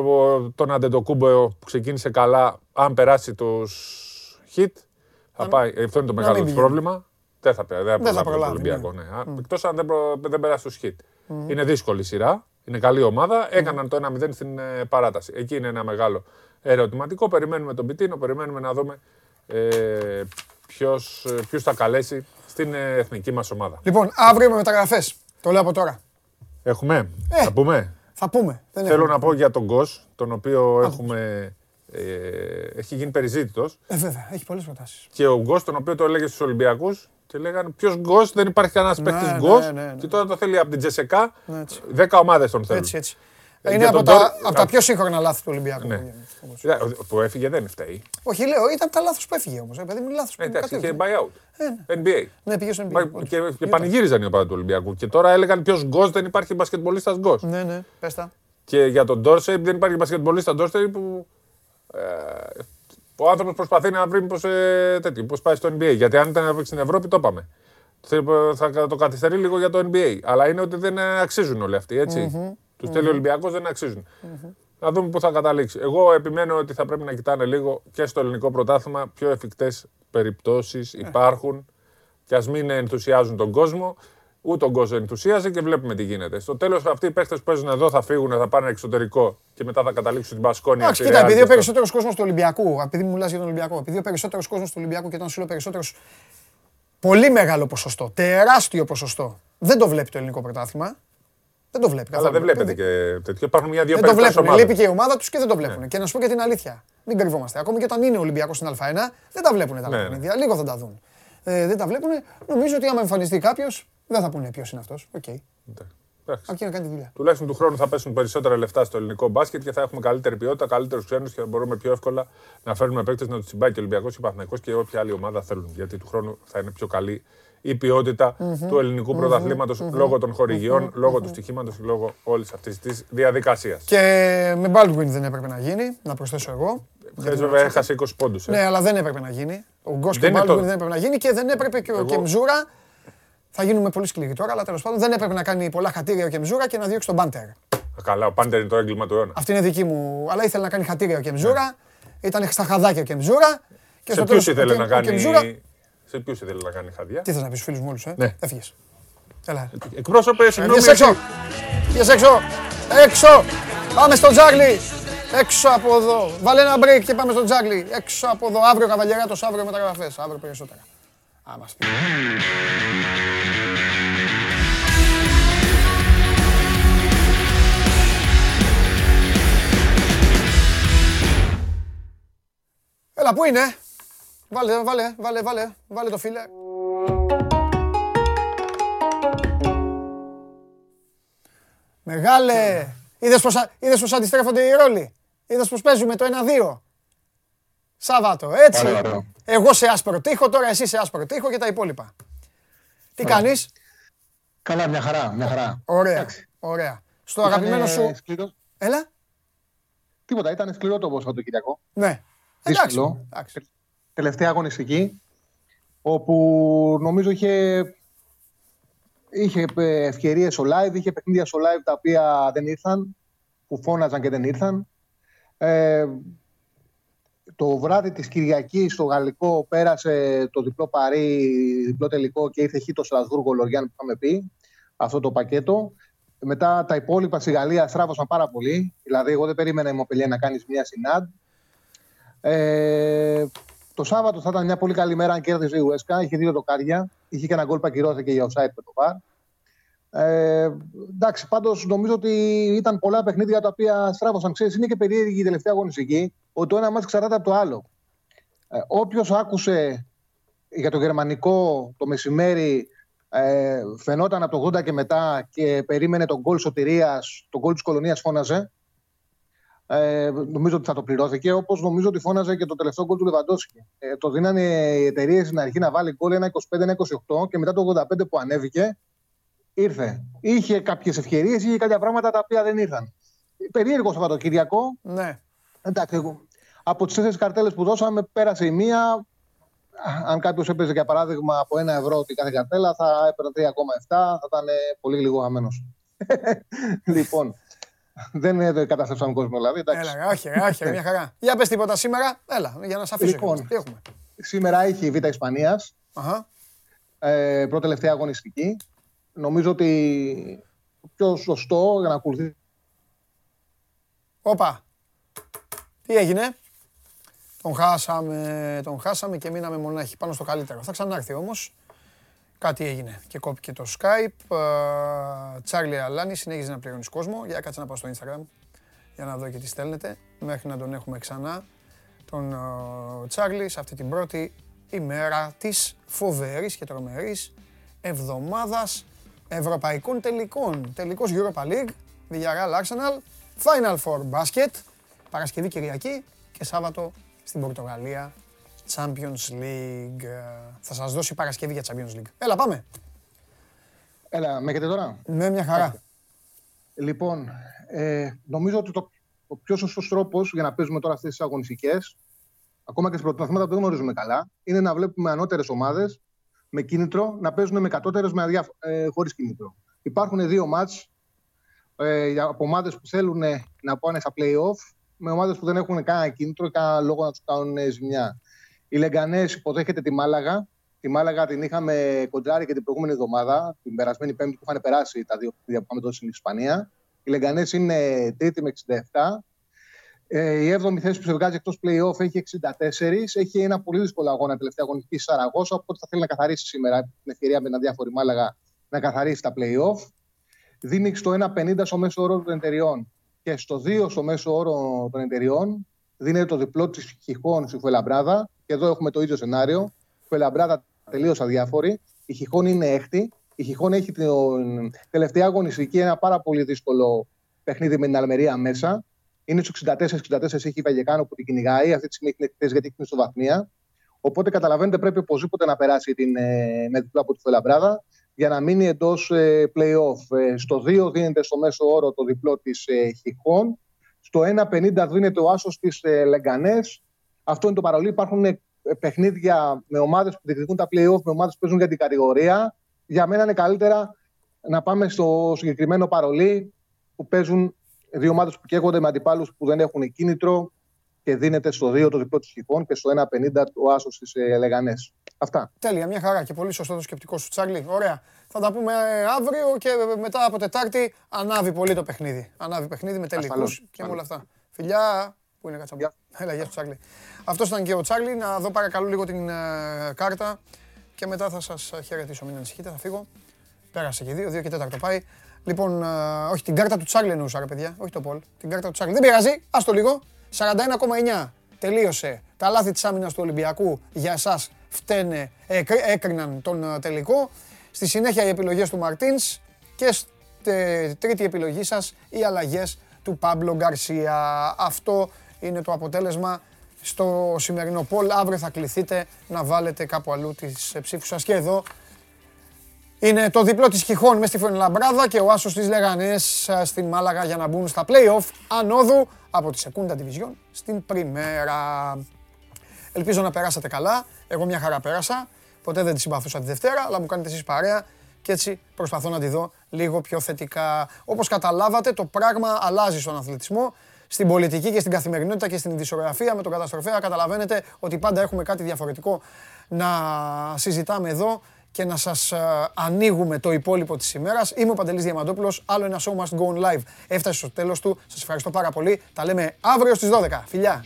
ε, τον Αντετοκούμπο που ξεκίνησε καλά. Αν περάσει τους hit, θα πάει. Ε, Αυτό είναι το μεγάλο μην τους πηγαίνει. πρόβλημα. Δεν θα, δεν θα θα προλάβει τον προλάβει, Ολυμπιακό. Ναι. Εκτός αν δεν, προ, δεν περάσει τους hit. Είναι δύσκολη η σειρά. Είναι καλή ομάδα. Έκαναν το 1-0 στην ε, παράταση. Εκεί είναι ένα μεγάλο ερωτηματικό. Περιμένουμε τον Πιτίνο, περιμένουμε να δούμε ε, ποιος, ε, ποιους θα καλέσει στην ε, εθνική μας ομάδα. Λοιπόν, αύριο με μεταγραφές. Το λέω από τώρα. Έχουμε, Ε. θα πούμε; Θα πούμε. Δεν Θέλω έχουμε. να πω για τον Γκος, τον οποίο έχουμε, ε, έχει γίνει περιζήτητος. Ε, βέβαια, έχει πολλές προτάσεις. Και ο Γκος, τον οποίο το έλεγε στους Ολυμπιακούς και λέγανε ποιος Γκος, δεν υπάρχει κανένας Ναι, παίκτης ναι, Γκος ναι, ναι. και τώρα το θέλει από την Τζεσεκά, Ναι, έτσι. 10 ομάδες τον θέλουν. Έτσι, έτσι. Ε, Είναι για από τον τα, Ντόρ- από τα πιο σύγχρονα λάθη του Ολυμπιακού. Ναι. Ε, Που έφυγε δεν φταίει. Όχι, λέω, ήταν τα λάθος που έφυγε όμως. Παιδί μου, λάθος που Ε, Εντάξει, είχε κατέβηκε. buyout. Ε, NBA. Ναι, πήγε στον Μα- NBA. Και, και πανηγύριζαν οι οπαδοί του Ολυμπιακού. Και τώρα έλεγαν ποιος γκος δεν υπάρχει μπασκετμπολίστας γκος. Ναι, ναι, πες τα. Και για τον Ντόρσεϊ δεν υπάρχει μπασκετμπολίστα Ντόρσεϊ που. Ε, ο άνθρωπος προσπαθεί να βρει πώ ε, τέτοιο, πώς πάει στο NBA. Γιατί αν ήταν να παίξει στην Ευρώπη, το είπαμε. Θα, θα το καθυστερεί λίγο για το NBA. Αλλά είναι ότι δεν ε, αξίζουν όλοι αυτοί, έτσι. Τους θέλει ο Ολυμπιακός, δεν αξίζουν. Να δούμε πού θα καταλήξει. Εγώ επιμένω ότι θα πρέπει να κοιτάνε λίγο και στο ελληνικό πρωτάθλημα πιο εφικτές περιπτώσεις υπάρχουν και ας μην ενθουσιάζουν τον κόσμο. Ούτε τον κόσμο ενθουσίαζε και βλέπουμε τι γίνεται. Στο τέλος, αυτοί οι παίχτε που παίζουν εδώ θα φύγουν, θα πάνε εξωτερικό και μετά θα καταλήξουν στην Πασκόνια. Εντάξει, κοίτα, επειδή ο περισσότερος κόσμος του Ολυμπιακού, επειδή μου μιλάς για τον Ολυμπιακό, επειδή ο περισσότερος κόσμος του Ολυμπιακού και όταν σου λέω περισσότερος. Πολύ μεγάλο ποσοστό, τεράστιο ποσοστό. Δεν το βλέπει το ελληνικό πρωτάθλημα. Δεν το βλέπει. Αλλά καθόλου. δεν βλέπετε και τέτοιο. Υπάρχουν μια-δύο Δεν το παίχτε βλέπουν. ομάδες. Λείπει και η ομάδα τους και δεν το βλέπουν. Και να σου πω και την αλήθεια. Μην κρυβόμαστε. Ακόμη και όταν είναι ο Ολυμπιακός στην Α1, δεν τα βλέπουν τα Ναι, ναι. παιχνίδια. Λίγο θα τα δουν. Ε, δεν τα βλέπουν. Νομίζω ότι άμα εμφανιστεί κάποιος, δεν θα πούνε ποιος είναι αυτός. Οκ. Εντάξει. Αρκεί να κάνει τη δουλειά. Τουλάχιστον του χρόνου θα πέσουν περισσότερα λεφτά στο ελληνικό μπάσκετ και θα έχουμε καλύτερη ποιότητα, καλύτερους ξένους και θα μπορούμε πιο εύκολα να φέρνουμε παίκτες να τους τσιμπάει και ο Ολυμπιακός και ο Παναθηναϊκός και όποια άλλη ομάδα θέλουν. Γιατί του χρόνου θα είναι πιο καλή η ποιότητα του ελληνικού πρωταθλήματος λόγω των χορηγιών, λόγω του στοιχήματος και λόγω όλης αυτής της διαδικασίας. Και με Baldwin δεν έπρεπε να γίνει, να προσθέσω εγώ. Χθες βέβαια έχασε 20 πόντους. Ναι, αλλά δεν έπρεπε να γίνει. Ο Γκος και Δεν ο είναι Baldwin το- δεν έπρεπε να γίνει και δεν έπρεπε και ο Εγώ- Κεμζούρα. Θα γίνουμε πολύ σκληροί τώρα, αλλά τέλος πάντων δεν έπρεπε να κάνει πολλά χατήρια ο Κεμζούρα και να διώξει τον Πάντερ. Καλά, ο Πάντερ είναι το έγκλημα του αιώνα. Αυτή είναι δική μου. Αλλά ήθελε να κάνει χατήρια ο Κεμζούρα. Ήταν στα χαδάκια ο Κεμζούρα. Και Ναι. Σε στο ποιους τέλος ήθελε ο να Κεμ- ο κάνει. Κεμζούρα- Σε ποιους ήθελε να κάνει χαδιά; Τι θες να πεις στου φίλους μου όλους, ε; Ναι. Έφυγες. Έλα. Εκπρόσωπε, συγγνώμη. Βγες έξω! Βγες έξω! Έξω! Πάμε στο τζάγλι! Έξω από εδώ! Βάλε ένα break και πάμε στο τζάγλι! Έξω από εδώ! Αύριο καβαλιαράτος, αύριο μεταγραφές, αύριο περισσότερα. Α, μας πει. Έλα, πού είναι; Βάλε, βάλε, βάλε, βάλε, βάλε το φίλε. Μεγάλε! Είδες πως, α- είδες πως αντιστρέφονται οι ρόλοι; Είδες πως παίζουμε το 1-2. Σάββατο, έτσι. Εγώ σε άσπρο τείχο, τώρα εσύ σε άσπρο τείχο και τα υπόλοιπα. Τι κάνεις; Καλά, μια χαρά, μια χαρά. Ωραία, Εντάξει. ωραία. Στο Ήτανε αγαπημένο σου... Σκληρό... Έλα. Τίποτα, ήταν σκληρό το Σαββατοκύριακο. Ναι. Εντάξει. Δύσκολο. εντάξει. Τελευταία αγωνιστική, όπου νομίζω είχε, είχε ε, ευκαιρίες στο live, είχε παιχνίδια στο live τα οποία δεν ήρθαν, που φώναζαν και δεν ήρθαν. Ε, το βράδυ της Κυριακής στο Γαλλικό πέρασε το διπλό παρί, διπλό τελικό και ήρθε χ το Στρασβούργο Λοριάν που είχαμε πει, αυτό το πακέτο. Μετά τα υπόλοιπα στη Γαλλία στράβωσαν πάρα πολύ. Δηλαδή, εγώ δεν περίμενα η Μοπελιέ να κάνεις μια συνάντ. Ε, το Σάββατο θα ήταν μια πολύ καλή μέρα αν κέρδιζε η Ουέσκα. Είχε δύο δοκάρια. Είχε και ένα γκολ που ακυρώθηκε για offside με το VAR. Ε, εντάξει, πάντως νομίζω ότι ήταν πολλά παιχνίδια τα οποία στράβωσαν. Ξέρεις, είναι και περίεργη η τελευταία αγωνιστική ότι το ένα μάτι εξαρτάται από το άλλο. Ε, Όποιος άκουσε για το γερμανικό το μεσημέρι ε, φαινόταν από το 80 και μετά και περίμενε τον γκολ σωτηρίας, τον γκολ της κολονίας φώναζε. Ε, νομίζω ότι θα το πληρώθηκε, όπως νομίζω ότι φώναζε και το τελευταίο γκολ του Λεβαντόσκη. Ε, το δίνανε οι εταιρείες στην αρχή να βάλει γκολ ένα 25-28 και μετά το 85 που ανέβηκε ήρθε. Είχε κάποιες ευκαιρίες, είχε κάποια πράγματα τα οποία δεν ήρθαν. Περίεργο Σαββατοκύριακο. Ναι. Εντάξει, εγώ, από τις τέσσερις καρτέλες που δώσαμε, πέρασε η μία. Αν κάποιος έπαιζε για παράδειγμα από ένα ευρώ την κάθε καρτέλα, θα έπαιρνε 3,7, θα ήταν πολύ λίγο χαμένος. λοιπόν, δεν ε, καταστρέψαμε κόσμο δηλαδή. Εντάξει. Έλα, όχι, ρε, όχι, ρε, μια χαρά. Για πες τίποτα σήμερα. Έλα, για να σε αφήσω. Λοιπόν. κιόλας. Τι έχουμε; Σήμερα έχει η Β' Ισπανίας, Αχα. ε, πρώτη τελευταία αγωνιστική. Νομίζω ότι το πιο σωστό για να ακολουθεί. Όπα. Τι έγινε; Τον χάσαμε, τον χάσαμε και μείναμε μονάχοι πάνω στο καλύτερο. Θα ξανάρθει όμως. Κάτι έγινε και κόπηκε το Skype. Ε, Τσάρλι Αλάνη συνέχιζε να πληρώνεις κόσμο. Για κάτσε να πάω στο Instagram για να δω και τι στέλνετε. Μέχρι να τον έχουμε ξανά τον ε, Τσάρλι σε αυτή την πρώτη ημέρα της φοβερής και τρομερής εβδομάδας ευρωπαϊκών τελικών. Τελικός Europa League, Villarreal Arsenal, Final Four Basket, Παρασκευή Κυριακή και Σάββατο στην Πορτογαλία Champions League. Θα σας δώσει Παρασκευή για Champions League. Έλα πάμε. Έλα, με έχετε τώρα; Με μια χαρά. Λοιπόν, ε, νομίζω ότι το, ο πιο σωστός τρόπος για να παίζουμε τώρα αυτές τις αγωνιστικές, ακόμα και σε πρωταθλήματα που δεν γνωρίζουμε καλά, είναι να βλέπουμε ανώτερες ομάδες με κίνητρο να παίζουν με κατώτερε ε, χωρίς κίνητρο. Υπάρχουν δύο μάτς ε, από ομάδες που θέλουν να πάνε στα playoff με ομάδες που δεν έχουν κανένα κίνητρο ή κανένα λόγο να τους κάνουν ζημιά. Η Λεγκανές υποδέχεται τη Μάλαγα. Τη Μάλαγα την είχαμε κοντράρει και την προηγούμενη εβδομάδα, την περασμένη Πέμπτη που είχαν περάσει τα δύο παιχνίδια που είχαμε δώσει στην Ισπανία. Η Λεγκανές είναι τρίτη με 67. Ε, η 7η θέση που σε βγάζει εκτός playoff έχει 64. Έχει ένα πολύ δύσκολο αγώνα τελευταία αγωνιστικής Σαραγώσα. Οπότε θα θέλει να καθαρίσει σήμερα την ευκαιρία με ένα διάφορη Μάλαγα να καθαρίσει τα playoff. Δίνει στο 1,50 στο μέσο όρο των εταιριών και στο 2 στο μέσο όρο των εταιριών. Δίνεται το διπλό της Χιχών στη Φουελαμπράδα. Και εδώ έχουμε το ίδιο σενάριο. Φουελαμπράδα τελείως αδιάφορη. Η Χιχών είναι έκτη. Η Χιχών έχει την τελευταία αγωνιστική ένα πάρα πολύ δύσκολο παιχνίδι με την Αλμερία μέσα. Είναι στους 64-64 έχει η Βαγεκάνο που την κυνηγάει. Αυτή τη στιγμή έχει εκτέ γιατί έχει στο βαθμία. Οπότε καταλαβαίνετε πρέπει οπωσδήποτε να περάσει την, ε, με διπλό από τη Φουελαμπράδα για να μείνει εντός ε, playoff. Ε, στο 2 δίνεται στο μέσο όρο το διπλό της Χιχών. Στο 1,50 δίνεται ο άσος της Λεγκανές. Αυτό είναι το παρολί. Υπάρχουν ε, παιχνίδια με ομάδες που διεκδικούν τα playoff, με ομάδες που παίζουν για την κατηγορία. Για μένα είναι καλύτερα να πάμε στο συγκεκριμένο παρολί που παίζουν δύο ομάδες που καίγονται με αντιπάλους που δεν έχουν κίνητρο και δίνεται στο 2 το διπλό της Χιχών και στο 1,50 ο άσος της ε, Λεγανές. Αυτά. Τέλεια, μια χαρά και πολύ σωστό το σκεπτικό σου, Τσάρλι. Ωραία. Θα τα πούμε ε, αύριο και μετά από Τετάρτη ανάβει πολύ το παιχνίδι. Ανάβει παιχνίδι με τελικούς και με όλα αυτά. Φιλιά, Πού είναι κατσαμπιά. Έλα, γεια σου Τσάρλι. Αυτός ήταν και ο Τσάρλι. Να δω παρακαλώ λίγο την uh, κάρτα και μετά θα σας χαιρετήσω. Μην ανησυχείτε, θα φύγω. Πέρασε και δύο, δύο και τέταρτο πάει. Λοιπόν, uh, όχι την κάρτα του Τσάρλι εννοούσα, ρε παιδιά. Όχι το Πολ. Την κάρτα του Τσάρλι. Δεν πειράζει, ας το λίγο. 41,9. Τελείωσε. Τα λάθη της άμυνας του Ολυμπιακού για εσάς φταίνε, έκριναν τον τελικό. Στη συνέχεια οι επιλογές του Μαρτίνς και στη τρίτη επιλογή σας οι αλλαγές του Πάμπλο Γκαρσία. Αυτό είναι το αποτέλεσμα στο σημερινό πόλ. Αύριο θα κληθείτε να βάλετε κάπου αλλού τις ψήφους σας. Και εδώ είναι το διπλό της Χιχών μέσα στη Λαμπράδα και ο άσος της Λεγανές στην Μάλαγα για να μπουν στα play-off ανόδου από τη Σεκούντα Division στην Πριμέρα. Ελπίζω να περάσατε καλά. Εγώ μια χαρά πέρασα. Ποτέ δεν τη συμπαθούσα τη Δευτέρα, αλλά μου κάνετε εσείς παρέα και έτσι προσπαθώ να τη δω λίγο πιο θετικά. Όπως καταλάβατε, το πράγμα αλλάζει στον αθλητισμό στην πολιτική και στην καθημερινότητα και στην ειδησιογραφία με τον καταστροφέα καταλαβαίνετε ότι πάντα έχουμε κάτι διαφορετικό να συζητάμε εδώ και να σας ε, ανοίγουμε το υπόλοιπο της ημέρας. Είμαι ο Παντελής Διαμαντόπουλος, άλλο ένα show must go on live. Έφτασε στο τέλος του, σας ευχαριστώ πάρα πολύ. Τα λέμε αύριο στις 12. Φιλιά!